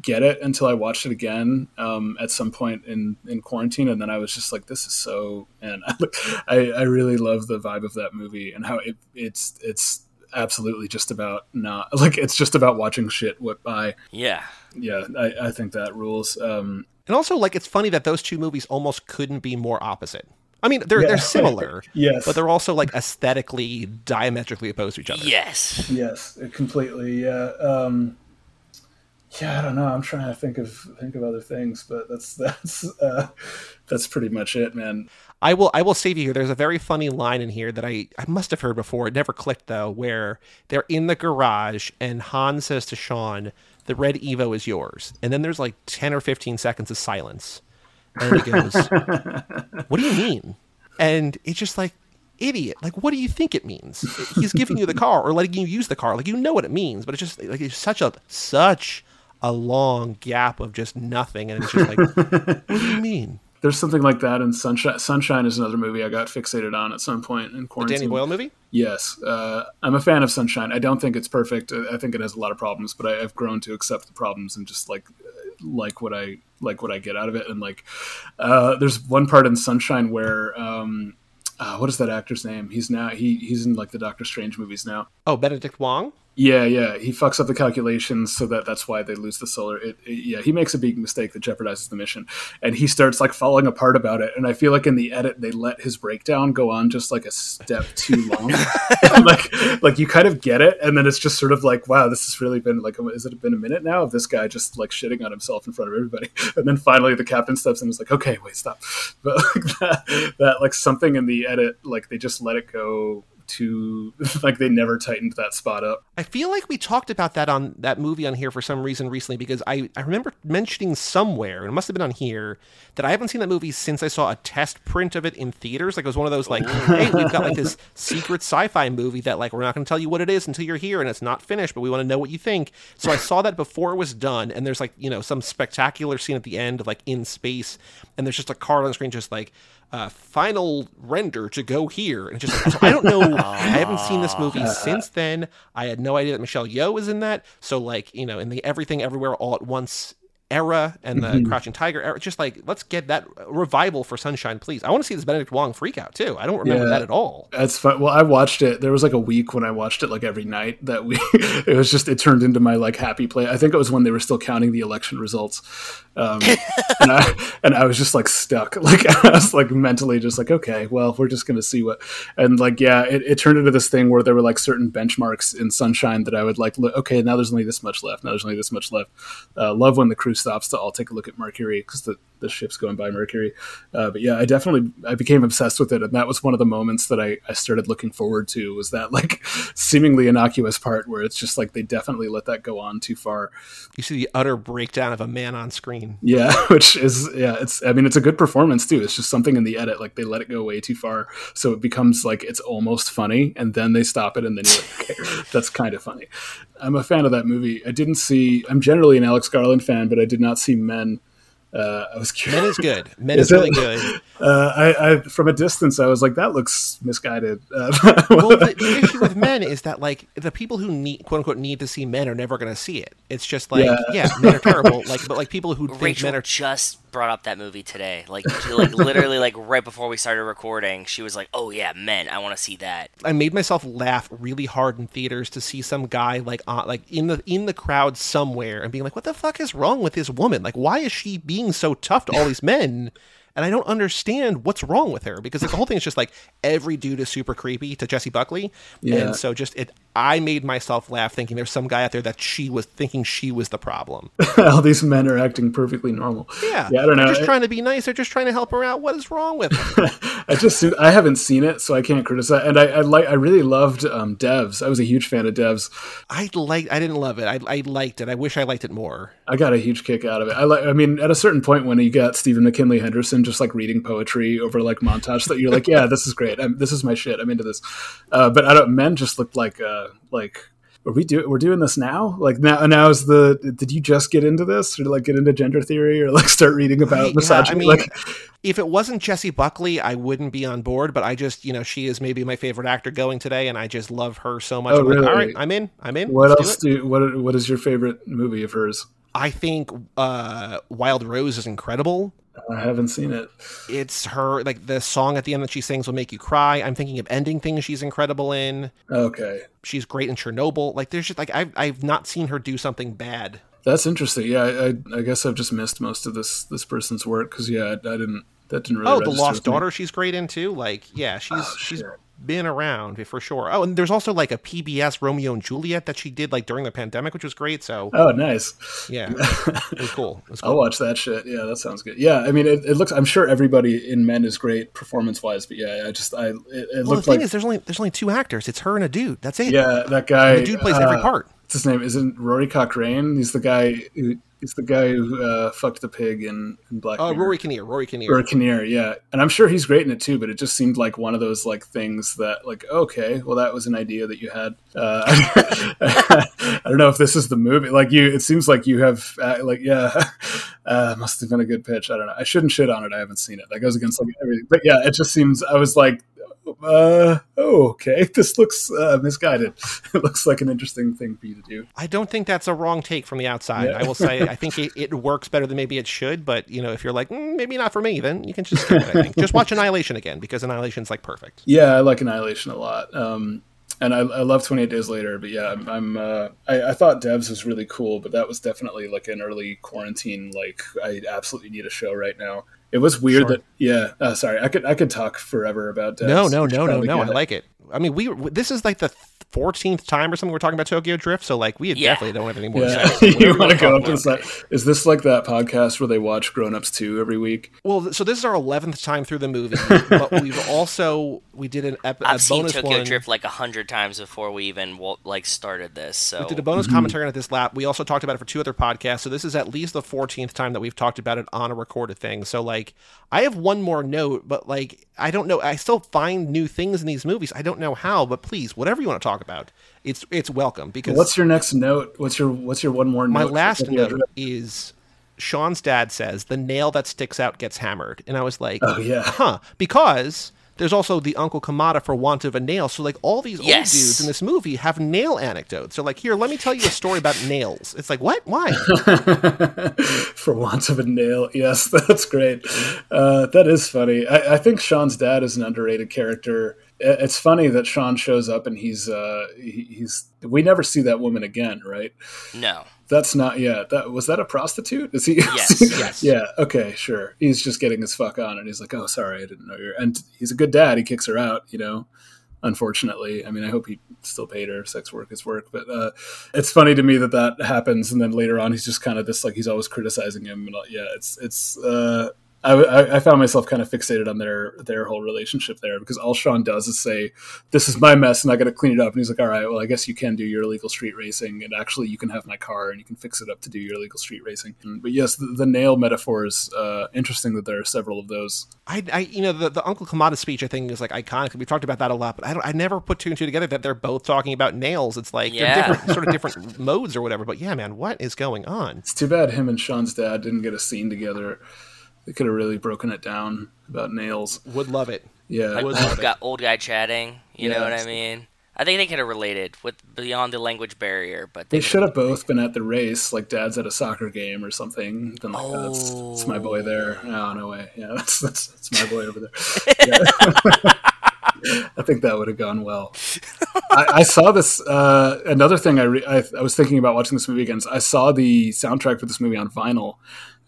get it until I watched it again um, at some point in, in quarantine, and then I was just like, "This is so." And I, I really love the vibe of that movie and how it, it's it's absolutely just about not like it's just about watching shit whip by. Yeah. Yeah, I, I think that rules. Um, And also, like, it's funny that those two movies almost couldn't be more opposite. I mean, they're Yeah. they're similar, Yes. but they're also like aesthetically diametrically opposed to each other. Yes. yes, completely. Yeah. Um, yeah, I don't know. I'm trying to think of think of other things, but that's that's uh, that's pretty much it, man. I will I will save you here. There's a very funny line in here that I, I must have heard before. It never clicked though, where they're in the garage and Han says to Sean, "The red Evo is yours." And then there's like ten or fifteen seconds of silence, and he goes, "What do you mean?" And it's just like, idiot. Like, what do you think it means? He's giving you the car or letting you use the car. Like, you know what it means, but it's just like it's such a such a long gap of just nothing, and it's just like, what do you mean? There's something like that in Sunshine. Sunshine is another movie I got fixated on at some point in quarantine. Danny Boyle movie? Yes, uh, I'm a fan of Sunshine. I don't think it's perfect. I I think it has a lot of problems, but I, I've grown to accept the problems and just like like what I like what I get out of it. And like, uh, there's one part in Sunshine where um, uh, what is that actor's name? He's now he he's in like the Doctor Strange movies now. Oh, Benedict Wong. Yeah, yeah, he fucks up the calculations so that that's why they lose the solar. It, it- yeah, he makes a big mistake that jeopardizes the mission, and he starts like falling apart about it. And I feel like in the edit they let his breakdown go on just like a step too long. like, like you kind of get it, and then it's just sort of like, wow, this has really been like, has it been a minute now of this guy just like shitting on himself in front of everybody? And then finally the captain steps in and is like, okay, wait, stop. But like that, that like something in the edit, like they just let it go to like they never tightened that spot up. I feel like we talked about that on that movie on here for some reason recently because I, I remember mentioning somewhere, and it must have been on here, that I haven't seen that movie since I saw a test print of it in theaters. Like it was one of those like, oh. hey, we've got like this secret sci-fi movie that like we're not going to tell you what it is until you're here and it's not finished, but we want to know what you think. So I saw that before it was done, and there's like you know some spectacular scene at the end of like in space, and there's just a card on the screen just like. Uh, final render to go here, and just so I don't know. I haven't seen this movie since then. I had no idea that Michelle Yeoh was in that. So like you know, in the Everything Everywhere All at Once era and the Crouching Tiger era, just like let's get that revival for Sunshine, please. I want to see this Benedict Wong freak out too. I don't remember Yeah. that at all. That's fun. Well, I watched it. There was like a week when I watched it like every night that week. it was just, it turned into my like happy play. I think it was when they were still counting the election results. Um, and I, and I was just like stuck. Like I was like mentally just like, okay, well, we're just going to see what, and like, yeah, it, it turned into this thing where there were like certain benchmarks in sunshine that I would like, look, okay, now there's only this much left. Now there's only this much left. Uh, love when the crew stops to all take a look at Mercury because the, the ship's going by Mercury. Uh, but yeah, I definitely I became obsessed with it, and that was one of the moments that I, I started looking forward to. Was that like seemingly innocuous part where it's just like they definitely let that go on too far. You see the utter breakdown of a man on screen. Yeah, which is yeah, it's I mean it's a good performance too. It's just something in the edit like they let it go way too far, so it becomes like it's almost funny, and then they stop it, and then you're like, okay, that's kind of funny. I'm a fan of that movie. I didn't see. I'm generally an Alex Garland fan, but I did not see Men. Uh, I was curious. Men is good. Men Is is really good. Uh, I, I from a distance, I was like, "That looks misguided." Uh, well, the, the issue with men is that like the people who need quote unquote need to see men are never going to see it. It's just like Yeah. yeah, men are terrible. Like, but like people who think men are just brought up that movie today. Like, like literally, like right before we started recording, she was like, "Oh yeah, men, I want to see that." I made myself laugh really hard in theaters to see some guy like on, like in the in the crowd somewhere and being like, "What the fuck is wrong with this woman? Like, why is she being so tough to all these men?" And I don't understand what's wrong with her because like, the whole thing is just like every dude is super creepy to Jessie Buckley, Yeah. and so just it. I made myself laugh thinking there's some guy out there that she was thinking she was the problem. All these men are acting perfectly normal. Yeah, yeah. I don't know. They're just trying to be nice. They're just trying to help her out. What is wrong with them? I just I haven't seen it, so I can't criticize. And I, I like I really loved um, Devs. I was a huge fan of Devs. I like I didn't love it. I, I liked it. I wish I liked it more. I got a huge kick out of it. I like. I mean, at a certain point when you got Stephen McKinley Henderson just like reading poetry over like montage, that you're like, yeah, this is great. I'm, this is my shit. I'm into this. Uh, but I don't. Men just looked like uh, like are we do we're doing this now? Like now now is the did you just get into this? Or like get into gender theory or like start reading about misogyny I mean, like if it wasn't Jessie Buckley I wouldn't be on board but I just you know she is maybe my favorite actor going today and I just love her so much. Oh, I'm really? like all right I'm in I'm in what Let's else do, do what what is your favorite movie of hers? I think uh, Wild Rose is incredible I haven't seen it. It's her like the song at the end that she sings will make you cry. I'm thinking of ending things she's incredible in. Okay. She's great in Chernobyl. Like there's just like I've I've not seen her do something bad. That's interesting. Yeah, I, I guess I've just missed most of this this person's work because yeah, I, I, didn't that didn't really. Oh, the Lost Daughter, she's great in too. Like yeah, she's oh, she's been around for sure. Oh, and there's also like a PBS Romeo and Juliet that she did like during the pandemic, which was great. So oh, nice. Yeah, it was cool. It was cool. I'll watch that shit. Yeah, that sounds good. Yeah, I mean, it, it looks. I'm sure everybody in Men is great performance wise, but yeah, I just I it, it well, the thing like, is, there's only there's only two actors. It's her and a dude. That's it. Yeah, that guy. And the dude plays uh, every part. What's his name? Isn't Rory Cochrane? He's the guy who He's the guy who uh, fucked the pig in, in Black. Oh, uh, Rory Kinnear. Rory Kinnear. Rory Kinnear, yeah, and I'm sure he's great in it too. But it just seemed like one of those like things that like okay, well that was an idea that you had. Uh, I don't know if this is the movie. Like you, it seems like you have uh, like yeah, uh, must have been a good pitch. I don't know. I shouldn't shit on it. I haven't seen it. That goes against like everything. But yeah, it just seems. I was like, uh, oh, okay, this looks uh, misguided. it looks like an interesting thing for you to do. I don't think that's a wrong take from the outside. Yeah. I will say, I think it, it, works better than maybe it should. But you know, if you're like, mm, maybe not for me, then you can just it. Just watch Annihilation again because Annihilation's like perfect. Yeah, I like Annihilation a lot. Um, and I, I, love 28 Days Later, but yeah, I'm, I'm uh, I, I, thought Devs was really cool, but that was definitely like an early quarantine. Like, I absolutely need a show right now. It was weird sure. that yeah. Uh, sorry, I could I could talk forever about. No, no, no, no, no. I like it. I mean, we this is like the 14th time or something we're talking about Tokyo Drift, so like we yeah. definitely don't have any more. Yeah. you want to go up to that? Is this like that podcast where they watch Grown Ups 2 every week? Well, so this is our 11th time through the movie, but we've also we did an ep- I've a seen Tokyo one. Drift like a hundred times before we even like started this. So we did a bonus mm-hmm. commentary on it this lap. We also talked about it for two other podcasts. So this is at least the 14th time that we've talked about it on a recorded thing. So like I have one more note, but like I don't know. I still find new things in these movies. I don't know how, but please, whatever you want to talk about, it's it's welcome. Because what's your next note? What's your what's your one more? My note last note is Sean's dad says the nail that sticks out gets hammered, and I was like, oh yeah, huh? Because there's also the Uncle Kamata for want of a nail. So like all these yes. old dudes in this movie have nail anecdotes. They're like, here, let me tell you a story about nails. It's like, what? Why? for want of a nail. Yes, that's great. Uh, that is funny. I, I think Sean's dad is an underrated character it's funny that Sean shows up and he's uh he's we never see that woman again, right? No. That's not yeah. That was that a prostitute? Is he? Yes. yes. Yeah. Okay. Sure. He's just getting his fuck on, and he's like, "Oh, sorry, I didn't know you're." And he's a good dad. He kicks her out. You know. Unfortunately, I mean, I hope he still paid her. Sex work is work, but uh, it's funny to me that that happens, and then later on, he's just kind of this like he's always criticizing him, and uh, yeah, it's it's uh, I, I, found myself kind of fixated on their their whole relationship there because all Sean does is say, "This is my mess, and I got to clean it up." And he's like, "All right, well, I guess you can do your illegal street racing, and actually, you can have my car, and you can fix it up to do your illegal street racing." But yes, the, the nail metaphor is uh, interesting that there are several of those. I, I you know, the, the Uncle Kamata speech I think is like iconic. We've talked about that a lot, but I don't, I never put two and two together that they're both talking about nails. It's like yeah. they're different, sort of different modes or whatever. But yeah, man, what is going on? It's too bad him and Sean's dad didn't get a scene together they could have really broken it down about nails. Would love it. Yeah, like old guy, old guy chatting. You yeah, know what I mean? I think they could have related with beyond the language barrier, but they, they should have both been at the race, like dad's at a soccer game or something. Then like, oh. oh that's, that's, my boy there. Oh no way, yeah, that's that's, that's my boy over there. I think that would have gone well. I, I, saw this. Uh, another thing I, re- I, I was thinking about watching this movie again. I saw the soundtrack for this movie on vinyl,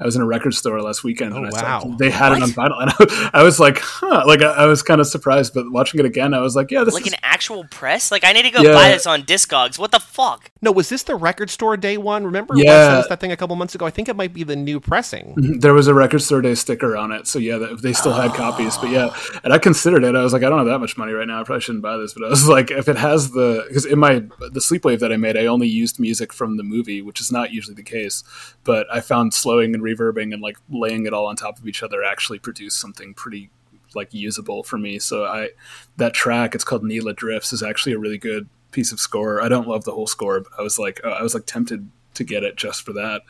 I was in a record store last weekend and Oh, I saw they had it on vinyl, and I, I was like, huh, like I, I was kind of surprised. But watching it again, I was like, yeah, this is Like is an actual press? Like I need to go Yeah. buy this on Discogs. What the fuck? No, was this the record store day one? Remember Yeah. Wes sent that thing a couple months ago? I think it might be the new pressing. Mm-hmm. there was a record store day sticker on it, so yeah, they- they still had copies. But yeah, and I considered it. I was like, I don't have that much money right now. I probably shouldn't buy this. But I was like, if it has the because in my the sleepwave that I made, I only used music from the movie, which is not usually the case. But I found slowing and reverbing and like laying it all on top of each other actually produced something pretty like usable for me. So I that track, it's called Neela Drifts, is actually a really good piece of score. I don't love the whole score, but I was like, uh, I was like tempted to get it just for that.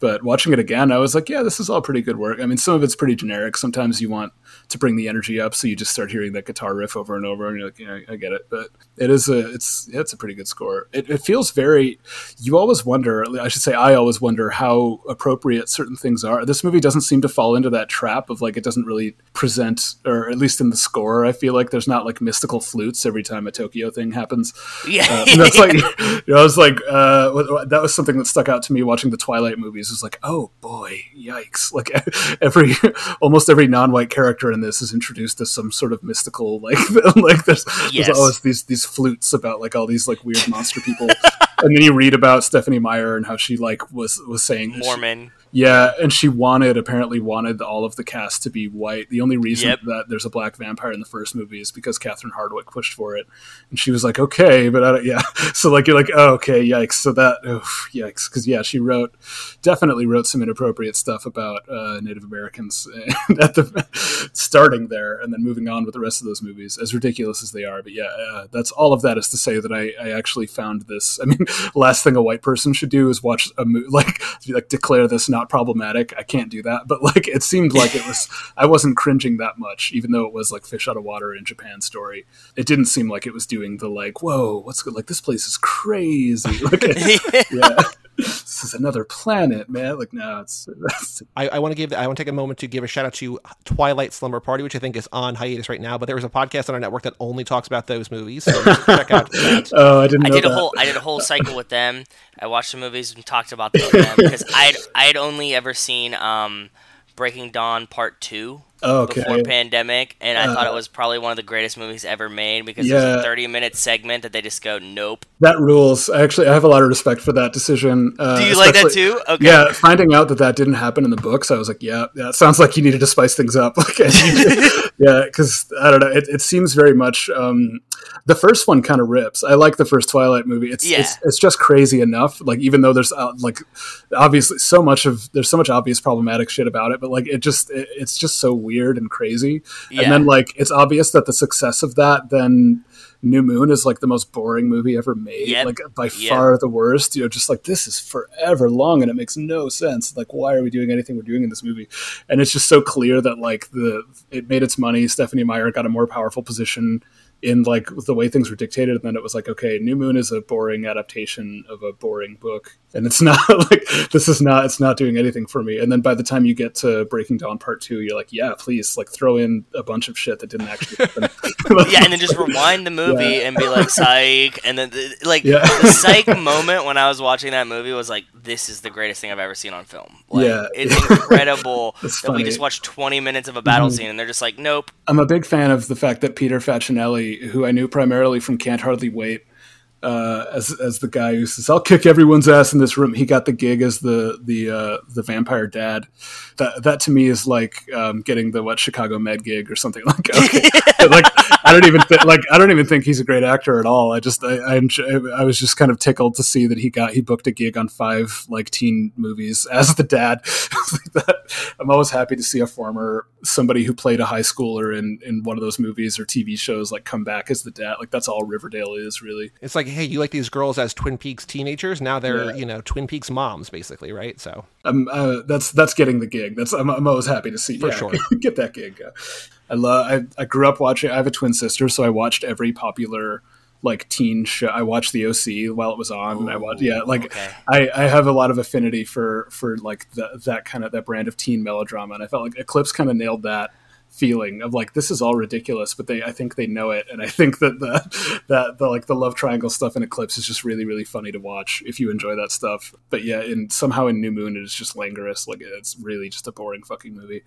But watching it again, I was like, yeah, this is all pretty good work. I mean, some of it's pretty generic. Sometimes you want to bring the energy up, so you just start hearing that guitar riff over and over, and you're like, yeah, I get it. But it is a, it's, yeah, it's a pretty good score. It, it feels very. You always wonder. I should say, I always wonder how appropriate certain things are. This movie doesn't seem to fall into that trap of like it doesn't really present, or at least in the score, I feel like there's not like mystical flutes every time a Tokyo thing happens. Yeah. Uh, and that's like, you know, I was like, uh, that was something that stuck out to me watching the Twilight movies. It was like, oh boy, yikes! Like every, almost every non-white character in this is introduced as some sort of mystical, like, like there's, Yes. there's always these these flutes about like all these like weird monster people, and then you read about Stephenie Meyer and how she like was was saying that she- Mormon. Yeah, and she wanted apparently wanted all of the cast to be white. The only reason Yep. that there's a black vampire in the first movie is because Catherine Hardwicke pushed for it, and she was like, "Okay," but I don't, yeah. So like you're like, "Oh, okay, yikes." So that, oof, yikes, because yeah, she wrote definitely wrote some inappropriate stuff about uh, Native Americans at the starting there, and then moving on with the rest of those movies, as ridiculous as they are. But yeah, uh, that's all of that is to say that I, I actually found this. I mean, last thing a white person should do is watch a movie like like declare this not problematic. I can't do that, but like it seemed like it was. I wasn't cringing that much, even though it was like fish out of water in Japan story. It didn't seem like it was doing the like, whoa, what's good? Like this place is crazy. Like, yeah, this is another planet, man. Like, no, it's. it's I, I want to give I want to take a moment to give a shout out to Twilight Slumber Party, which I think is on hiatus right now. But there was a podcast on our network that only talks about those movies. So check out that. oh, I didn't. I know did a whole I did a whole cycle with them. I watched the movies and talked about them because I'd I'd only ever seen um, Breaking Dawn Part Two okay. before pandemic, and I thought Uh, it was probably one of the greatest movies ever made because there's a 30 minute segment that they just go nope. That rules. Actually, I have a lot of respect for that decision. Uh, Do you like that too? Okay. Yeah, finding out that that didn't happen in the books, I was like, yeah, yeah, it sounds like you needed to spice things up. Like, yeah, because I don't know, it, it seems very much. Um, the first one kind of rips. I like the first Twilight movie. It's Yeah. it's it's just crazy enough. Like even though there's uh, like obviously so much of there's so much obvious problematic shit about it, but like it just it, it's just so weird and crazy. Yeah. And then like it's obvious that the success of that then. New Moon is like the most boring movie ever made, Yep. like by Yep. far the worst. You know, just like this is forever long and it makes no sense. Like, why are we doing anything we're doing in this movie? And it's just so clear that like the it made its money. Stephenie Meyer got a more powerful position in like the way things were dictated, and then it was like, okay, New Moon is a boring adaptation of a boring book, and it's not like this is not it's not doing anything for me. And then by the time you get to Breaking Dawn Part Two, you're like, yeah, please, like throw in a bunch of shit that didn't actually happen. yeah, and then just rewind the movie Yeah. and be like psych, and then the, like Yeah. the psych moment when I was watching that movie was like, this is the greatest thing I've ever seen on film. Like, Yeah. it's incredible It's that we just watched 20 minutes of a battle Mhm. scene and they're just like, nope. I'm a big fan of the fact that Peter Facinelli, who I knew primarily from Can't Hardly Wait, uh, as as the guy who says I'll kick everyone's ass in this room, he got the gig as the the uh, the vampire dad. That that to me is like um, getting the what Chicago Med gig or something like. Okay. like I don't even th- like I don't even think he's a great actor at all. I just I I, I was just kind of tickled to see that he got he booked a gig on five like teen movies as the dad. I'm always happy to see a former somebody who played a high schooler in in one of those movies or TV shows like come back as the dad. Like that's all Riverdale is really. It's like, hey, you like these girls as Twin Peaks teenagers? Now they're Yeah. you know Twin Peaks moms, basically, right? So I'm uh, that's that's getting the gig. That's I'm, I'm always happy to see For yeah, sure. get that gig. Uh, I love. I, I grew up watching. I have a twin sister, so I watched every popular like teen show. I watched the OC while it was on. and I watched yeah, like okay. I, I have a lot of affinity for for like the, that kind of that brand of teen melodrama, and I felt like Eclipse kind of nailed that feeling of like this is all ridiculous, but they I think they know it, and I think that the that the like the love triangle stuff in Eclipse is just really really funny to watch if you enjoy that stuff. But yeah, in somehow in New Moon it is just languorous, like it's really just a boring fucking movie.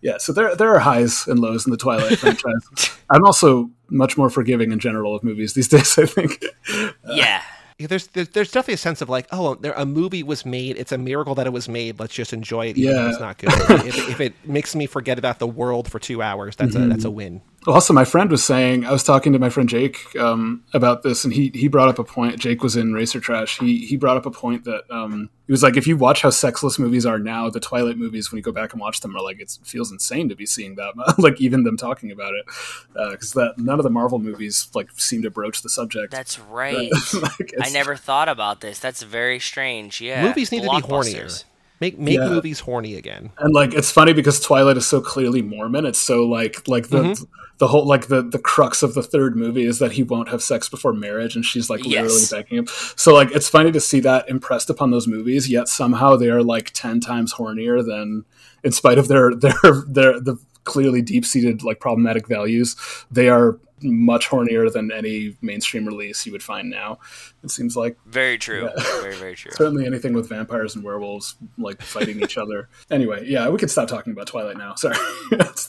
Yeah, so there there are highs and lows in the Twilight franchise. I'm also much more forgiving in general of movies these days. I think. yeah. Yeah, there's, there's there's definitely a sense of like, oh, there a movie was made. It's a miracle that it was made. Let's just enjoy it. Even Yeah. if it's not good. if, if it makes me forget about the world for two hours, that's a that's a mm-hmm. win. Also, my friend was saying I was talking to my friend Jake um, about this, and he he brought up a point. Jake was in Racer Trash. He he brought up a point that um, he was like, if you watch how sexless movies are now, the Twilight movies, when you go back and watch them, are like it feels insane to be seeing that. like even them talking about it, because that none of the Marvel movies like seem to broach the subject. That's right. Like, I never thought about this. That's very strange. Yeah. Movies need to be hornier. Make make Yeah. movies horny again. and like it's funny because Twilight is so clearly Mormon. It's so like like the Mm-hmm. The whole like the the crux of the third movie is that he won't have sex before marriage, and she's like literally begging him. So like it's funny to see that impressed upon those movies, yet somehow they are like ten times hornier than, in spite of their their their the clearly deep seated like problematic values, they are much hornier than any mainstream release you would find now. It seems like Very true. Very, very true. certainly anything with vampires and werewolves like fighting each other. Anyway, yeah, we could stop talking about Twilight now. Sorry. That's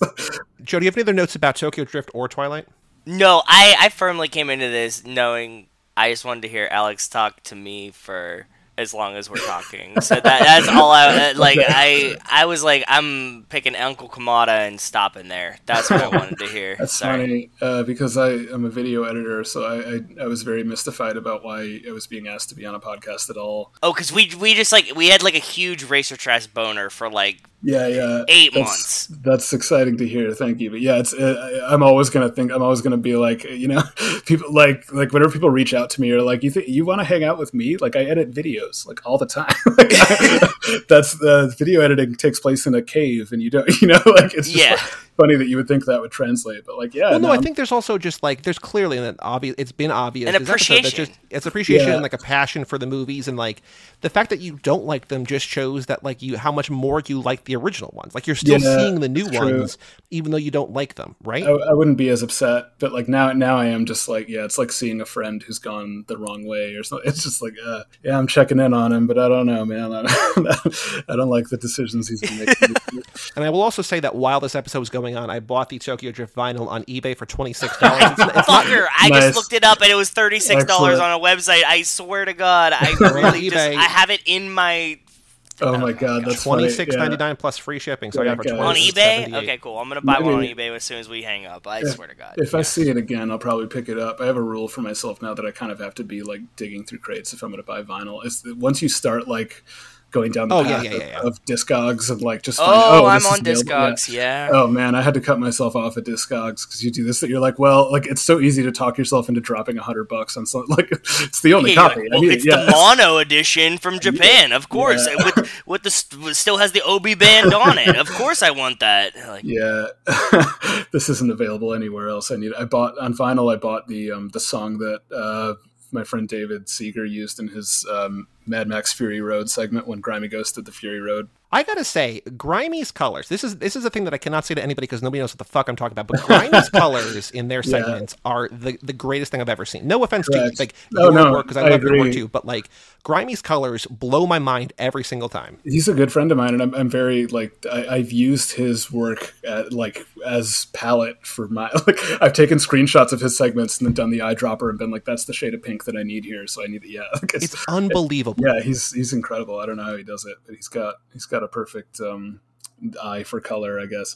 Joe, do you have any other notes about Tokyo Drift or Twilight? No, I, I firmly came into this knowing I just wanted to hear Alex talk to me for as long as we're talking. So that that's all I like. I I was like I'm picking Uncle Kamata and stopping there. That's what I wanted to hear. That's Sorry. funny uh, because I am a video editor, so I, I I was very mystified about why I was being asked to be on a podcast at all. Oh, because we we just like we had like a huge racer trash boner for like Yeah, yeah. Eight that's, months. That's exciting to hear. Thank you. But yeah, it's uh, I'm always gonna think I'm always gonna be like you know people like like whenever people reach out to me or like you think you want to hang out with me like I edit videos like all the time. like, that's the video editing takes place in a cave and you don't you know like it's just Yeah. like, funny that you would think that would translate. But like yeah, Well, no, I I'm- think there's also just like there's clearly an obvious. It's been obvious. An this that appreciation. Just, it's appreciation Yeah. and like a passion for the movies, and like the fact that you don't like them just shows that like you how much more you like the original ones. Like you're still Yeah, seeing the new it's true. ones, even though you don't like them, right? I, I wouldn't be as upset, but like now, now I am just like, yeah, it's like seeing a friend who's gone the wrong way or something. It's just like, uh, yeah, I'm checking in on him, but I don't know, man. I don't, I don't like the decisions he's been making. And I will also say that while this episode was going on, I bought the Tokyo Drift vinyl on eBay for twenty six dollars. It's, not- it's not Fucker! I Nice. just looked it up and it was thirty six dollars on a website. I swear to God, I on really just. I have it in my oh, oh my god, that's funny. twenty six ninety Yeah. plus free shipping. So I got it for Okay. on eBay. Okay, cool. I'm gonna buy one on eBay as soon as we hang up. I swear to God. If I see it again, I'll probably pick it up. I have a rule for myself now that I kind of have to be like digging through crates if I'm going to buy vinyl. Is once you start like going down the Oh, path yeah, of, yeah, yeah. of Discogs and like just find, Oh, oh, I'm on available. Yeah. Discogs. Yeah. Oh man, I had to cut myself off at Discogs because you do this. That you're like, well, like it's so easy to talk yourself into dropping a hundred bucks on something. Like it's the only Yeah, copy. like, I well, need it's. Yeah. the mono edition from Japan, of course. Yeah. With with the st- still has the Obi band on it. Of course, I want that. Like, yeah, this isn't available anywhere else. I need. I bought on vinyl. I bought the um, the song that uh, my friend David Seeger used in his um, Mad Max Fury Road segment when Grimy Ghost did the Fury Road. I gotta say, Grimey's colors. This is this is a thing that I cannot say to anybody because nobody knows what the fuck I'm talking about. But Grimey's colors in their segments are the, the greatest thing I've ever seen. No offense Correct. to like No, your no, work because I, I love your work too. But like Grimey's colors blow my mind every single time. He's a good friend of mine, and I'm, I'm very like I, I've used his work at, like as palette for my like I've taken screenshots of his segments and then done the eyedropper and been like, that's the shade of pink that I need here. So I need it. Yeah, like, it's, It's unbelievable. Yeah, he's he's incredible. I don't know how he does it, but he's got he's got a perfect um, eye for color, I guess.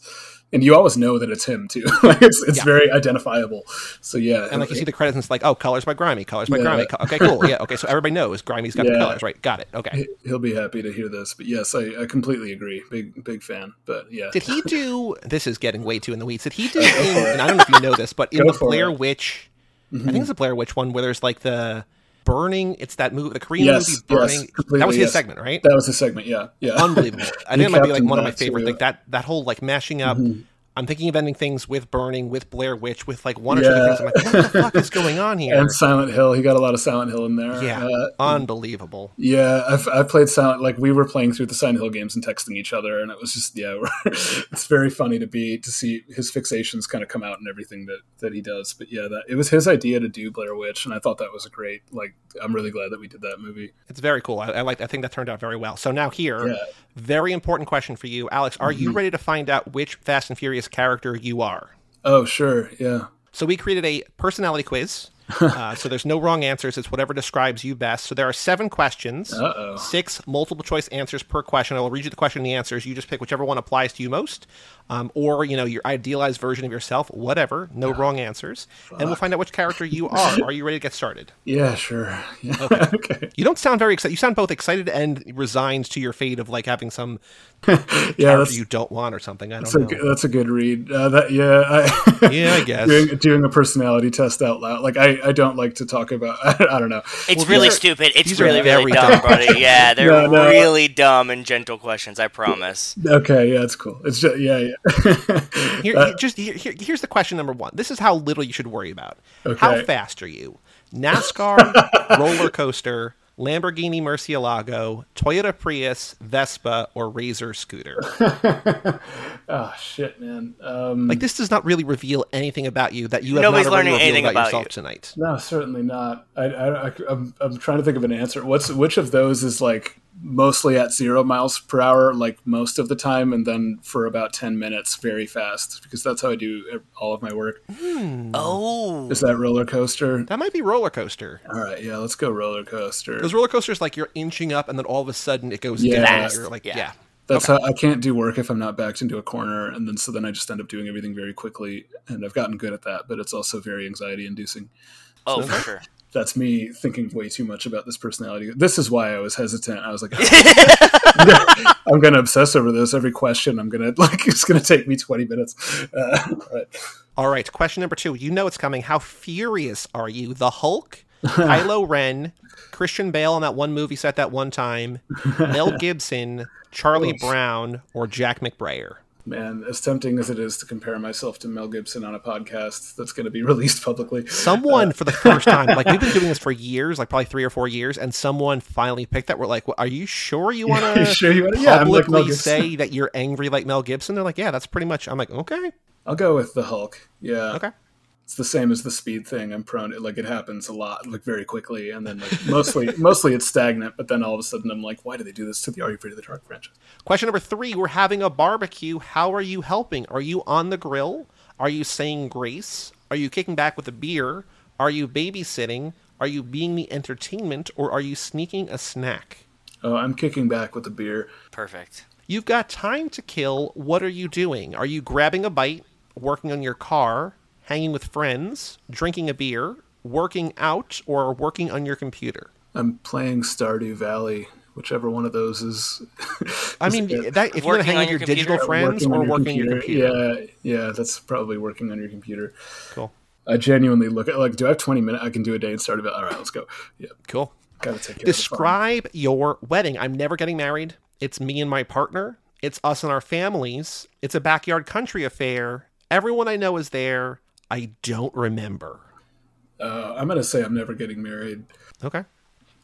And you always know that it's him too. like it's it's Yeah. very identifiable. So yeah, And like you see the credits, and it's like, oh, colors by Grimy, colors by Yeah. Grimy. Okay, cool. Yeah, okay. So everybody knows Grimey's got the colors, right? Got it. Okay. he- he'll be happy to hear this. But yes, I, I completely agree. Big big fan. But yeah, Did he do? This is getting way too in the weeds. Did he do? In, and I don't know if you know this, but in Go the Blair it. Mm-hmm. Witch, I think it's the Blair Witch one where there's like the burning. It's that movie, the Korean Yes, movie Burning. completely, that was his yes. segment, right? that was a segment. Yeah, yeah. Unbelievable. I think it might be like one of my favorite. yeah. Like that that whole like mashing up mm-hmm. I'm thinking of ending things with Burning, with Blair Witch, with like one or two Yeah. things. I'm like, what the fuck is going on here? And Silent Hill, he got a lot of Silent Hill in there. yeah, Uh, unbelievable. Yeah, I've, I've played Silent like we were playing through the Silent Hill games and texting each other, and it was just yeah, it's very funny to be to see his fixations kind of come out and everything that that he does. But yeah, that it was his idea to do Blair Witch, and I thought that was a great like. I'm really glad that we did that movie. It's very cool. I, I like. I think that turned out very well. So now here, Yeah. very important question for you, Alex. Are you ready to find out which Fast and Furious character you are? Oh sure, yeah. So we created a personality quiz. uh, so there's no wrong answers. It's whatever describes you best. So there are seven questions, Uh-oh. six multiple choice answers per question. I will read you the question and the answers. You just pick whichever one applies to you most, um, or you know your idealized version of yourself. Whatever. No wrong answers, and we'll find out which character you are. Are you ready to get started? Yeah, sure. Yeah. Okay. You don't sound very excited. You sound both excited and resigned to your fate of like having some Yeah, character you don't want or something. I that's, don't a, know. good- that's a good read. Uh, that yeah, I, Yeah, I guess. doing, doing a personality test out loud. Like I, I don't like to talk about. I, don't know. It's Well, really are- stupid. It's these really, very really dumb, dumb. buddy. Yeah, they're No, no. really dumb and gentle questions. I promise. Okay, yeah, it's cool. It's just yeah, yeah. Here, Uh, here- just here, here- here's the question number one. This is how little you should worry about. How fast are you? NASCAR, roller coaster, Lamborghini Murcielago, Toyota Prius, Vespa, or Razor scooter. oh shit, man. Um, Like this does not really reveal anything about you that you have Nobody's not learning revealed anything about, about yourself you. tonight. no, certainly not. I, I, I, I'm, I'm trying to think of an answer. What's which of those is like mostly at zero miles per hour, like most of the time, and then for about ten minutes, very fast, because that's how I do all of my work. Hmm. Oh, Is that roller coaster? That might be roller coaster. All right, yeah, let's go roller coaster. Those roller coasters, like you're inching up, and then all of a sudden it goes Yeah. down. You're like, yeah. yeah. That's how I can't do work if I'm not backed into a corner, and then so then I just end up doing everything very quickly, and I've gotten good at that. But it's also very anxiety inducing. oh, for sure. That's me thinking way too much about this personality. This is why I was hesitant. I was like, I'm going to obsess over this every question. I'm going to like it's going to take me 20 minutes. Uh, right. All right, question number two. You know it's coming. How furious are you? The Hulk, Kylo Ren, Christian Bale on that one movie set that one time, Mel Gibson, Charlie Brown, or Jack McBrayer? Man, as tempting as it is to compare myself to Mel Gibson on a podcast that's going to be released publicly, Someone uh, for the first time, like we've been doing this for years, like probably three or four years, and someone finally picked that. We're like, well, "Are you sure you want to sure you wanna- yeah, I'm like publicly say that you're angry like Mel Gibson?" They're like, "Yeah, that's pretty much." I'm like, "Okay, I'll go with the Hulk. Yeah. okay." It's the same as the speed thing. I'm prone to like it happens a lot, like very quickly, and then like mostly mostly it's stagnant. But then all of a sudden I'm like, why do they do this to the Are You Afraid of the Dark franchise? Question number three: We're having a barbecue. How are you helping? Are you on the grill? Are you saying grace? Are you kicking back with a beer? Are you babysitting? Are you being the entertainment, or are you sneaking a snack? Oh, I'm kicking back with a beer. Perfect. You've got time to kill. What are you doing? Are you grabbing a bite, working on your car, hanging with friends, drinking a beer, working out, or working on your computer? I'm playing Stardew Valley, whichever one of those is. I mean, it. that, if you're gonna hang with your your digital friends on or your working on your computer, Yeah, yeah, that's probably working on your computer. cool, I genuinely look at like, do I have 20 minutes? I can do a day in Stardew Valley. All right, let's go. Yeah, cool. gotta take care of. Describe your wedding. I'm never getting married. It's me and my partner. It's us and our families. It's a backyard country affair. Everyone I know is there. I don't remember. Uh, I'm gonna say I'm never getting married. Okay.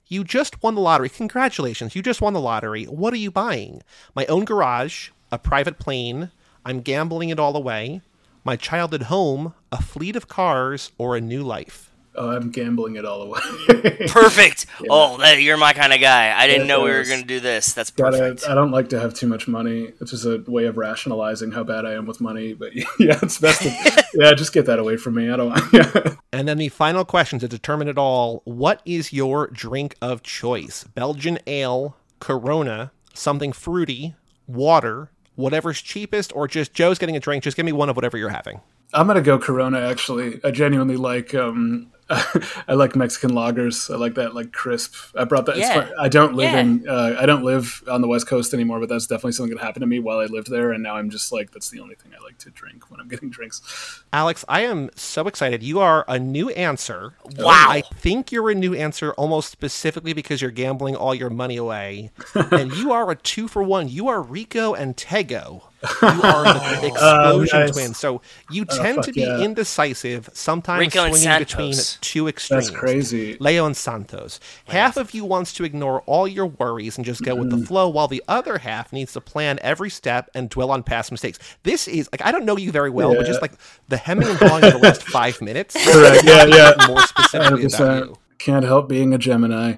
You just won the lottery. Congratulations. You just won the lottery. What are you buying? My own garage, a private plane. I'm gambling it all away. My childhood home, a fleet of cars, or a new life. Oh, I'm gambling it all away. Perfect. Oh, that, you're my kind of guy. I didn't Yeah, know we were going to do this. That's Gotta, perfect. I don't like to have too much money. It's just a way of rationalizing how bad I am with money. But yeah, it's best. To, yeah, just get that away from me. I don't. Yeah. And then the final question to determine it all what is your drink of choice? Belgian ale, Corona, something fruity, water, whatever's cheapest, or just Joe's getting a drink? Just give me one of whatever you're having. I'm gonna go Corona. Actually, I genuinely like. um I like Mexican lagers. I like that like crisp. I brought that. Yeah. fun. I don't live Yeah. in. Uh, I don't live on the West Coast anymore, but that's definitely something that happened to me while I lived there, and now I'm just like that's the only thing I like to drink when I'm getting drinks. Alex, I am so excited. You are a new answer. Wow. I think you're a new answer almost specifically because you're gambling all your money away. and you are a two for one. You are Rico and Tego. You are the explosion nice. twins. So you tend fuck to be yeah. indecisive, sometimes Rico and swinging between two extremes. That's crazy. Leo and Santos. Half of you wants to ignore all your worries and just go with Mm-hmm. the flow, while the other half needs to plan every step and dwell on past mistakes. This is like I don't know you very well, but just like the hemming and hawing of the last five minutes. Correct. Yeah, yeah. More specifically about 100%. you. Can't help being a Gemini.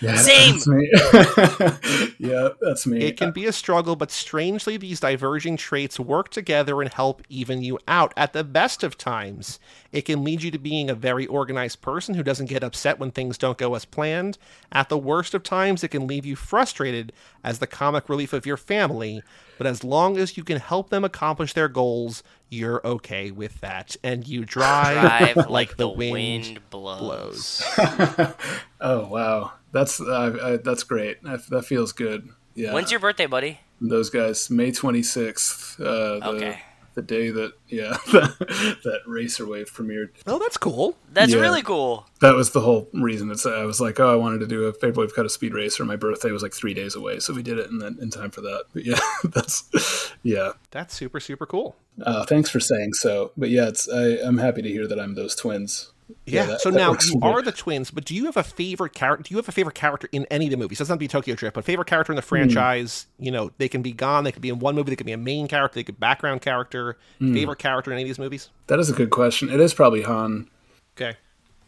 Yeah, Same. That's me. yeah, that's me. It can be a struggle, but strangely, these diverging traits work together and help even you out. At the best of times, it can lead you to being a very organized person who doesn't get upset when things don't go as planned. At the worst of times, it can leave you frustrated as the comic relief of your family. But as long as you can help them accomplish their goals, you're okay with that. And you drive, Drive like the, wind, blows. blows. oh wow, that's uh, uh, that's great. That, that feels good. Yeah. When's your birthday, buddy? those guys? May twenty sixth. Uh, the, Okay. The day that yeah that Racer Wave premiered. Oh, that's cool. That's Yeah. really cool. That was the whole reason. It's I was like, oh, I wanted to do a Vaporwave Cut a Speed Racer. My birthday was like three days away, so we did it in that in time for that. But yeah, that's yeah. That's super, super cool. Uh, thanks for saying so. But yeah, it's I, I'm happy to hear that I'm those twins. Yeah. that- so that now you for are the twins, but do you have a favorite character? Do you have a favorite character in any of the movies? Doesn't have to be Tokyo Drift, but favorite character in the franchise. You know, they can be gone. They could be in one movie. They could be a main character. They could be background character. Favorite character in any of these movies? That is a good question. It is probably Han. Okay.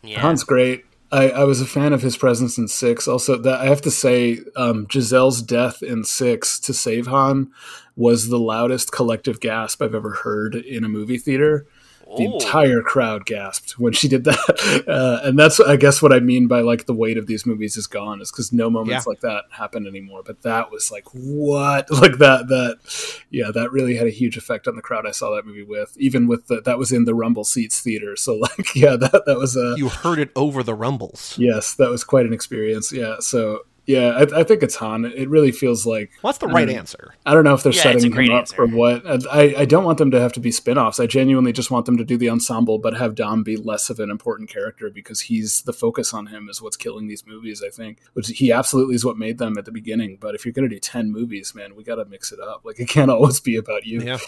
Yeah. Han's great. I, I was a fan of his presence in Six. Also, that I have to say, um, Giselle's death in Six to save Han was the loudest collective gasp I've ever heard in a movie theater. The Ooh. entire crowd gasped when she did that, uh, and that's I guess what I mean by like the weight of these movies is gone is because no moments Yeah. like that happen anymore. But that was like what, like that that, yeah, that really had a huge effect on the crowd I saw that movie with. Even with the that was in the Rumble Seats theater, so like yeah, that that was a You heard it over the rumbles. Yes, that was quite an experience. Yeah, so yeah, I, I think it's Han. It really feels like What's the right Mm. answer? I don't know if they're Yeah, setting him up answer. for what. I I don't want them to have to be spin-offs. I genuinely just want them to do the ensemble, but have Dom be less of an important character because he's the focus on him is what's killing these movies. I think, which he absolutely is what made them at the beginning. But if you're going to do ten movies, man, we got to mix it up. Like it can't always be about you. Yeah.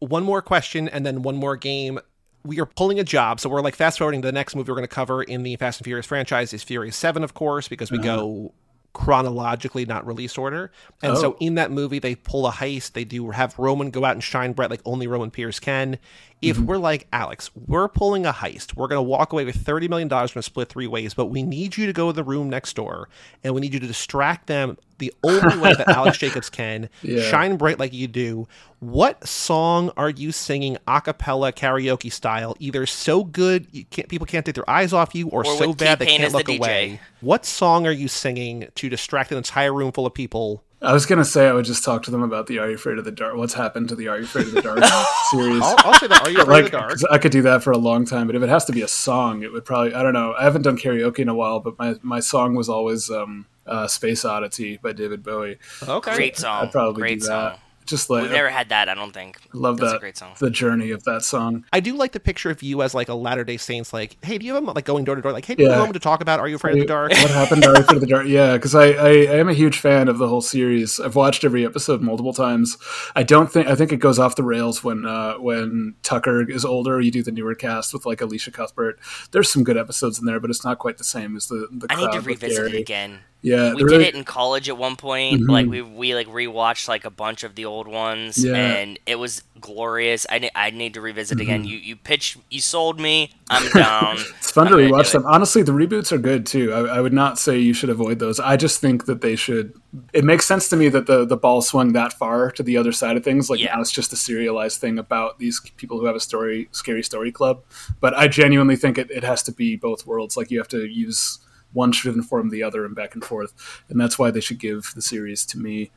One more question and then one more game. We are pulling a job, so we're like fast forwarding to the next movie we're going to cover in the Fast and Furious franchise is Furious Seven, of course, because we go chronologically, not release order. And so Oh. in that movie, they pull a heist. They do have Roman go out and shine bright like only Roman Pierce can. If mm-hmm. we're like Alex, we're pulling a heist. We're going to walk away with thirty million dollars. We're going to split three ways, but we need you to go to the room next door, and we need you to distract them the only way that Alex Jacobs can. Yeah. Shine bright like you do. What song are you singing a cappella karaoke style? Either so good you can't, people can't take their eyes off you, or, Or so bad they T-Pain can't as the look away. What song are you singing to distract an entire room full of people? I was gonna say I would just talk to them about the Are You Afraid of the Dark? What's happened to the Are You Afraid of the Dark series? I'll, I'll say that. Are you afraid like of the dark? 'cause I could do that for a long time, but if it has to be a song, it would probably I don't know. I haven't done karaoke in a while, but my my song was always um, uh, "Space Oddity" by David Bowie. Okay. Great song. I'd probably great do song. That. Just like We've never had that, I don't think. I love That's that a great song. the journey of that song. I do like the picture of you as like a Latter Day Saints. Like, hey, do you have a like going door to door? Like, hey, do you have a moment to talk about? Are you afraid of the dark? What happened Are You Afraid of the Dark? Yeah, because I, I I am a huge fan of the whole series. I've watched every episode multiple times. I don't think I think it goes off the rails when uh, when Tucker is older. You do the newer cast with like Elisha Cuthbert. There's some good episodes in there, but it's not quite the same as the the. I need to crowd with revisit it again. Yeah, we did it in college at one point. Like we we like rewatched like a bunch of the old ones, Yeah. and it was glorious. I ne- I need to revisit Mm-hmm. again. You you pitched, you sold me. I'm down. It's fun to I'm gonna rewatch them. Honestly, the reboots are good too. I, I would not say you should avoid those. I just think that they should. It makes sense to me that the the ball swung that far to the other side of things. Like Yeah. now it's just a serialized thing about these people who have a story, scary story club. But I genuinely think it, it has to be both worlds. Like you have to use one should inform the other and back and forth, and that's why they should give the series to me.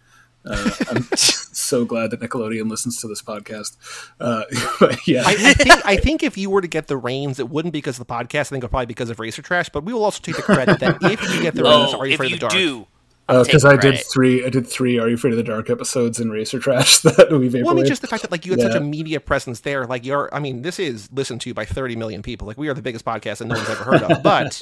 Uh, I'm so glad that Nickelodeon listens to this podcast. Uh, but yeah, I, I think I think if you were to get the reins, it wouldn't be because of the podcast. I think it would probably because of Racer Trash. But we will also take the credit that if you get the reins, Oh, are you if afraid you of the dark? do, because Uh, I did three. I did three. Are you afraid of the dark episodes in Racer Trash that we vaporwave? Well, I mean, just the fact that like you had such a media presence there, like you're, I mean, this is listened to by 30 million people. Like we are the biggest podcast that no one's ever heard of. But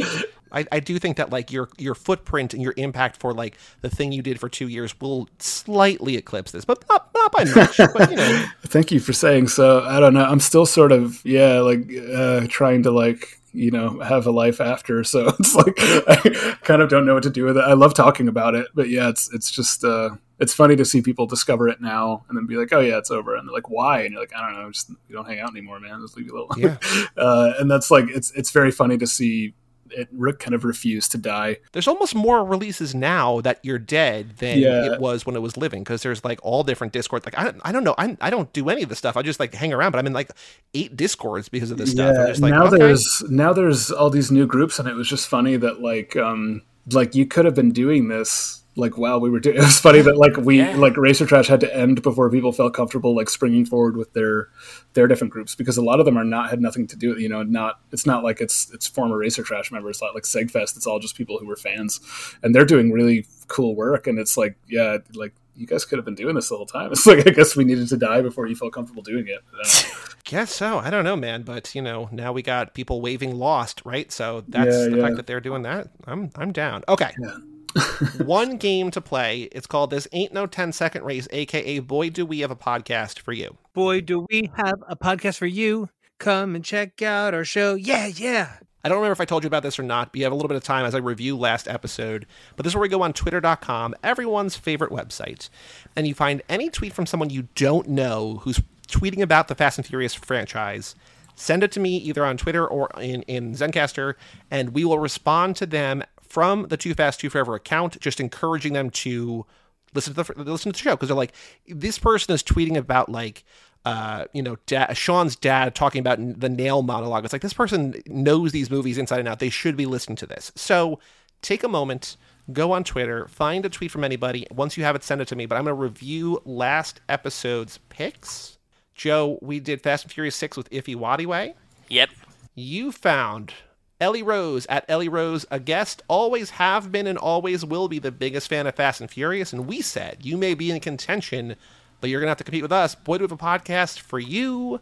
I, I do think that like your your footprint and your impact for like the thing you did for two years will slightly eclipse this, but not not by much. but you know, Thank you for saying so. I don't know. I'm still sort of yeah, like uh, trying to like you know have a life after. So it's like I kind of don't know what to do with it. I love talking about it, but yeah, it's it's just uh, it's funny to see people discover it now and then be like, oh yeah, it's over, and they're like, why? And you're like, I don't know, just we don't hang out anymore, man. Just leave you alone. Yeah. uh, and that's like it's it's very funny to see it re- kind of refused to die. there's almost more releases now that you're dead than Yeah. it was when it was living because there's like all different discords. Like I don't, I don't know, I, I don't do any of the stuff. I just like hang around, but I'm in like eight discords because of this stuff. I'm Yeah, just like, now okay. there's now there's all these new groups, and it was just funny that like um like you could have been doing this like wow we were doing. It was funny that like we Yeah. like Racer Trash had to end before people felt comfortable like springing forward with their their different groups because a lot of them are not had nothing to do with you know not it's not like it's it's former Racer Trash members like like Segfest. It's all just people who were fans, and they're doing really cool work. And it's like yeah like. You guys could have been doing this the whole time. It's like I guess we needed to die before you felt comfortable doing it. I don't know. Guess so. I don't know, man. But you know, now we got people waving lost, right? So that's Yeah, the yeah. fact that they're doing that. I'm I'm down. Okay. One game to play. It's called This Ain't No 10 Second Race, aka Boy Do We Have a Podcast for You. Boy, do we have a podcast for you. Come and check out our show. Yeah, yeah. I don't remember if I told you about this or not, but you have a little bit of time as I review last episode. But this is where we go on twitter.com, everyone's favorite website, and you find any tweet from someone you don't know who's tweeting about the Fast and Furious franchise. Send it to me either on Twitter or in, in Zencastr, and we will respond to them from the Too Fast, Too Forever account, just encouraging them to listen to the listen to the show because they're like, this person is tweeting about like, uh, you know, da- Sean's dad talking about the nail monologue. It's like this person knows these movies inside and out. They should be listening to this. So take a moment, go on Twitter, find a tweet from anybody. Once you have it, send it to me. But I'm going to review last episode's picks. Joe, we did Fast and Furious Six with Iffy Wadiway Yep. you found Ellie Rose at Ellie Rose, a guest, always have been and always will be the biggest fan of Fast and Furious. And we said, you may be in contention, but you're going to have to compete with us. Boy, do we have a podcast for you.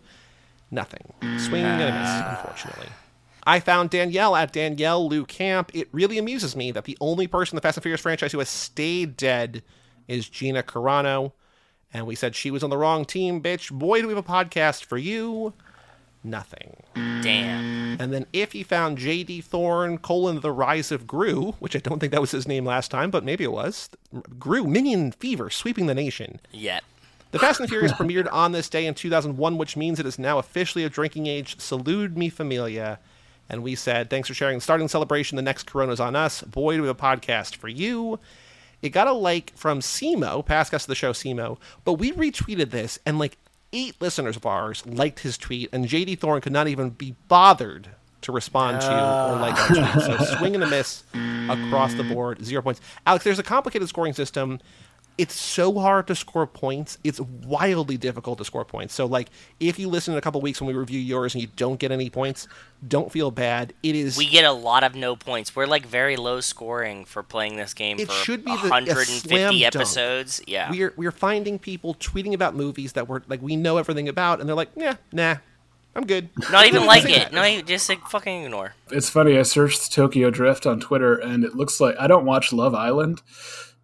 Nothing. Swing and a miss, ah. unfortunately. I found Danielle at Danielle Lou Camp. It really amuses me that the only person in the Fast and Furious franchise who has stayed dead is Gina Carano. And we said she was on the wrong team, bitch. Boy, do we have a podcast for you. Nothing. Damn. And then if he found J.D. Thorne, colon, The Rise of Gru, which I don't think that was his name last time, but maybe it was. Gru, Minion Fever, sweeping the nation. Yep. The Fast and the Furious premiered on this day in 2001, which means it is now officially of drinking age. Salute me familia. And we said, thanks for sharing the starting celebration. The next Corona's on us. Boy, do we have a podcast for you. It got a like from Simo, past guest of the show, Simo, but we retweeted this, and like eight listeners of ours liked his tweet, and JD Thorne could not even be bothered to respond to or like our tweet. So ah. swing and a miss across the board, zero points. Alex, there's a complicated scoring system. It's so hard to score points. It's wildly difficult to score points. So, like, if you listen in a couple weeks when we review yours and you don't get any points, don't feel bad. It is. We get a lot of no points. We're like very low scoring for playing this game It for should be the- a 150 slam dunk. episodes. Yeah. we're we're finding people tweeting about movies that we're like we know everything about, and they're like, yeah, nah, I'm good. Not even like it. No, you just like fucking ignore. It's funny. I searched Tokyo Drift on Twitter, and it looks like I don't watch Love Island,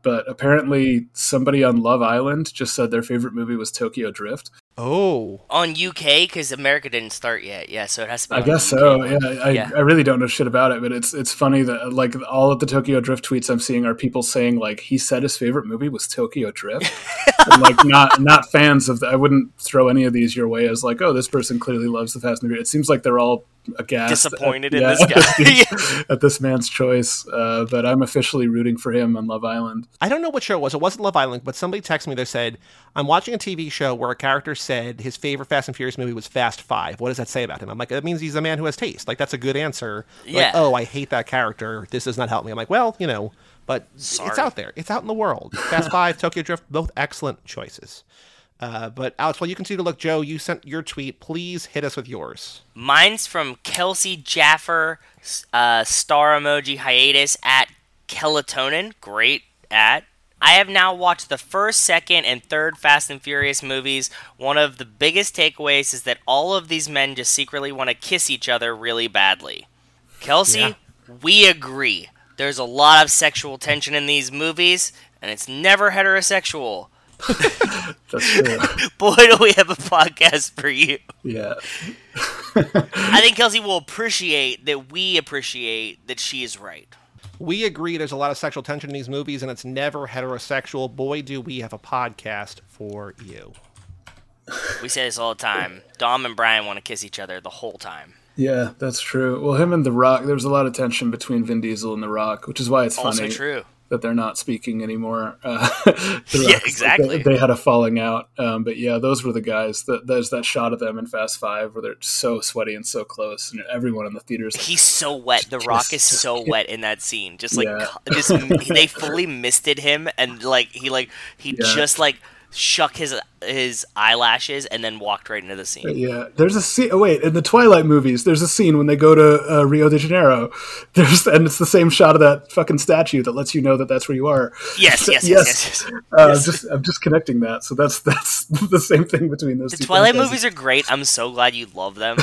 but apparently somebody on Love Island just said their favorite movie was Tokyo Drift. Oh, On UK because America didn't start yet. Yeah, so it has to be. I guess so. Yeah, I, Yeah. I really don't know shit about it, but it's it's funny that like all of the Tokyo Drift tweets I'm seeing are people saying like he said his favorite movie was Tokyo Drift, and, like not not fans of. The, I wouldn't throw any of these your way as like oh this person clearly loves the Fast and Furious. It seems like they're all aghast, at- Disappointed in yeah, this guy. at this man's choice. Uh, but I'm officially rooting for him on Love Island. I don't know what show it was. It wasn't Love Island, but somebody texted me. They said, "I'm watching a TV show where a character said his favorite Fast and Furious movie was Fast Five. What does that say about him?" I'm like, "That means he's a man who has taste. Like that's a good answer." Yeah. Like, oh, I hate that character. This does not help me. I'm like, well, you know, but it's out there. It's out in the world. Fast Five, Tokyo Drift, both excellent choices. Uh, but Alex, while you continue to look, Joe, you sent your tweet. Please hit us with yours. Mine's from Kelsey Jaffer, uh, star emoji hiatus at Kelatonin. Great at. I have now watched the first, second, and third Fast and Furious movies. One of the biggest takeaways is that all of these men just secretly want to kiss each other really badly. Kelsey, Yeah. we agree. There's a lot of sexual tension in these movies, and it's never heterosexual. That's true. Boy, do we have a podcast for you. yeah. I think Kelsey will appreciate that we appreciate that she is right. We agree there's a lot of sexual tension in these movies, and it's never heterosexual. Boy, do we have a podcast for you. We say this all the time. Dom and Brian want to kiss each other the whole time. Yeah, that's true. Well, him and The Rock, there's a lot of tension between Vin Diesel and The Rock, which is why it's Also funny true. That they're not speaking anymore. Uh, Yeah, exactly. They, they had a falling out. Um, but yeah, those were the guys. That There's that shot of them in Fast Five where they're so sweaty and so close, and everyone in the theater is like, He's so wet. The Rock is so wet in that scene. Just like Yeah. just they fully misted him, and like he like he Yeah. just like shuck his his eyelashes and then walked right into the scene. Yeah, there's a scene. Oh wait, in the Twilight movies, there's a scene when they go to uh, Rio de Janeiro. There's and it's the same shot of that fucking statue that lets you know that that's where you are. Yes, yes, yes, Yes. yes. yes. Uh, I'm just I'm just connecting that. So that's that's the same thing between those The two. Twilight movies are great. I'm so glad you love them.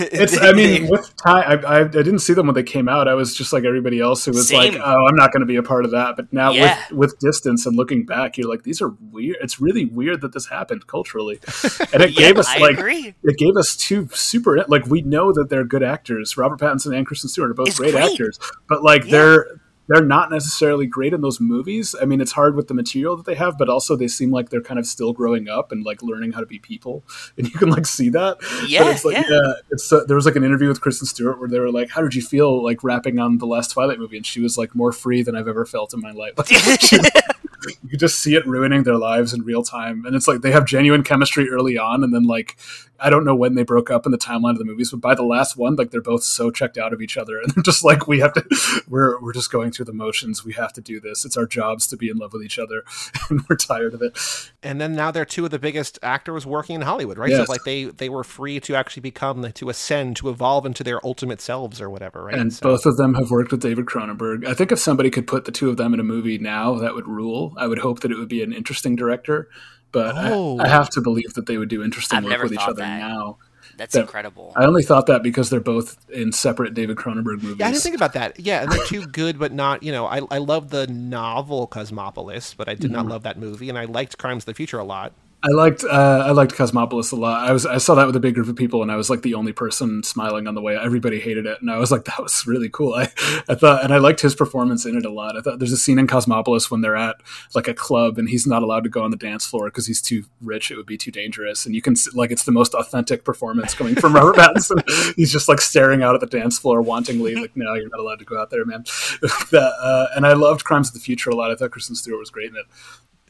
It's. I mean, with time, I, I, I didn't see them when they came out. I was just like everybody else who was Same. like, "Oh, I'm not going to be a part of that." But now, Yeah. with with distance and looking back, you're like, "These are weird." It's really weird that this happened culturally, and it yeah, gave us I like agree. it gave us two super like we know that they're good actors. Robert Pattinson and Kristen Stewart are both It's great, great. actors, but like Yeah. they're they're not necessarily great in those movies. I mean, it's hard with the material that they have, but also they seem like they're kind of still growing up and like learning how to be people, and you can like see that. But Yeah, it's like, yeah. It's uh, there was like an interview with Kristen Stewart where they were like, "How did you feel like rapping on the last Twilight movie?" And she was like, "More free than I've ever felt in my life." She was- you could just see it ruining their lives in real time and it's like they have genuine chemistry early on and then like i don't know when they broke up in the timeline of the movies but by the last one like they're both so checked out of each other and they're just like we have to we're we're just going through the motions we have to do this it's our jobs to be in love with each other and we're tired of it and then now they're two of the biggest actors working in Hollywood, right? Yes. So like they they were free to actually become to ascend, to evolve into their ultimate selves or whatever, right? and So- both of them have worked with David Cronenberg. I think if somebody could put the two of them in a movie now, that would rule. I would hope that it would be an interesting director, but I- Oh. I, have to believe that they would do interesting I've work with each other that. now. That's that- incredible. I only thought that because they're both in separate David Cronenberg movies. Yeah, I didn't think about that. Yeah, and they're too good, but not. You know, I I love the novel Cosmopolis, but I did Mm-hmm. not love that movie, and I liked Crimes of the Future a lot. I liked uh, I liked Cosmopolis a lot. I was I saw that with a big group of people, and I was like the only person smiling on the way. Everybody hated it, and I was like, that was really cool. I, I thought, and I liked his performance in it a lot. I thought there's a scene in Cosmopolis when they're at like a club, and he's not allowed to go on the dance floor because he's too rich. It would be too dangerous, and you can like it's the most authentic performance coming from Robert Pattinson. he's just like staring out at the dance floor wantingly, like, no, you're not allowed to go out there, man. that, uh, and I loved Crimes of the Future a lot. I thought Kristen Stewart was great in it.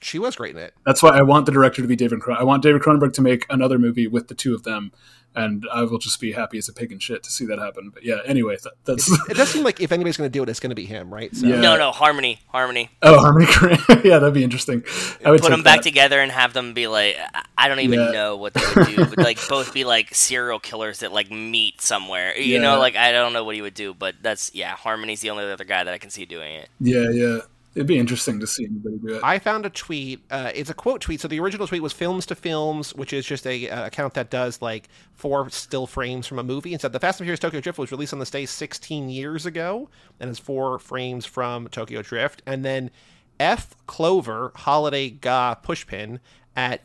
She was great in it. That's why I want the director to be David. Cron- I want David Cronenberg to make another movie with the two of them, and I will just be happy as a pig in shit to see that happen. But yeah, anyway, that, that's It does seem like if anybody's going to do it, it's going to be him, right? So, Yeah. no, no, harmony, harmony. oh Harmony yeah, that'd be interesting. I would Put them back that. together and have them be like, I- I don't even Yeah. know what they would do, but like both be like serial killers that like meet somewhere. You Yeah. know, like I don't know what he would do, but that's yeah, harmony's the only other guy that I can see doing it. Yeah, yeah, it'd be interesting to see anybody do it. I found a tweet. Uh, it's a quote tweet. So the original tweet was "Films to Films," which is just a uh, account that does like four still frames from a movie. And said the Fast and Furious Tokyo Drift was released on this day 16 years ago, and is four frames from Tokyo Drift. And then F Clover Holiday Ga Pushpin at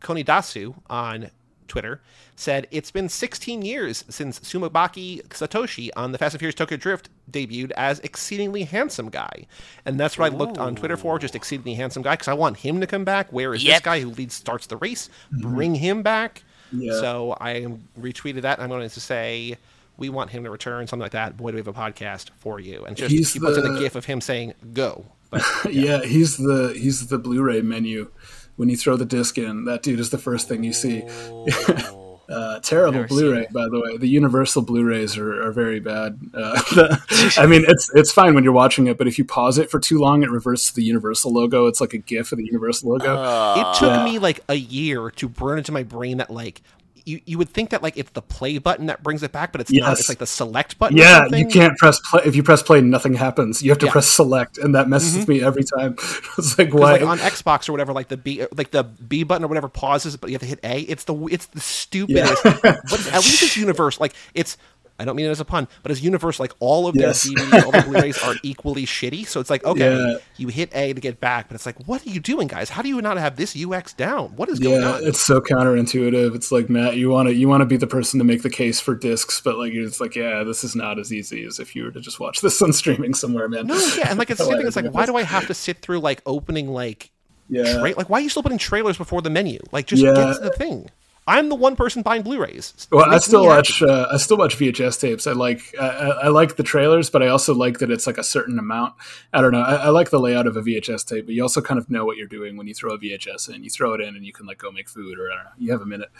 Konidasu on Twitter said it's been 16 years since Tsumabuki Satoshi on the Fast and Furious Tokyo Drift debuted as exceedingly handsome guy, and that's what I looked on Twitter for, just exceedingly handsome guy, because I want him to come back. Where is this guy who leads starts the race? Bring him back. Yeah. So I retweeted that. And I'm going to say we want him to return, something like that. Boy, do we have a podcast for you. And just He's he puts in a gif of him saying "Go." But yeah. he's the he's the Blu-ray menu. When you throw the disc in, that dude is the first thing you see. Uh, terrible Never Blu-ray, by the way. The Universal Blu-rays are, are very bad. Uh, I mean, it's it's fine when you're watching it, but if you pause it for too long, it reverts to the Universal logo. It's like a GIF of the Universal logo. Uh, it took Yeah. me like a year to burn into my brain that like you, you would think that like it's the play button that brings it back, but it's not. It's like the select button. Yeah, you can't press play. If you press play, nothing happens. You have to Yeah. press select, and that messes with me every time. it's like why? like on Xbox or whatever, like the B, like the B button or whatever pauses, but you have to hit A. It's the it's the stupidest. but at least it's universe. Like it's. I don't mean it as a pun, but as universe, like all of Yes. their DVDs, all the Blu-rays are equally shitty. So it's like, okay, Yeah. you hit A to get back, but it's like, what are you doing, guys? How do you not have this UX down? What is going yeah, on? it's so counterintuitive. It's like Matt, you want to you want to be the person to make the case for discs, but like it's like, yeah, this is not as easy as if you were to just watch this on streaming somewhere, man. No, yeah, and like it's the same thing. It's like, why do I have to sit through like opening like Yeah. tra- like why are you still putting trailers before the menu? Like just Yeah. get to the thing. I'm the one person buying Blu-rays. Well, I still watch. Uh, I still watch VHS tapes. I like. I, I I like the trailers, but I also like that it's like a certain amount. I don't know. I, I like the layout of a VHS tape, but you also kind of know what you're doing when you throw a VHS in. You throw it in, and you can like go make food, or I don't know. You have a minute.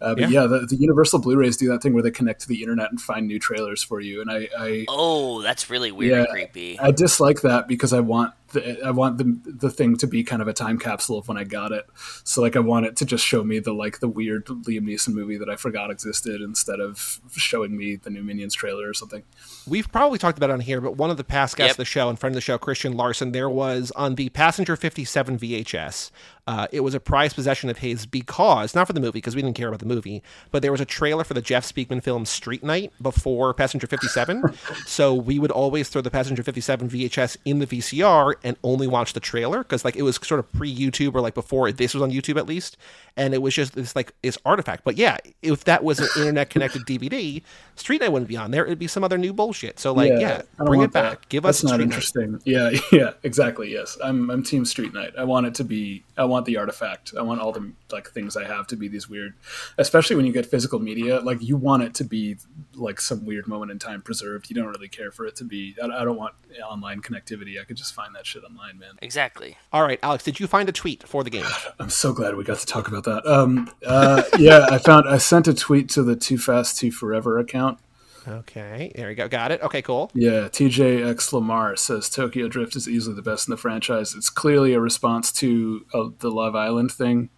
Uh, but Yeah. yeah, the, the Universal Blu-rays do that thing where they connect to the internet and find new trailers for you. And I, I Oh, that's really weird and creepy. I dislike that because I want the, I want the the thing to be kind of a time capsule of when I got it. So like I want it to just show me the like the weird Liam Neeson movie that I forgot existed instead of showing me the new Minions trailer or something. We've probably talked about it on here, but one of the past guests Yep. of the show and friend of the show, Christian Larson, there was on the Passenger 57 VHS. Uh, it was a prized possession of his because, not for the movie, because we didn't care about the movie, but there was a trailer for the Jeff Speakman film Street Knight before Passenger 57. so we would always throw the Passenger 57 VHS in the VCR and only watch the trailer because, like, it was sort of pre YouTube or like before this was on YouTube at least. And it was just this, like, this artifact. But yeah, if that was an internet connected DVD, Street Knight wouldn't be on there. It'd be some other new bullshit. So, like, yeah, don't bring it want that. back. Give That's us not Street Knight. interesting. Yeah, yeah, exactly. Yes, I'm I'm Team Street Knight. I want it to be. I want the artifact. I want all the like things I have to be these weird. Especially when you get physical media, like you want it to be like some weird moment in time preserved. You don't really care for it to be. I, I don't want online connectivity. I could just find that shit online, man. Exactly. All right, Alex, did you find a tweet for the game? I'm so glad we got to talk about that. Um, uh, yeah, I found. I sent a tweet to the Too Fast Too Forever account. Okay, there we go. Got it. Okay, cool. Yeah, TJX Lamar says Tokyo Drift is easily the best in the franchise. It's clearly a response to uh, the Love Island thing.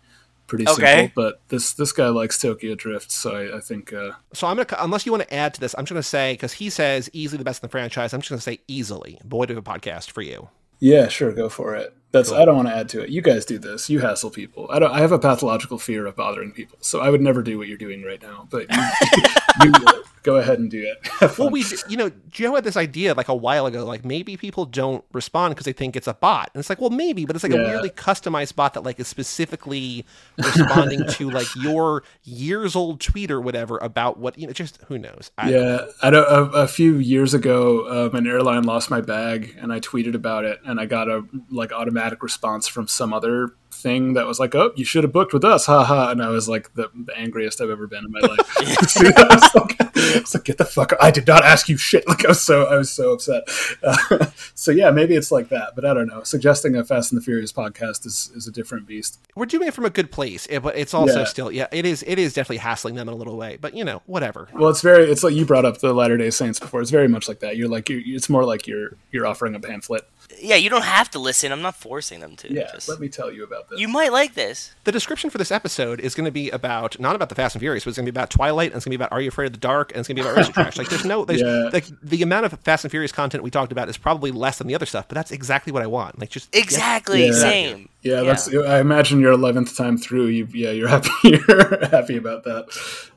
Pretty Okay. simple, but this this guy likes Tokyo Drift, so I, I think uh, So I'm gonna, unless you want to add to this, I'm just gonna say because he says easily the best in the franchise. I'm just gonna say easily. Boy, do a podcast for you. yeah, sure, go for it. That's I don't want to add to it. You guys do this. You hassle people. I don't. I have a pathological fear of bothering people, so I would never do what you're doing right now. But you, you do it. Go ahead and do it. Well, we, you know, Joe had this idea like a while ago, like maybe people don't respond because they think it's a bot, and it's like, well, maybe, but it's like a Yeah. weirdly customized bot that like is specifically responding to like your years old tweet or whatever about what you know. Just who knows? I, Yeah, I don't, a, a few years ago, um, an airline lost my bag, and I tweeted about it, and I got a like automatic response from some other thing that was like, "Oh, you should have booked with us," haha. And I was like the, the angriest I've ever been in my life. I, was like, I like, "Get the fuck! I did not ask you shit." Like I was so I was so upset. Uh, so yeah, maybe it's like that, but I don't know. Suggesting a Fast and the Furious podcast is is a different beast. we're doing it from a good place, eh, but it's also Yeah. still, yeah, it is, it is definitely hassling them in a little way, but you know, whatever. Well, it's very. It's like you brought up the Latter Day Saints before. It's very much like that. You're like you're, it's more like you're you're offering a pamphlet. Yeah, you don't have to listen. I'm not forcing them to. Yeah, Just- let me tell you about this. you might like this. The description for this episode is going to be about not about the Fast and Furious, but it's going to be about Twilight, and it's going to be about Are You Afraid of the Dark, and it's going to be about Racer Trash. Like, there's no, there's Yeah. like the amount of Fast and Furious content we talked about is probably less than the other stuff, but that's exactly what I want. Like, just Exactly. Yeah. Same. Yeah, that's. I imagine your eleventh time through. You, yeah, you're happy. You're happy about that.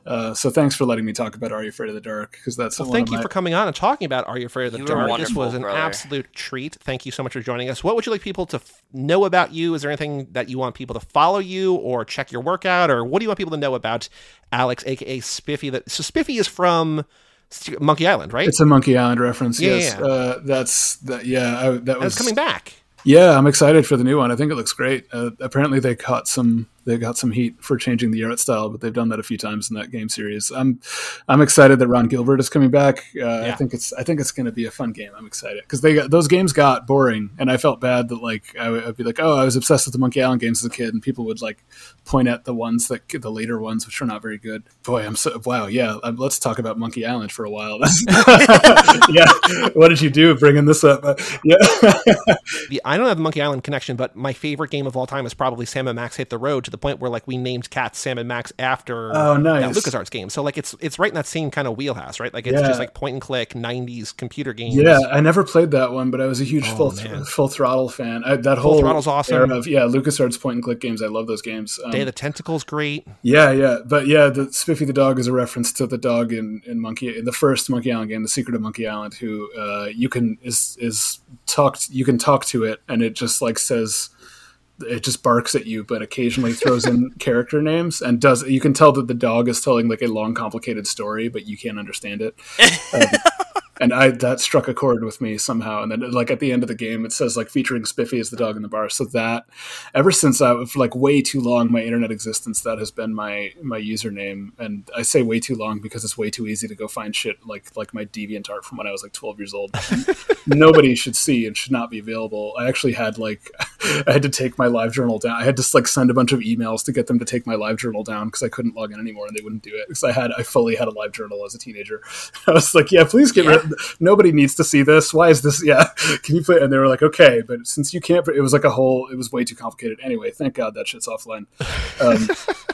Uh, so thanks for letting me talk about Are You Afraid of the Dark? Because that's Well, one thank of you my- for coming on and talking about Are You Afraid of the You Dark. This was an brother. absolute treat. Thank you so much for joining us. What would you like people to f- know about you? Is there anything that you want people to follow you or check your workout, or what do you want people to know about Alex, aka Spiffy? That so Spiffy is from Monkey Island, right? It's a Monkey Island reference. Yeah, yes, yeah. Uh, that's that. Yeah, I, that and was it's coming back. Yeah, I'm excited for the new one. I think it looks great. Uh, apparently, they caught some they got some heat for changing the art style, but they've done that a few times in that game series. I'm I'm excited that Ron Gilbert is coming back. Uh, I think it's I think it's going to be a fun game. I'm excited because they got, those games got boring, and I felt bad that like I would I'd be like, oh, I was obsessed with the Monkey Island games as a kid, and people would like point at the ones that the later ones, which are not very good. Boy, I'm so wow. Yeah, um, let's talk about Monkey Island for a while. yeah, what did you do bringing this up? Uh, yeah. The, I don't have the Monkey Island connection, but my favorite game of all time is probably Sam and Max Hit the Road to the point where like we named cats Sam and Max after Oh, nice. that LucasArts game. So like it's it's right in that same kind of wheelhouse, right? Like it's Yeah. just like point and click '90s computer games. Yeah, I never played that one, but I was a huge full th- Oh, full throttle fan. I, that whole Throttle's awesome. of yeah, LucasArts point and click games. I love those games. Um, Day of the Tentacles, great. yeah, yeah, but yeah, the Spiffy the dog is a reference to the dog in, in Monkey in the first Monkey Island game, The Secret of Monkey Island. Who uh, you can is is talked you can talk to it, and it just like says it just barks at you, but occasionally throws in character names and does. You can tell that the dog is telling like a long, complicated story, but you can't understand it. Um, and I that struck a chord with me somehow. And then like at the end of the game, it says like featuring Spiffy as the dog in the bar. So that ever since I for like way too long my internet existence, that has been my my username. And I say way too long because it's way too easy to go find shit like like my deviant art from when I was like 12 years old. Nobody should see and should not be available. I actually had like I had to take my live journal down. I had to like send a bunch of emails to get them to take my live journal down because I couldn't log in anymore and they wouldn't do it because I had I fully had a live journal as a teenager. I was like, yeah, please get rid. Nobody needs to see this. Why is this? Yeah, can you put? And they were like, okay, but since you can't, it was like a whole. It was way too complicated. Anyway, thank God that shit's offline. Um,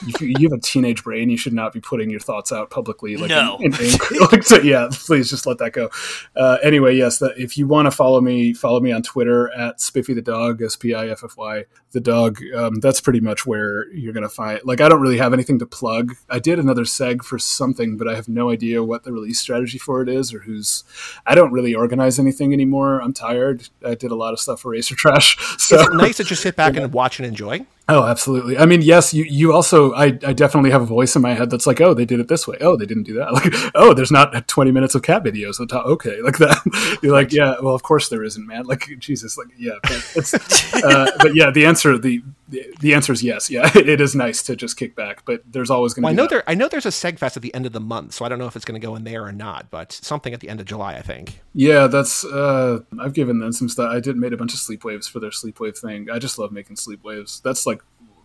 you, you have a teenage brain, you should not be putting your thoughts out publicly. Like No. in, in like, so, yeah, please just let that go. Uh, anyway, yes, that if you want to follow me, follow me on Twitter at Spiffy the Dog, S P I F F Y the dog. Um, that's pretty much where you're gonna find. Like, I don't really have anything to plug. I did another seg for something, but I have no idea what the release strategy for it is or who's. I don't really organize anything anymore. I'm tired. I did a lot of stuff for Racer Trash, so It's nice to just sit back and watch and enjoy. Oh, absolutely. I mean, yes, you, you also, I, I definitely have a voice in my head that's like, oh, they did it this way. Oh, they didn't do that. Like, oh, there's not 20 minutes of cat videos. on top. Okay. Like that. You're like, yeah, well, of course there isn't, man. Like, Jesus. Like, yeah. But, it's, uh, but yeah, the answer, the, the, the answer is yes. Yeah. It is nice to just kick back, but there's always going to Well, I know that- there I know there's a SegFest at the end of the month, so I don't know if it's going to go in there or not, but something at the end of July, I think. Yeah, that's uh I've given them some stuff. I did made a bunch of sleep waves for their sleep wave thing. I just love making sleep waves. That's like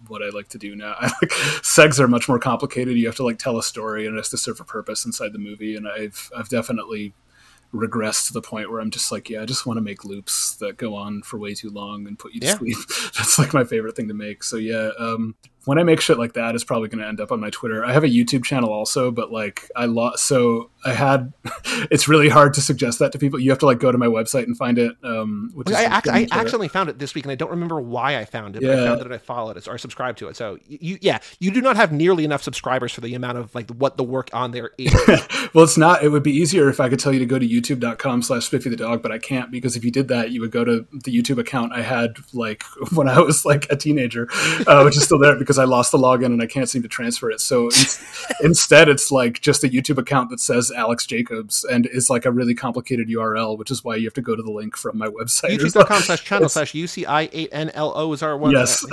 what I like to do now. I like segs are much more complicated. You have to like tell a story and it has to serve a purpose inside the movie. And I've I've definitely regressed to the point where I'm just like, yeah, I just want to make loops that go on for way too long and put you to Yeah. sleep. That's like my favorite thing to make. So yeah, um, when I make shit like that, it's probably going to end up on my Twitter. I have a YouTube channel also, but like I lost, so I had. it's really hard to suggest that to people. You have to like go to my website and find it. Um, which is I, ac- I accidentally found it this week, and I don't remember why I found it. But I Yeah. found it, and I followed it or subscribed to it. So you, yeah, you do not have nearly enough subscribers for the amount of like what the work on there is. well, it's not. It would be easier if I could tell you to go to youtube.com slash Spiffy the dog, but I can't because if you did that, you would go to the YouTube account I had like when I was like a teenager, uh, which is still there because I lost the login and I can't seem to transfer it. So in- instead, it's like just a YouTube account that says Alex Jacobs and is like a really complicated URL, which is why you have to go to the link from my website. YouTube.com slash channel slash UCI8NLO is our one. Yes.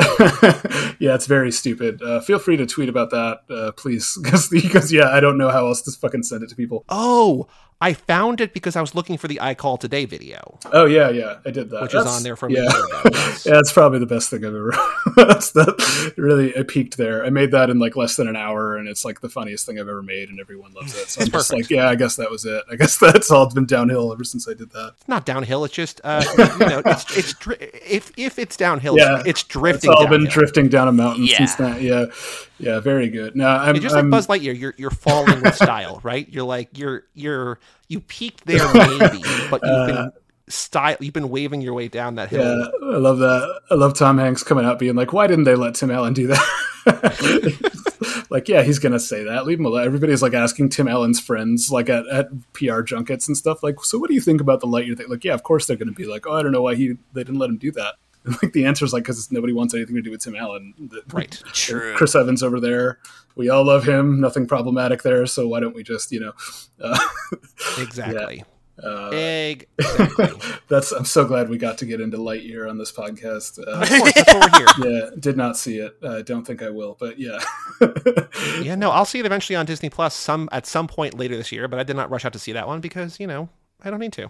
yeah, it's very stupid. Uh, feel free to tweet about that, uh, please, because yeah, I don't know how else to fucking send it to people. Oh, I found it because I was looking for the I Call Today video, Oh yeah, yeah, I did that. which is on there from yeah. a year ago. Yes. yeah, it's probably the best thing I've ever. that's the really I peaked there. I made that in like less than an hour, and it's like the funniest thing I've ever made, and everyone loves it. So I'm just like, yeah, I guess that was it. I guess that's all it's been downhill ever since I did that. It's not downhill. It's just uh, you know, it's it's dri- if if it's downhill, Yeah, it's drifting. It's all been drifting down a mountain Yeah. since then. Yeah, yeah, very good. Now I'm It's just like I'm- Buzz Lightyear. You're you're falling with style, right? You're like you're you're you peaked there maybe, but you've been style. You've been waving your way down that hill. Uh, Yeah, I love that. I love Tom Hanks coming out being like, "Why didn't they let Tim Allen do that?" like, yeah, he's gonna say that. Leave him alone. Everybody's like asking Tim Allen's friends, like at, at PR junkets and stuff, like, "So, what do you think about the Lightyear thing?" Like, yeah, of course they're gonna be like, "Oh, I don't know why he they didn't let him do that." And, like the answer is like because nobody wants anything to do with Tim Allen. The- Right. True. Chris Evans over there. We all love him. Nothing problematic there. So why don't we just, you know? Uh, Exactly. uh, Exactly. that's. I'm so glad we got to get into Lightyear on this podcast. Uh, of course, that's what we're here. yeah, did not see it. I don't think I will, but yeah. Yeah, no, I'll see it eventually on Disney Plus some at some point later this year, but I did not rush out to see that one because you know I don't need to.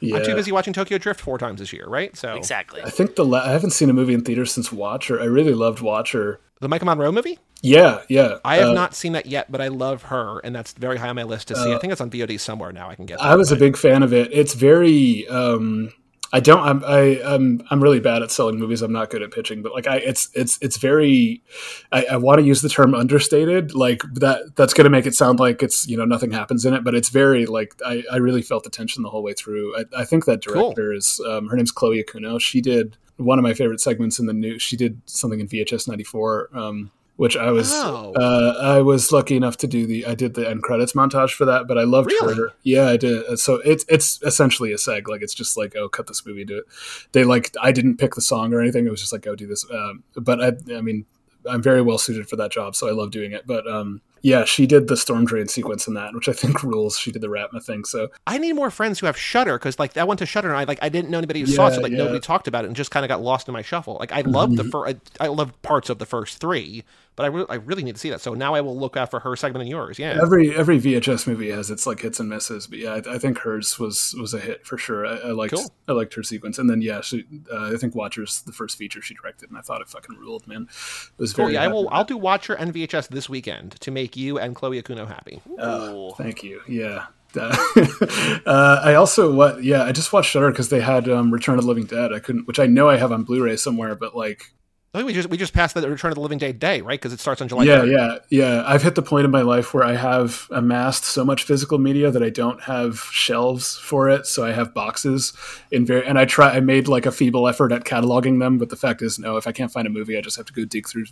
yeah. I'm too busy watching Tokyo Drift four times this year, right? So Exactly. I think the la- I haven't seen a movie in theaters since Watcher. I really loved Watcher. the Maika Monroe movie. Yeah, yeah. I have Uh, not seen that yet, but I love her, and that's very high on my list to see. I think it's on VOD somewhere now. I can get. I that, was a big fan of it. It's very. Um, I don't. I'm. I, I'm. I'm really bad at selling movies. I'm not good at pitching, but like I, it's it's it's very. I, I want to use the term understated. Like that. That's going to make it sound like it's you know nothing happens in it, but it's very like I. I really felt the tension the whole way through. I, I think that director is. Um, her name's Chloe Okuno. She did one of my favorite segments in the new. She did something in VHS '94. Um, which I was Oh. uh, I was lucky enough to do the I did the end credits montage for that, but I loved Really? her. Yeah, I did. So it's it's essentially a seg. Like it's just like oh, cut this movie, do it. They like I didn't pick the song or anything. It was just like go do this. Um, but I I mean I'm very well suited for that job, so I love doing it. But um, yeah, she did the storm drain sequence in that, which I think rules. She did the Raatma thing, so I need more friends who have Shutter because like I went to Shutter and I like I didn't know anybody who saw it, so like yeah. Mm-hmm. nobody talked about it and just kind of got lost in my shuffle. Like I loved the first, I, I loved parts of the first three, but I, re- I really need to see that. So now I will look out for her segment and yours. Yeah, every every VHS movie has its like hits and misses, but yeah, I, I think hers was was a hit for sure. I, I liked Cool. I liked her sequence, and then yeah, she, uh, I think Watchers the first feature she directed, and I thought it fucking ruled, man. It was cool. very Yeah, I will. I'll do Watcher and VHS this weekend to make you and Chloe Okuno happy. Ooh. Thank you. Yeah. Uh, uh, I also what yeah I just watched Shutter because they had um, Return of the Living Dead I couldn't which I know I have on Blu-ray somewhere but like I think we just we just passed the Return of the Living Dead day, right? Because it starts on July. yeah 3rd. yeah yeah I've hit the point in my life where I have amassed so much physical media that I don't have shelves for it so I have boxes in very and I try I made like a feeble effort at cataloging them but the fact is no if I can't find a movie I just have to go dig through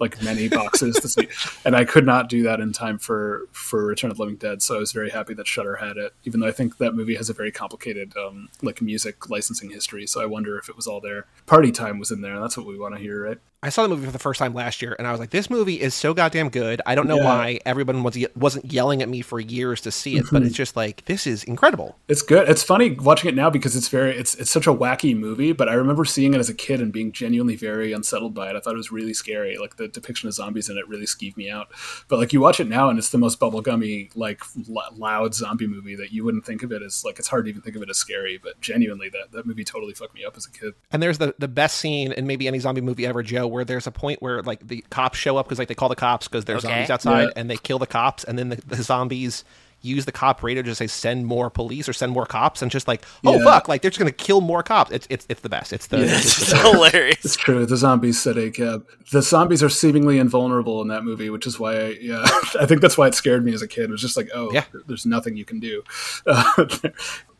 like many boxes to see and I could not do that in time for for Return of the Living Dead so I was very happy that Shutter had it even though I think that movie has a very complicated um, like music licensing history so I wonder if it was all there Party Time was in there that's what we want to hear right I saw the movie for the first time last year, and I was like, "This movie is so goddamn good." I don't know Yeah. why everyone was wasn't yelling at me for years to see it, but it's just like this is incredible. It's good. It's funny watching it now because it's very it's it's such a wacky movie. But I remember seeing it as a kid and being genuinely very unsettled by it. I thought it was really scary. Like the depiction of zombies in it really skeeved me out. But like you watch it now and it's the most bubblegummy, like l- loud zombie movie that you wouldn't think of it as like it's hard to even think of it as scary. But genuinely, that that movie totally fucked me up as a kid. And there's the the best scene in maybe any zombie movie ever, Joe, where there's a point where like the cops show up because like they call the cops because there's Okay. zombies outside, Yeah. and they kill the cops, and then the, the zombies use the cop radio to say send more police or send more cops, and just like oh Yeah. fuck, like they're just gonna kill more cops. It's it's it's the best. It's the, it's the hilarious. It's true. The zombies said a cab. The zombies are seemingly invulnerable in that movie, which is why I, yeah, I think that's why it scared me as a kid. It was just like, oh, Yeah. there's nothing you can do. Uh,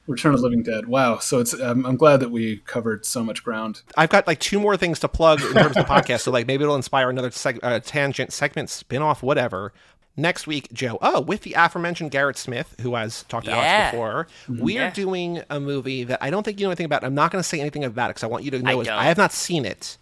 Return of the Living Dead. Wow. So it's. Um, I'm glad that we covered so much ground. I've got like two more things to plug in terms of the podcast, so like maybe it'll inspire another seg- uh, tangent, segment, spin-off, whatever. Next week, Joe. Oh, with the aforementioned Garrett Smith, who has talked to Yeah. Alex before, mm-hmm. we are doing a movie that I don't think you know anything about. I'm not going to say anything about it because I want you to know. I is. I have not seen it.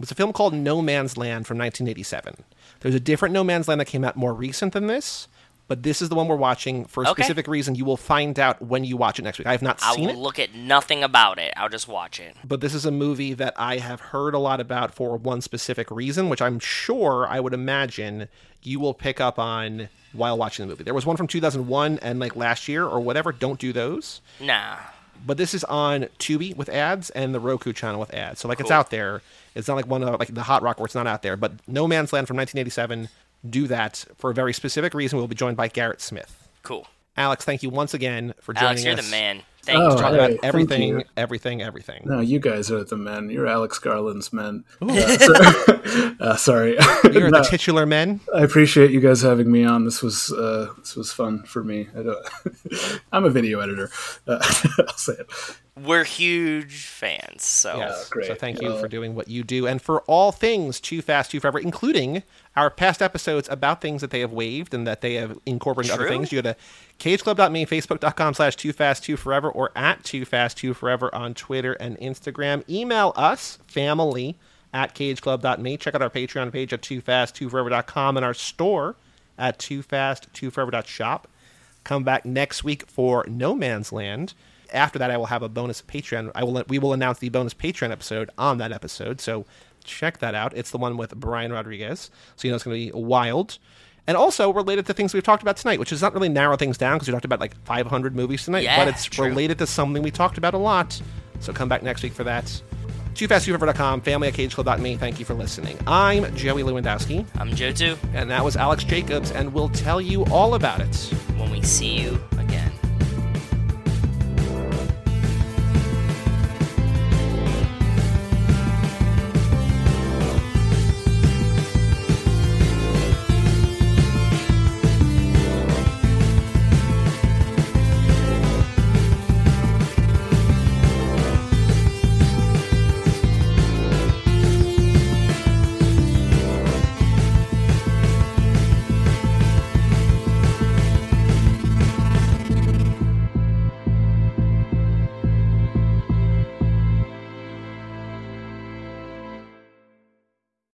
It's a film called No Man's Land from 1987. There's a different No Man's Land that came out more recent than this, but this is the one we're watching for a Okay. specific reason. You will find out when you watch it next week. I have not I seen will look at nothing about it. I'll just watch it. but this is a movie that I have heard a lot about for one specific reason, which I'm sure I would imagine you will pick up on while watching the movie. There was one from 2001 and like last year or whatever. Don't do those. Nah. But this is on Tubi with ads and the Roku channel with ads. So like it's out there. It's not like one of like the Hot Rock where it's not out there. But No Man's Land from 1987. Do that for a very specific reason. We'll be joined by Garrett Smith. Cool. Alex, thank you once again for joining Alex, you're us. the man. Thank Oh, you. Talk Hey, about thank everything, you. everything, everything. No, you guys are the men. You're Alex Garland's men. Uh, so- uh, sorry. You're No, the titular men. I appreciate you guys having me on. This was uh, this was fun for me. I don't, I'm a video editor. Uh, I'll say it. We're huge fans. So Yes. great. So thank you Well- for doing what you do and for all things Too Fast, Too Forever, including our past episodes about things that they have waived and that they have incorporated into other things. You go to cageclub.me, facebook.com slash Too Fast, Too Forever, or at Too Fast, Too Forever on Twitter and Instagram. Email us, family, at cageclub.me. Check out our Patreon page at Too Fast, Too Forever.com and our store at toofast2forever.shop. Come back next week for No Man's Land. After that, I will have a bonus Patreon. I will we will announce the bonus Patreon episode on that episode. So check that out. It's the one with Brian Rodriguez. So you know it's going to be wild. And also related to things we've talked about tonight, which is not really narrow things down because we talked about like 500 movies tonight, Yeah, but it's true. related to something we talked about a lot. So come back next week for that. TooFastTooForever.com, family at CageClub.me. Thank you for listening. I'm Joey Lewandowski, I'm Joe too. and that was Alex Jacobs, and we'll tell you all about it When we see you